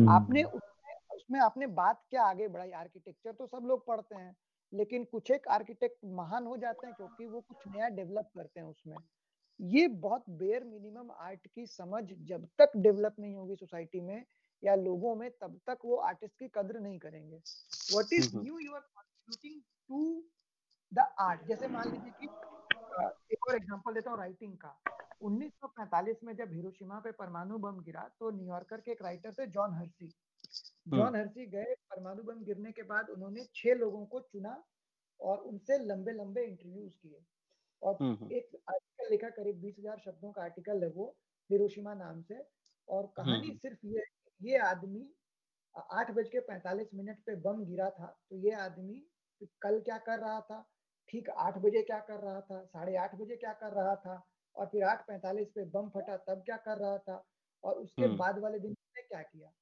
आपने उसमें उसमें आपने बात क्या आगे बढ़ाई? आर्किटेक्चर तो सब लोग पढ़ते हैं लेकिन कुछ एक आर्किटेक्ट महान हो जाते हैं क्योंकि वो कुछ नया डेवलप करते हैं उसमें। ये बहुत बेयर मिनिमम आर्ट की समझ जब तक डेवलप नहीं होगी सोसाइटी में या लोगों में तब तक वो आर्टिस्ट की कद्र नहीं करेंगे। What is new you are contributing to the art जैसे मान लीजिए कि एक और एग्जांपल देता हूँ राइटिंग का। 1945 में जब हिरोशिमा पे परमाणु बम गिरा तो न्यूयॉर्कर के एक राइटर थे जॉन हर्सी जॉन हर्सी गए परमाणु बम गिरने के बाद उन्होंने छह लोगों को चुना और उनसे लंबे लंबे इंटरव्यूज़ किए। और एक आर्टिकल लिखा करीब बीस हज़ार शब्दों का आर्टिकल है वो हिरोशिमा नाम से। और कहानी सिर्फ़ ये ये आदमी आठ बज के पैंतालीस मिनट पे बम गिरा था। तो ये आदमी कल क्या कर रहा था? ठीक आठ बजे क्या कर रहा था? साढ़े आठ बजे क्या कर रहा था? और फिर आठ पैंतालीस पे बम फटा तब क्या कर रहा था? और उसके हम्म। बाद वाले दिन ने क्या किया?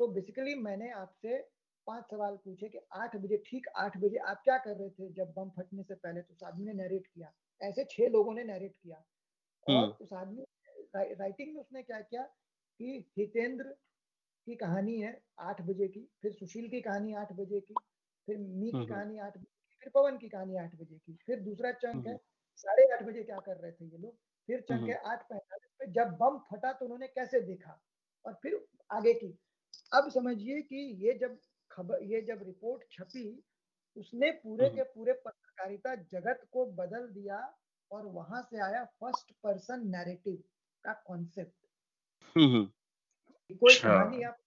तो बेसिकली मैंने आपसे पाँच सवाल पूछे कि आठ बजे ठीक आठ बजे आप क्या कर रहे थे? जब बम फटने से पहले तो उस आदमी ने नरेट किया। ऐसे छह लोगों ने नरेट किया। और हम्म। उस आदमी राइटिंग में उसने क्या किया कि हितेंद्र की कहानी है आठ बजे की फिर सुशील की कहानी आठ बजे की फिर मी की हम्म, कहानी आठ बजे फिर पवन की कहानी आठ बजे की फिर दूसरा चंक है साढ़े आठ बजे क्या कर रहे थे ये लोग फिर चंक है आठ पैंतालीस पे जब बम फटा तो उन्होंने कैसे देखा और फिर आगे की। अब समझिए कि ये जब खबर ये जब रिपोर्ट छपी उसने पूरे के पूरे पत्रकारिता जगत को बदल दिया और वहाँ से आया फ़र्स्ट पर्सन नैरेटिव का कॉन्सेप्ट कोई अच्छा। कहानी आप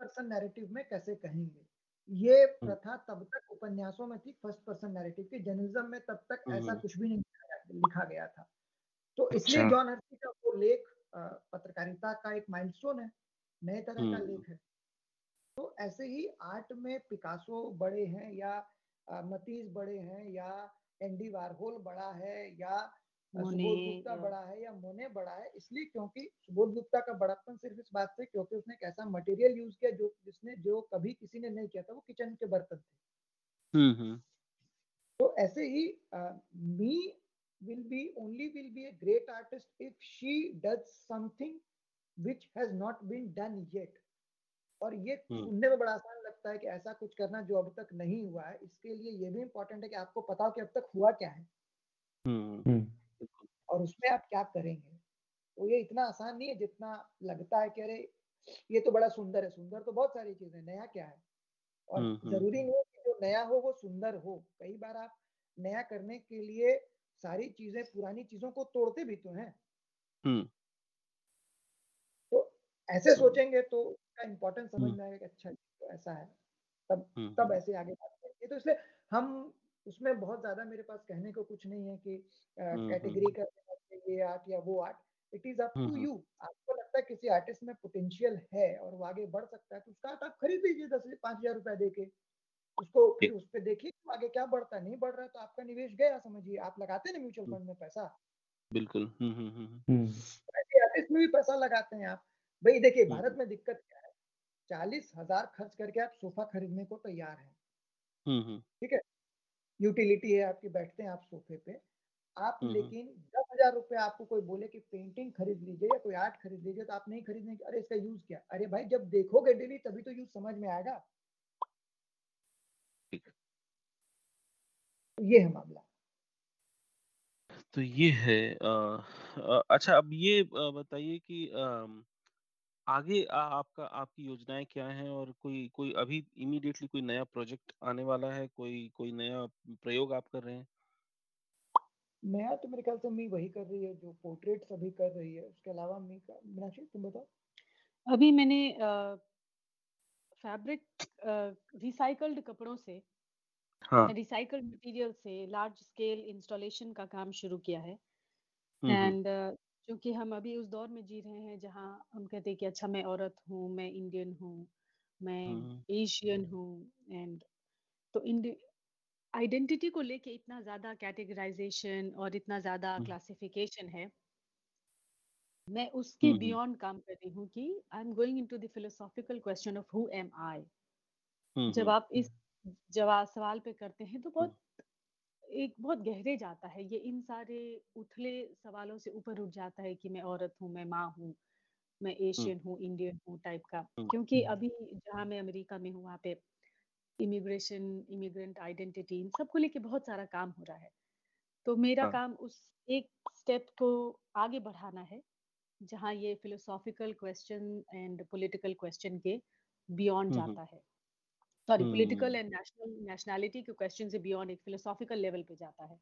पर्सन नैरेटिव में कैसे कहेंगे ये हम्म। प्रथा तब तक उपन्यासों में थी फ़र्स्ट पर्सन नैरेटिव की जर्नलिज्म में तब तक ऐसा हम्म। कुछ भी नहीं लिखा गया था तो इसलिए अच्छा। जॉन हर्सी का वो लेख पत्रकारिता का एक माइलस्टोन है नए तरह का हम्म। लेख है तो ऐसे ही आर्ट में पिकासो बड़े हैं या मतीज बड़े हैं या एंडी वारहोल बड़ा है या सुबोध गुप्ता बड़ा है या मोने बड़ा है इसलिए क्योंकि सुबोध गुप्ता का बड़ापन सिर्फ़ इस बात से क्योंकि उसने एक ऐसा मटेरियल यूज़ किया जो जिसने जो कभी किसी ने नहीं किया था वो किचन के बर्तन थे हम्म, हम्म। तो ऐसे ही me will be only will be a great artist if she does something which has not been done yet और ये हम्म। सुनने में बड़ा आसान लगता है कि ऐसा कुछ करना जो अभी तक नहीं हुआ है इसके लिए ये भी इम्पोर्टेंट है कि आपको पता हो कि अब तक हुआ क्या है। और उसमें आप क्या करेंगे? तो ये इतना आसान नहीं है जितना लगता है कि अरे ये तो बड़ा सुंदर है सुंदर तो बहुत सारी चीज़ें नया क्या है? और हम्म, हम्म, ज़रूरी हम्म। नहीं है कि जो नया हो वो सुंदर हो। कई बार आप नया करने के लिए सारी चीज़ें पुरानी चीज़ों को तोड़ते भी तो हैं। तो ऐसे सोचेंगे तो उसका इम्पोर्टेंस समझ में आएगा कि अच्छा तो ऐसा है। तब तब ऐसे आगे बात करेंगे तो इसलिए हम उसमें बहुत ज़्यादा मेरे पास कहने को कुछ नहीं है कि कैटेगरी का ये आर्ट या वो art it is up to you आपको लगता है किसी आर्टिस्ट में पोटेंशियल है और वो आगे बढ़ सकता है तो उसका आप खरीद लीजिए दस पाँच हज़ार रुपया देके। उसको फिर उस पर देखिए तो आगे क्या बढ़ता है नहीं बढ़ रहा तो आपका निवेश गया समझिए। आप लगाते ना म्यूचुअल फंड में पैसा। बिल्कुल। आर्टिस्ट में भी पैसा लगाते हैं आप। भाई देखिए भारत में दिक्कत क्या है? चालीस हज़ार खर्च करके आप सोफा खरीदने को तैयार है। ठीक है? यूटिलिटी है आपकी बैठते हैं आप सोफे पे। आप लेकिन दस हज़ार रुपए आपको कोई बोले कि पेंटिंग खरीद लीजिए या कोई आर्ट खरीद लीजिए तो आप नहीं खरीदने अरे इसका यूज़ क्या? अरे भाई जब देखोगे डेली तभी तो यूज़ समझ में आएगा। ये है मामला। तो ये है आ, अच्छा अब ये बताइए कि आ, आगे आ, आपका आपकी योजनाएँ क्या हैं? और कोई कोई अभी इमीडिएटली कोई नया प्रोजेक्ट आने वाला है? कोई कोई नया प्रयोग आप कर रहे हैं? नया तो मेरे ख्याल से मी वही कर रही है जो पोर्ट्रेट्स अभी कर रही है। उसके अलावा मी का मीनाक्षी तुम बताओ। अभी मैंने फैब्रिक रिसाइकल्ड कपड़ों से हाँ। रिसाइकल्ड मटेरियल से लार्ज स्केल इंस्टॉलेशन का काम शुरू किया है। एंड क्योंकि हम अभी उस दौर में जी रहे हैं जहाँ हम कहते हैं कि अच्छा मैं औरत हूँ मैं इंडियन हूँ मैं एशियन हूँ एंड तो आइडेंटिटी को लेके इतना ज़्यादा कैटेगराइजेशन और इतना ज़्यादा क्लासिफिकेशन है। मैं उसके बियॉन्ड काम कर रही हूँ कि I am going into the philosophical question of who am I जब आप इस जवाब सवाल पे करते हैं तो बहुत एक बहुत गहरे जाता है। ये इन सारे उथले सवालों से ऊपर उठ जाता है कि मैं औरत हूँ मैं माँ हूँ मैं एशियन हूँ इंडियन हूँ टाइप का। क्योंकि अभी जहाँ मैं अमेरिका में हूँ वहाँ पे इमिग्रेशन इमिग्रेंट आइडेंटिटी इन सबको लेके बहुत सारा काम हो रहा है। तो मेरा हाँ. काम उस एक स्टेप को आगे बढ़ाना है जहाँ ये philosophical question and political question के बियॉन्ड जाता है। Sorry political and national nationality के क्वेश्चन से बियॉन्ड एक फिलोसॉफिकल लेवल पे जाता है।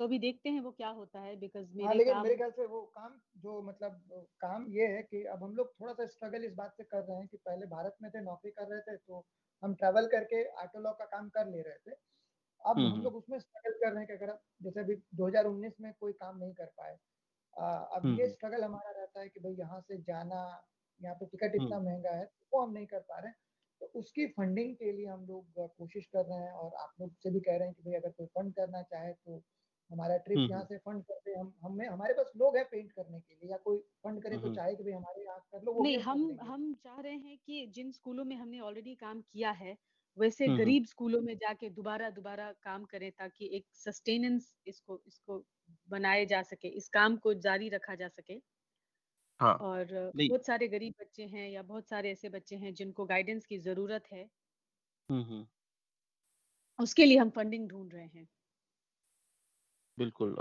तो अभी देखते हैं वो क्या होता है बिकॉज़ हाँ मेरे लेकिन काम मेरे ख्याल से वो काम जो मतलब काम ये है कि अब हम लोग थोड़ा सा स्ट्रगल इस बात से कर रहे हैं कि पहले भारत में थे नौकरी कर रहे थे तो हम ट्रैवल करके ऑटो लॉ का काम कर ले रहे थे। अब हम्म हम हम्म। लोग उसमें स्ट्रगल कर रहे हैं कि अगर जैसे अभी 2019 में कोई काम नहीं कर पाए अब हम्म ये हम्म। स्ट्रगल हमारा रहता है कि भाई यहाँ से जाना यहाँ पे टिकट हम्म। इतना महँगा है तो वो हम नहीं कर पा रहे हैं। उसकी फंडिंग के लिए हम लोग कोशिश कर रहे हैं और आप लोग से भी कह रहे हैं कि भाई अगर कोई फंड करना चाहे तो हमारा ट्रिप हम्म। यहाँ से फंड कर दे। हम हमें हमारे पास लोग हैं पेंट करने के लिए या कोई फंड करे तो हम्म। चाहे कि भाई हमारे यहाँ कर लो नहीं हम हम चाह रहे हैं कि जिन स्कूलों में हमने ऑलरेडी काम किया है वैसे हम्म। गरीब स्कूलों में जाके दोबारा दोबारा काम करें ताकि एक सस्टेनेंस इसको इसको बनाए जा सके इस काम को जारी रखा जा सके। हाँ और नहीं बहुत सारे गरीब बच्चे हैं या बहुत सारे ऐसे बच्चे हैं जिनको गाइडेंस की ज़रूरत है। हम्म हम्म उसके लिए हम फंडिंग ढूंढ रहे हैं। बिल्कुल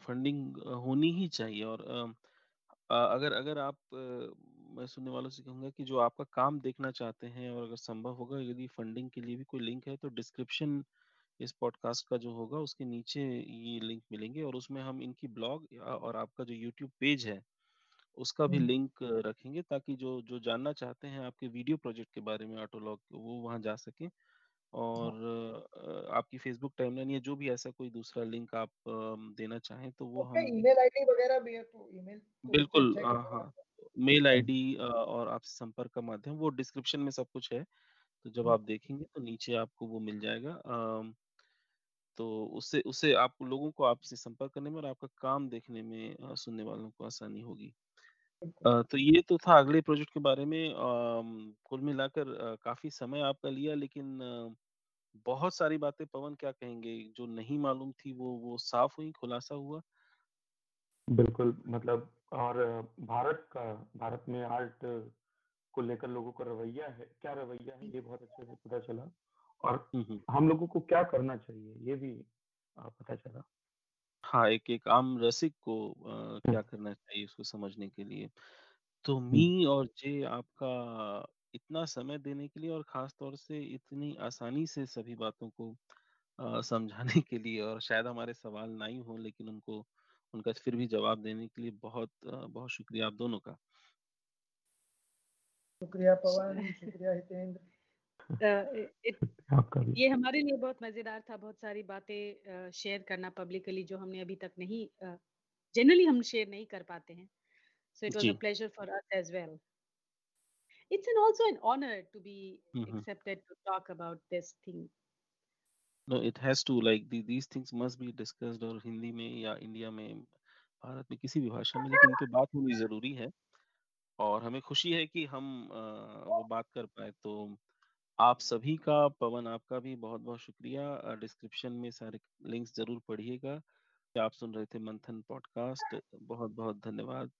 फंडिंग होनी ही चाहिए और अम, अ, अगर अगर आप अ, मैं सुनने वालों से कहूँगा कि जो आपका काम देखना चाहते हैं और अगर संभव होगा यदि फंडिंग के लिए भी कोई लिंक है तो डिस्क्रिप्शन इस पॉडकास्ट का जो होगा उसके नीचे ये लिंक मिलेंगे और उसमें हम इनकी ब्लॉग और आपका जो यूट्यूब पेज है उसका भी लिंक रखेंगे ताकि जो जो जानना चाहते हैं आपके वीडियो प्रोजेक्ट के बारे में ऑटोलॉग वो वहाँ जा सकें। और आपकी फेसबुक टाइमलाइन या जो भी ऐसा कोई दूसरा लिंक आप देना चाहें तो वो हम ईमेल आईडी वगैरह भी है तो ईमेल तो बिल्कुल है हाँ। मेल आईडी और आपसे संपर्क का माध्यम वो डिस्क्रिप्शन में सब कुछ है। तो जब आप देखेंगे तो नीचे आपको वो मिल जाएगा। तो उससे उससे आप लोगों को आपसे संपर्क करने में और आपका काम देखने में सुनने वालों को आसानी होगी। अ, तो ये तो था अगले प्रोजेक्ट के बारे में। अम, कुल मिलाकर अ, काफ़ी समय आपका लिया लेकिन अ, बहुत सारी बातें पवन क्या कहेंगे जो नहीं मालूम थी वो वो साफ़ हुई खुलासा हुआ? बिल्कुल मतलब और भारत का भारत में आर्ट को लेकर लोगों का रवैया है क्या रवैया है ये बहुत अच्छे से पता चला। और। हम लोगों को क्या करना चाहिए ये भी पता चला। हाँ एक एक आम रसिक को अ, हम्म, क्या करना चाहिए उसको समझने के लिए। तो मी और जे आपका इतना समय देने के लिए और खास तौर से इतनी आसानी से सभी बातों को अ, समझाने के लिए और शायद हमारे सवाल ना ही हो लेकिन उनको उनका फिर भी जवाब देने के लिए बहुत अ, बहुत शुक्रिया आप दोनों का। शुक्रिया पवन शुक्रिया हितेंद्र। It- ये हमारे लिए बहुत मज़ेदार था बहुत सारी बातें शेयर करना पब्लिकली जो हमने अभी तक नहीं जनरली हम शेयर नहीं कर पाते हैं। So it was a pleasure for us as well it's an also an honor to be hmm accepted to talk about this thing. No it has to like these things must be discussed और हिंदी में या India में भारत में किसी भी भाषा में लेकिन पे बात होनी ज़रूरी है। और हमें खुशी है कि हम वो बात कर पाए तो आप सभी का पवन आपका भी बहुत बहुत शुक्रिया डिस्क्रिप्शन में सारे लिंक्स ज़रूर पढ़िएगा। आप सुन रहे थे मंथन पॉडकास्ट। बहुत बहुत धन्यवाद।